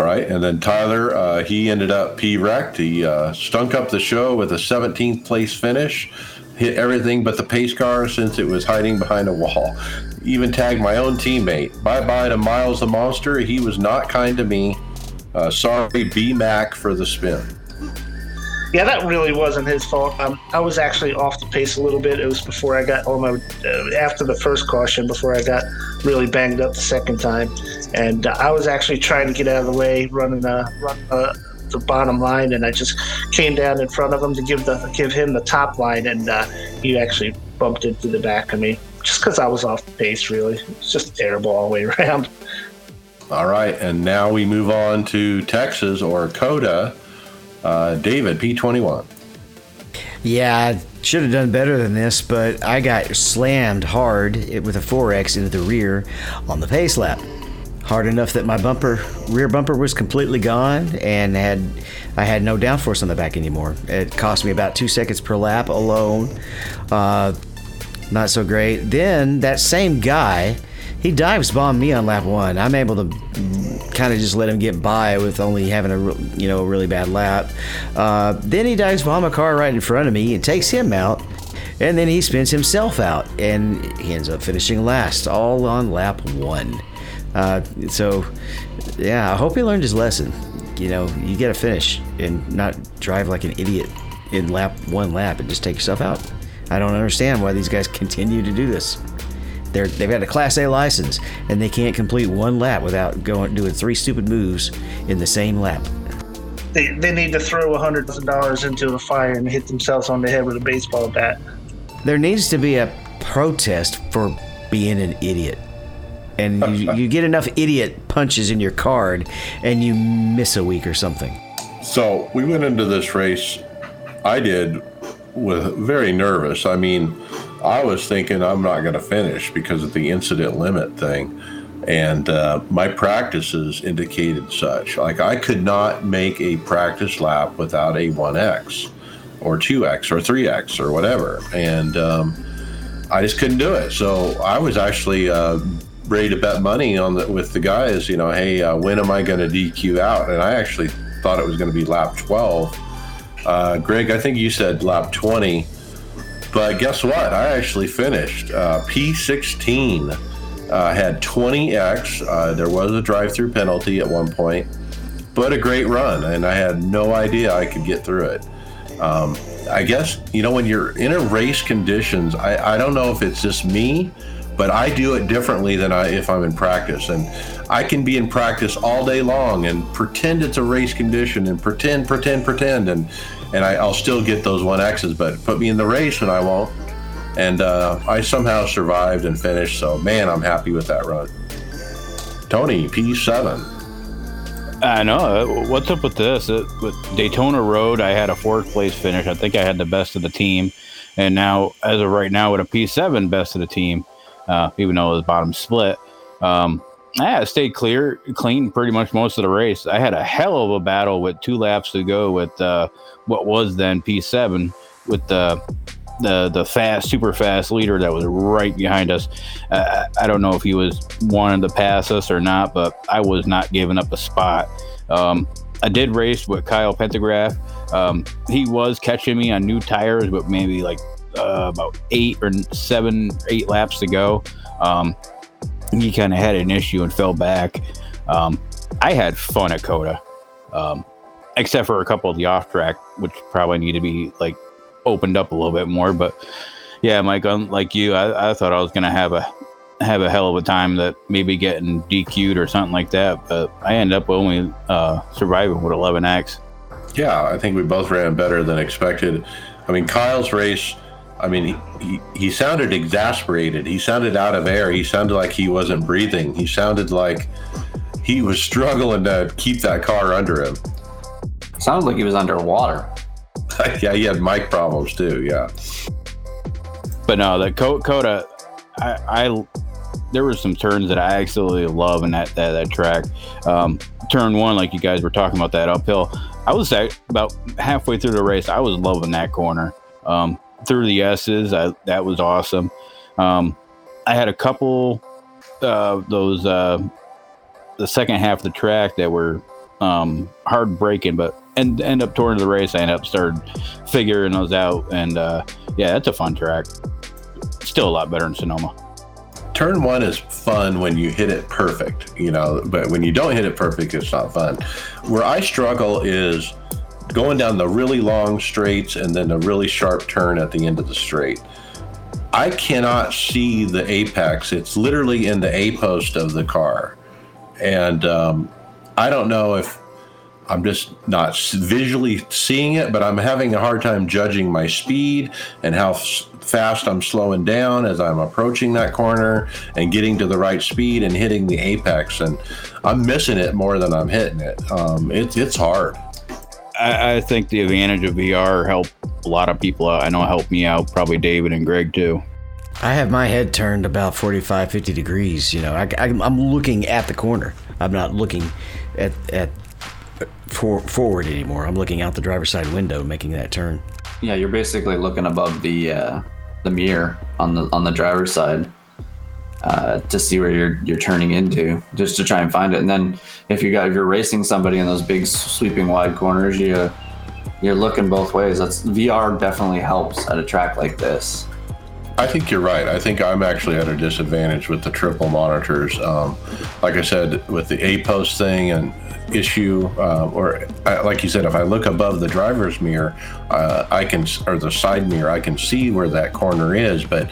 All right, and then Tyler, uh, he ended up P wrecked. He uh, stunk up the show with a 17th place finish, hit everything but the pace car since it was hiding behind a wall. Even tagged my own teammate. Bye bye to Miles the Monster. He was not kind to me. Uh, sorry, B Mac, for the spin. Yeah, that really wasn't his fault. Um, I was actually off the pace a little bit. It was before I got on my uh, after the first caution, before I got really banged up the second time, and uh, I was actually trying to get out of the way, running uh, uh, the bottom line, and I just came down in front of him to give the give him the top line, and uh, he actually bumped into the back of me just because I was off the pace. Really, it's just terrible all the way <laughs> around. All right, and now we move on to Texas or COTA. Uh, David P21. Yeah, I should have done better than this, but I got slammed hard with a 4X into the rear on the pace lap. hard enough that my bumper, rear bumper, was completely gone, and had I had no downforce on the back anymore. It cost me about two seconds per lap alone. Uh, not so great. Then that same guy, he dives bomb me on lap one. I'm able to kind of just let him get by with only having a you know a really bad lap. Uh, then he dives bomb a car right in front of me and takes him out. And then he spins himself out, and he ends up finishing last, all on lap one. Uh, so, yeah, I hope he learned his lesson. You know, you got to finish and not drive like an idiot in lap one lap and just take yourself out. I don't understand why these guys continue to do this. They're, they've got a Class A license and they can't complete one lap without going doing three stupid moves in the same lap. They, they need to throw hundred thousand dollars into a fire and hit themselves on the head with a baseball bat. There needs to be a protest for being an idiot. And you, <laughs> you get enough idiot punches in your card and you miss a week or something. So we went into this race, I did, with very nervous. I mean, I was thinking I'm not going to finish because of the incident limit thing. And uh, my practices indicated such. Like, I could not make a practice lap without a 1X or 2X or 3X or whatever. And um, I just couldn't do it. So I was actually uh, ready to bet money on the, with the guys, you know, hey, uh, when am I going to DQ out? And I actually thought it was going to be lap 12. Uh, Greg, I think you said lap 20. But guess what? I actually finished uh, P16. Uh, had 20x. Uh, there was a drive-through penalty at one point, but a great run, and I had no idea I could get through it. Um, I guess you know when you're in a race conditions, I, I don't know if it's just me, but I do it differently than I if I'm in practice, and I can be in practice all day long and pretend it's a race condition and pretend, pretend, pretend, and and I, I'll still get those one X's, but put me in the race and I won't. And uh, I somehow survived and finished. So man, I'm happy with that run. Tony P7. I know. Uh, What's up with this? Uh, with Daytona Road, I had a fourth place finish. I think I had the best of the team. And now, as of right now, with a P7 best of the team, uh, even though it was bottom split, um, I stayed clear, clean pretty much most of the race. I had a hell of a battle with two laps to go with uh, what was then P7 with the the the fast, super fast leader that was right behind us. Uh, I don't know if he was wanting to pass us or not, but I was not giving up a spot. Um, I did race with Kyle Pendygraft. Um, he was catching me on new tires, but maybe like uh, about eight or seven, eight laps to go. Um, he kind of had an issue and fell back. Um, I had fun at COTA, um, except for a couple of the off track, which probably need to be like opened up a little bit more. But yeah, Mike, unlike you, I, I thought I was gonna have a have a hell of a time that maybe getting DQ'd or something like that. But I ended up only uh, surviving with 11x. Yeah, I think we both ran better than expected. I mean, Kyle's race. I mean, he, he, he sounded exasperated. He sounded out of air. He sounded like he wasn't breathing. He sounded like he was struggling to keep that car under him. Sounded like he was underwater. <laughs> yeah, he had mic problems too. Yeah. But no, the COTA, I, I there were some turns that I absolutely love in that that, that track. Um, turn one, like you guys were talking about that uphill, I was at, about halfway through the race. I was loving that corner. Um, through the S's, I, that was awesome. Um, I had a couple uh, those uh, the second half of the track that were um, hard braking, but and end up touring the race. I ended up started figuring those out, and uh, yeah, that's a fun track. Still a lot better than Sonoma. Turn one is fun when you hit it perfect, you know, but when you don't hit it perfect, it's not fun. Where I struggle is going down the really long straights and then a really sharp turn at the end of the straight. I cannot see the apex. It's literally in the A post of the car. And um, I don't know if I'm just not visually seeing it, but I'm having a hard time judging my speed and how f- fast I'm slowing down as I'm approaching that corner and getting to the right speed and hitting the apex. And I'm missing it more than I'm hitting it. Um, it's it's hard. I, I think the advantage of VR helped a lot of people out. I know it helped me out, probably David and Greg too. I have my head turned about 45, 50 degrees. You know, I, am looking at the corner. I'm not looking at at for, forward anymore. I'm looking out the driver's side window, making that turn. Yeah, you're basically looking above the uh, the mirror on the on the driver's side uh, to see where you're you're turning into, just to try and find it. And then if you got if you're racing somebody in those big sweeping wide corners, you you're looking both ways. That's VR definitely helps at a track like this. I think you're right. I think I'm actually at a disadvantage with the triple monitors. Um, like I said, with the A post thing and issue, uh, or uh, like you said, if I look above the driver's mirror, uh, I can, or the side mirror, I can see where that corner is, but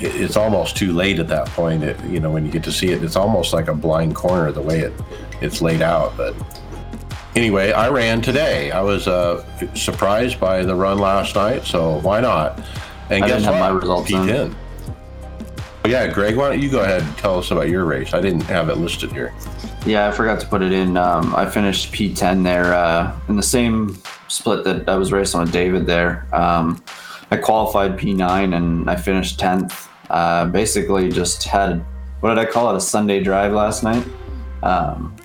it's almost too late at that point. It, you know, when you get to see it, it's almost like a blind corner the way it it's laid out. But anyway, I ran today. I was uh, surprised by the run last night, so why not? And I guess what? my results in. P10. Yeah, Greg, why don't you go ahead and tell us about your race? I didn't have it listed here. Yeah, I forgot to put it in. Um, I finished P10 there uh, in the same split that I was racing with David there. Um, I qualified P9 and I finished 10th. Uh, basically, just had what did I call it? A Sunday drive last night. Um,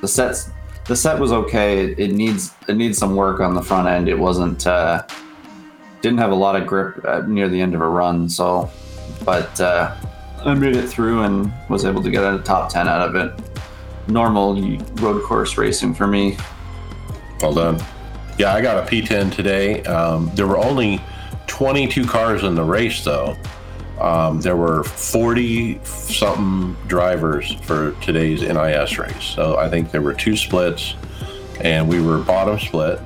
the sets, the set was okay. It, needs it needs some work on the front end. It wasn't uh, didn't have a lot of grip uh, near the end of a run. So, but uh, I made it through and was able to get a top 10 out of it. Normal road course racing for me. Well done. Yeah, I got a P10 today. Um, there were only 22 cars in the race, though. Um, there were 40 something drivers for today's NIS race. So I think there were two splits, and we were bottom split.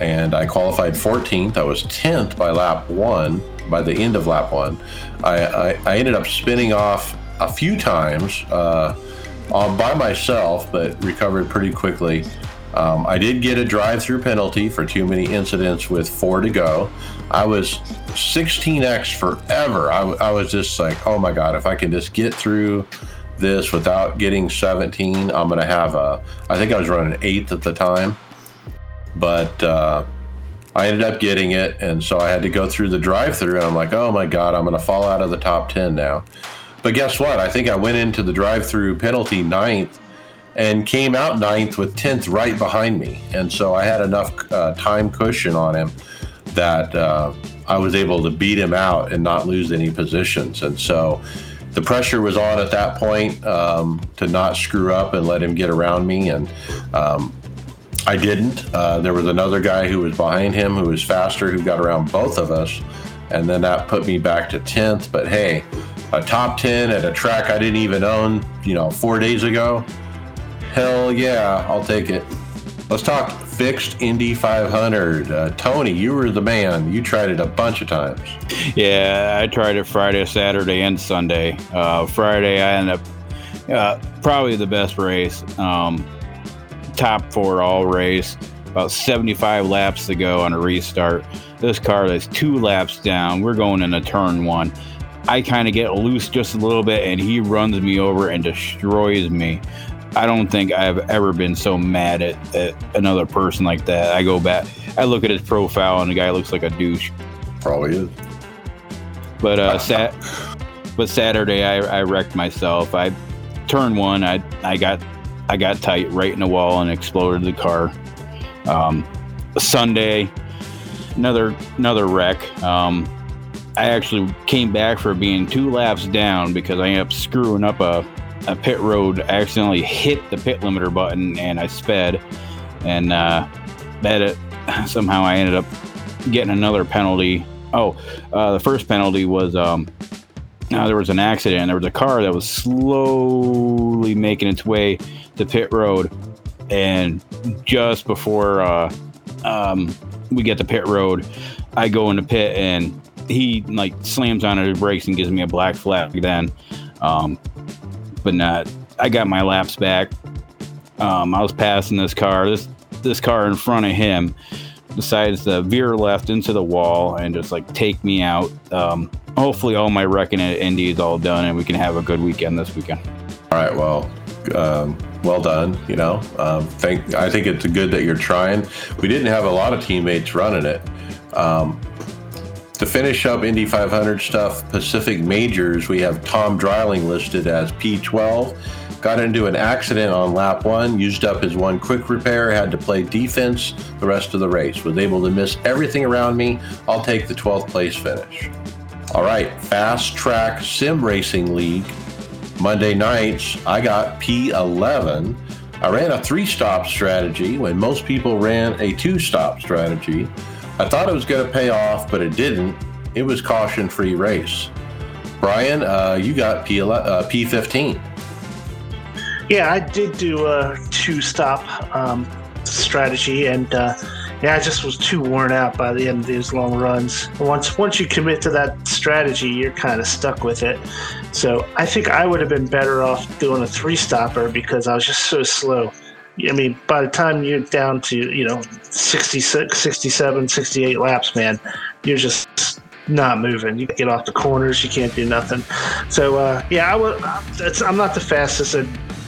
And I qualified 14th. I was 10th by lap one, by the end of lap one. I, I, I ended up spinning off a few times uh, by myself, but recovered pretty quickly. Um, I did get a drive through penalty for too many incidents with four to go. I was 16x forever. I, I was just like, oh my God, if I can just get through this without getting 17, I'm going to have a. I think I was running eighth at the time, but uh, I ended up getting it. And so I had to go through the drive through, and I'm like, oh my God, I'm to fall out of the top 10 now. But guess what? I think I went into the drive through penalty ninth and came out ninth with 10th right behind me. And so I had enough uh, time cushion on him that uh, I was able to beat him out and not lose any positions. And so the pressure was on at that point um, to not screw up and let him get around me. And um, I didn't. Uh, there was another guy who was behind him who was faster who got around both of us. And then that put me back to 10th. But hey, a top 10 at a track I didn't even own, you know, four days ago. Hell yeah, I'll take it. Let's talk fixed Indy 500. Uh, Tony, you were the man. You tried it a bunch of times. Yeah, I tried it Friday, Saturday, and Sunday. Uh, Friday, I ended up uh, probably the best race. Um, top four all race. About 75 laps to go on a restart. This car is two laps down. We're going into turn one. I kind of get loose just a little bit, and he runs me over and destroys me. I don't think I've ever been so mad at, at another person like that. I go back, I look at his profile, and the guy looks like a douche. Probably is. But uh, sat, but Saturday I, I wrecked myself. I turned one. I I got I got tight right in the wall and exploded the car. Um, Sunday, another another wreck. Um, I actually came back for being two laps down because I ended up screwing up a a pit road, I accidentally hit the pit limiter button and I sped, and uh, that it, <laughs> somehow I ended up getting another penalty. Oh, uh, the first penalty was um, uh, there was an accident. There was a car that was slowly making its way to pit road, and just before uh, um, we get to pit road, I go in the pit and he like slams on his brakes and gives me a black flag. Then um, but not. I got my laps back. Um, I was passing this car. This this car in front of him decides to veer left into the wall and just like take me out. Um, hopefully, all my wrecking at Indy is all done, and we can have a good weekend this weekend. All right. Well, um, well done. You know, um, thank. I think it's good that you're trying. We didn't have a lot of teammates running it. Um, To finish up Indy 500 stuff, Pacific Majors, we have Tom Dreiling listed as P12. Got into an accident on lap one, used up his one quick repair, had to play defense the rest of the race. Was able to miss everything around me. I'll take the 12th place finish. All right, Fast Track Sim Racing League. Monday nights, I got P11. I ran a three stop strategy when most people ran a two stop strategy. I thought it was going to pay off, but it didn't. It was caution free race. Brian, uh, you got P uh, P15. Yeah, I did do a two stop um, strategy, and uh, yeah, I just was too worn out by the end of these long runs. Once once you commit to that strategy, you're kind of stuck with it. So I think I would have been better off doing a three stopper because I was just so slow. I mean, by the time you're down to, you know, 66, 67, 68 laps, man, you're just not moving. You get off the corners, you can't do nothing. So, uh, yeah, I would, I'm not the fastest at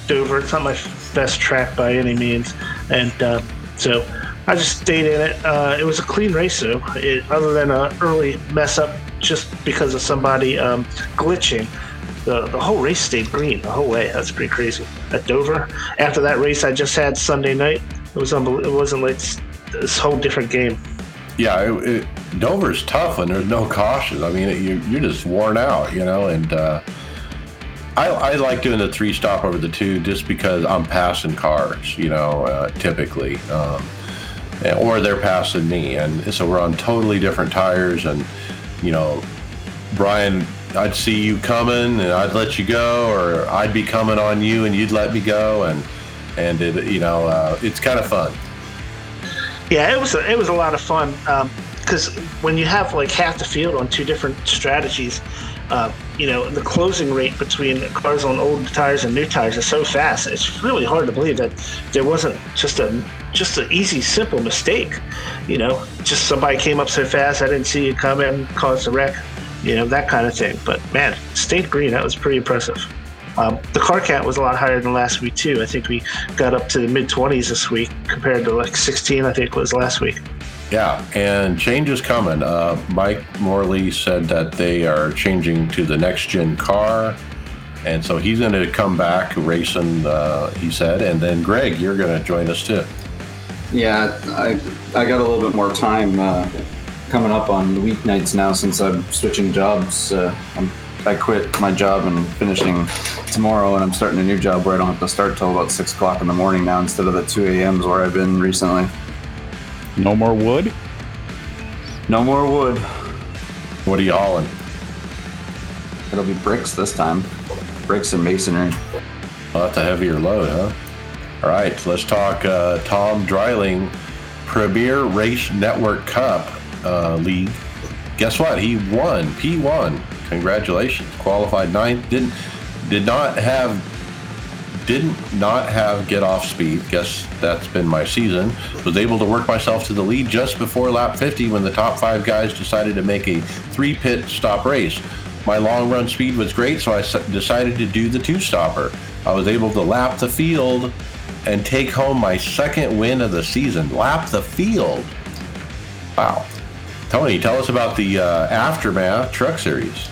Dover. It's not my best track by any means. And uh, so I just stayed in it. Uh, it was a clean race, though, it, other than an early mess up just because of somebody um, glitching the, the whole race stayed green the whole way. That's pretty crazy. At Dover, after that race I just had Sunday night, it was unbelievable. It wasn't like this whole different game. Yeah, it, it, Dover's tough when there's no caution. I mean, you, you're just worn out, you know. And uh, I, I like doing the three stop over the two just because I'm passing cars, you know, uh, typically, um, or they're passing me, and so we're on totally different tires. And you know, Brian I'd see you coming and I'd let you go, or I'd be coming on you and you'd let me go, and and it, you know, uh, it's kind of fun. Yeah, it was a, it was a lot of fun because um, when you have like half the field on two different strategies, uh, you know, the closing rate between cars on old tires and new tires is so fast. It's really hard to believe that there wasn't just a just an easy, simple mistake. You know, just somebody came up so fast I didn't see you coming, caused a wreck you know, that kind of thing. But man, state green. That was pretty impressive. Um, the car count was a lot higher than last week too. I think we got up to the mid 20s this week compared to like 16. I think was last week. Yeah, and change is coming. Uh, Mike Morley said that they are changing to the next gen car, and so he's going to come back racing. Uh, he said, and then Greg, you're going to join us too. Yeah, I I got a little bit more time. Uh, coming up on the weeknights now since I'm switching jobs. Uh, I'm, I quit my job and finishing tomorrow, and I'm starting a new job where I don't have to start till about six o'clock in the morning now instead of the two a.m.s where I've been recently. No more wood. No more wood. What are you hauling? It'll be bricks this time. Bricks and masonry. Well, that's a heavier load, huh? All right, let's talk uh, Tom Dreiling Premier Race Network Cup uh, league. Guess what? He won P1. Congratulations. Qualified ninth. Didn't did not have didn't not have get off speed. Guess that's been my season. Was able to work myself to the lead just before lap 50 when the top five guys decided to make a three pit stop race. My long run speed was great, so I decided to do the two stopper. I was able to lap the field and take home my second win of the season. Lap the field. Wow. Tony, tell us about the uh, Aftermath Truck Series.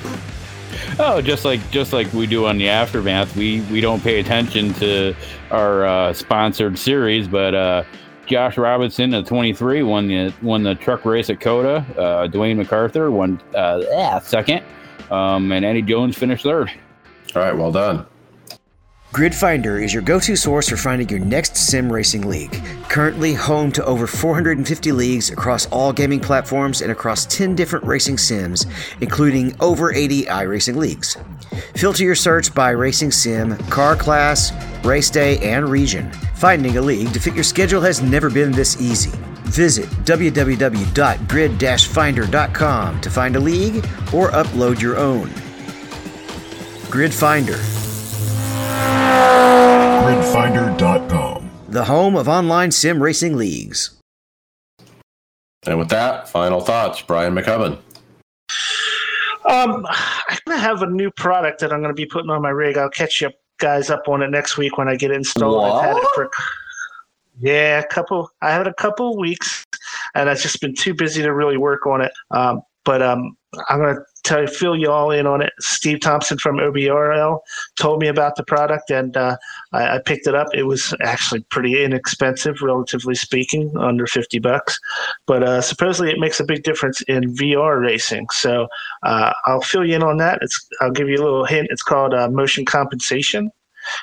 Oh, just like just like we do on the Aftermath, we we don't pay attention to our uh, sponsored series, but uh, Josh Robinson at 23 won the won the truck race at COTA. Uh, Dwayne MacArthur won uh, second, um, and Eddie Jones finished third. All right, well done. GridFinder is your go to source for finding your next sim racing league. Currently home to over 450 leagues across all gaming platforms and across 10 different racing sims, including over 80 iRacing leagues. Filter your search by racing sim, car class, race day, and region. Finding a league to fit your schedule has never been this easy. Visit www.grid finder.com to find a league or upload your own. Grid Finder Gridfinder.com, the home of online sim racing leagues. And with that, final thoughts, Brian Maccubbin. Um, I'm gonna have a new product that I'm gonna be putting on my rig. I'll catch you guys up on it next week when I get it installed. What? I've had it for yeah, a couple. I had a couple weeks, and I've just been too busy to really work on it. Um, but um, I'm going to fill you all in on it. Steve Thompson from OBRL told me about the product, and uh, I, I, picked it up. It was actually pretty inexpensive, relatively speaking, under 50 bucks. But uh, supposedly, it makes a big difference in VR racing. So uh, I'll fill you in on that. It's I'll give you a little hint. It's called uh, motion compensation.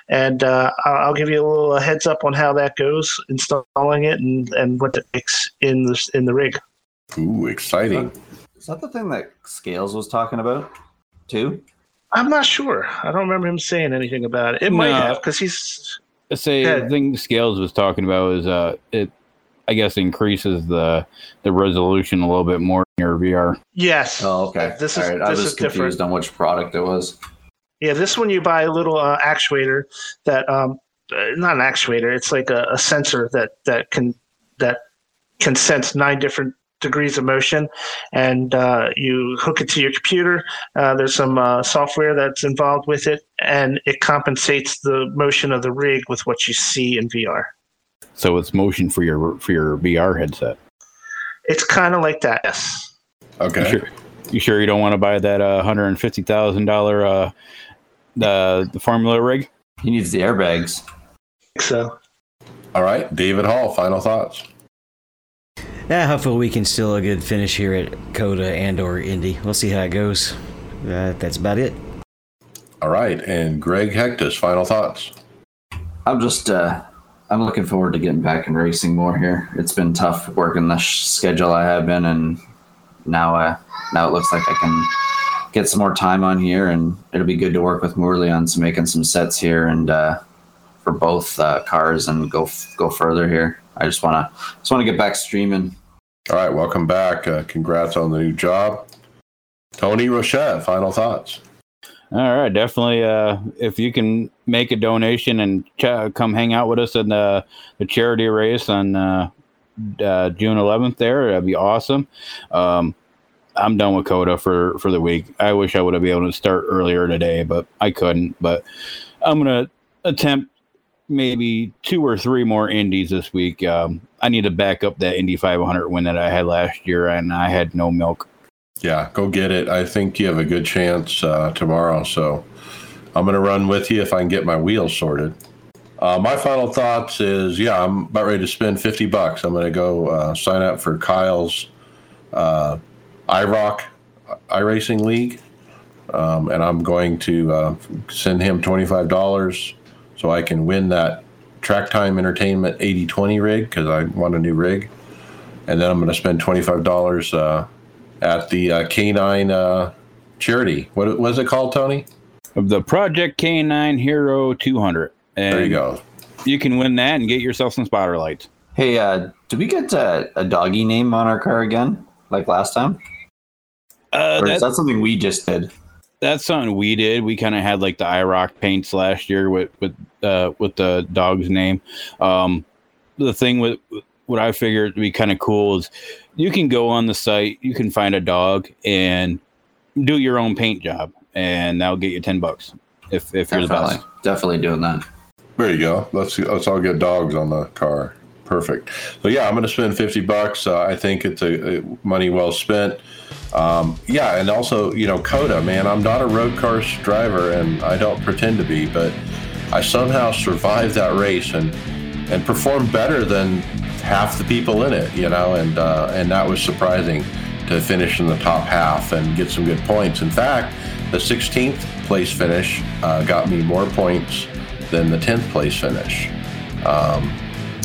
And uh, I'll give you a little heads up on how that goes, installing it, and, and what it makes in the in the rig. Ooh, exciting! Is that the thing that Scales was talking about too? I'm not sure. I don't remember him saying anything about it. It no. might have because he's. I say the thing Scales was talking about is uh it, I guess increases the the resolution a little bit more in your VR. Yes. Oh, okay. This is right. I was confused different. on which product it was. Yeah, this one you buy a little uh, actuator that um uh, not an actuator. It's like a, a sensor that that can that can sense nine different degrees of motion, and uh, you hook it to your computer. Uh, there's some uh, software that's involved with it, and it compensates the motion of the rig with what you see in VR. So it's motion for your for your VR headset. It's kind of like that. Yes. Okay. You sure you, sure you don't want to buy that uh, hundred and fifty thousand uh, dollar the the formula rig? He needs the airbags. So. All right, David Hall. Final thoughts. Yeah, hopefully we can still a good finish here at COTA and or Indy. We'll see how it goes. Uh, that's about it. All right, and Greg Hecktus, final thoughts. I'm just uh, I'm looking forward to getting back and racing more here. It's been tough working the sh- schedule I have been, and now uh, now it looks like I can get some more time on here, and it'll be good to work with Morley on some making some sets here and uh, for both uh, cars and go f- go further here. I just want to just want to get back streaming all right, welcome back. Uh, congrats on the new job. Tony Rochette, final thoughts. All right, definitely. Uh, if you can make a donation and ch- come hang out with us in the, the charity race on uh, uh, June 11th, there, that'd be awesome. Um, I'm done with COTA for for the week. I wish I would have been able to start earlier today, but I couldn't. But I'm gonna attempt maybe two or three more indies this week. Um, I need to back up that Indy 500 win that I had last year, and I had no milk. Yeah, go get it. I think you have a good chance uh, tomorrow. So I'm going to run with you if I can get my wheels sorted. Uh, my final thoughts is yeah, I'm about ready to spend 50 bucks. I'm going to go uh, sign up for Kyle's uh, iRock iRacing League. Um, and I'm going to uh, send him $25 so I can win that Track Time Entertainment 8020 rig because I want a new rig. And then I'm going to spend $25 uh, at the uh, K9 uh, charity. What was it called, Tony? The Project K9 Hero 200. And there you go. You can win that and get yourself some spotter lights. Hey, uh, did we get a, a doggy name on our car again, like last time? Uh, or is that something we just did? That's something we did. We kind of had like the iRock paints last year with with uh, with the dog's name. Um, the thing with what I figured to be kind of cool is you can go on the site, you can find a dog and do your own paint job, and that'll get you ten bucks if if you're the best. Definitely doing that. There you go. Let's let's all get dogs on the car. Perfect. So yeah, I'm going to spend fifty bucks. Uh, I think it's a, a money well spent. Um, yeah, and also, you know, COTA, man, I'm not a road car driver and I don't pretend to be, but I somehow survived that race and and performed better than half the people in it, you know, and uh, and that was surprising to finish in the top half and get some good points. In fact, the 16th place finish uh, got me more points than the 10th place finish. Um,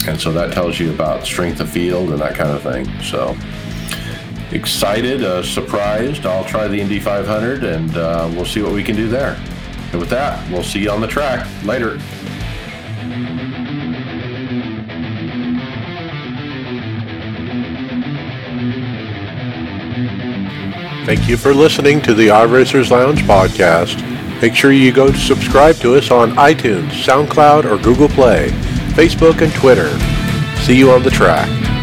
and so that tells you about strength of field and that kind of thing. So excited, uh, surprised. I'll try the Indy 500 and uh, we'll see what we can do there. And with that, we'll see you on the track later. Thank you for listening to the iRacers Lounge podcast. Make sure you go to subscribe to us on iTunes, SoundCloud, or Google Play, Facebook, and Twitter. See you on the track.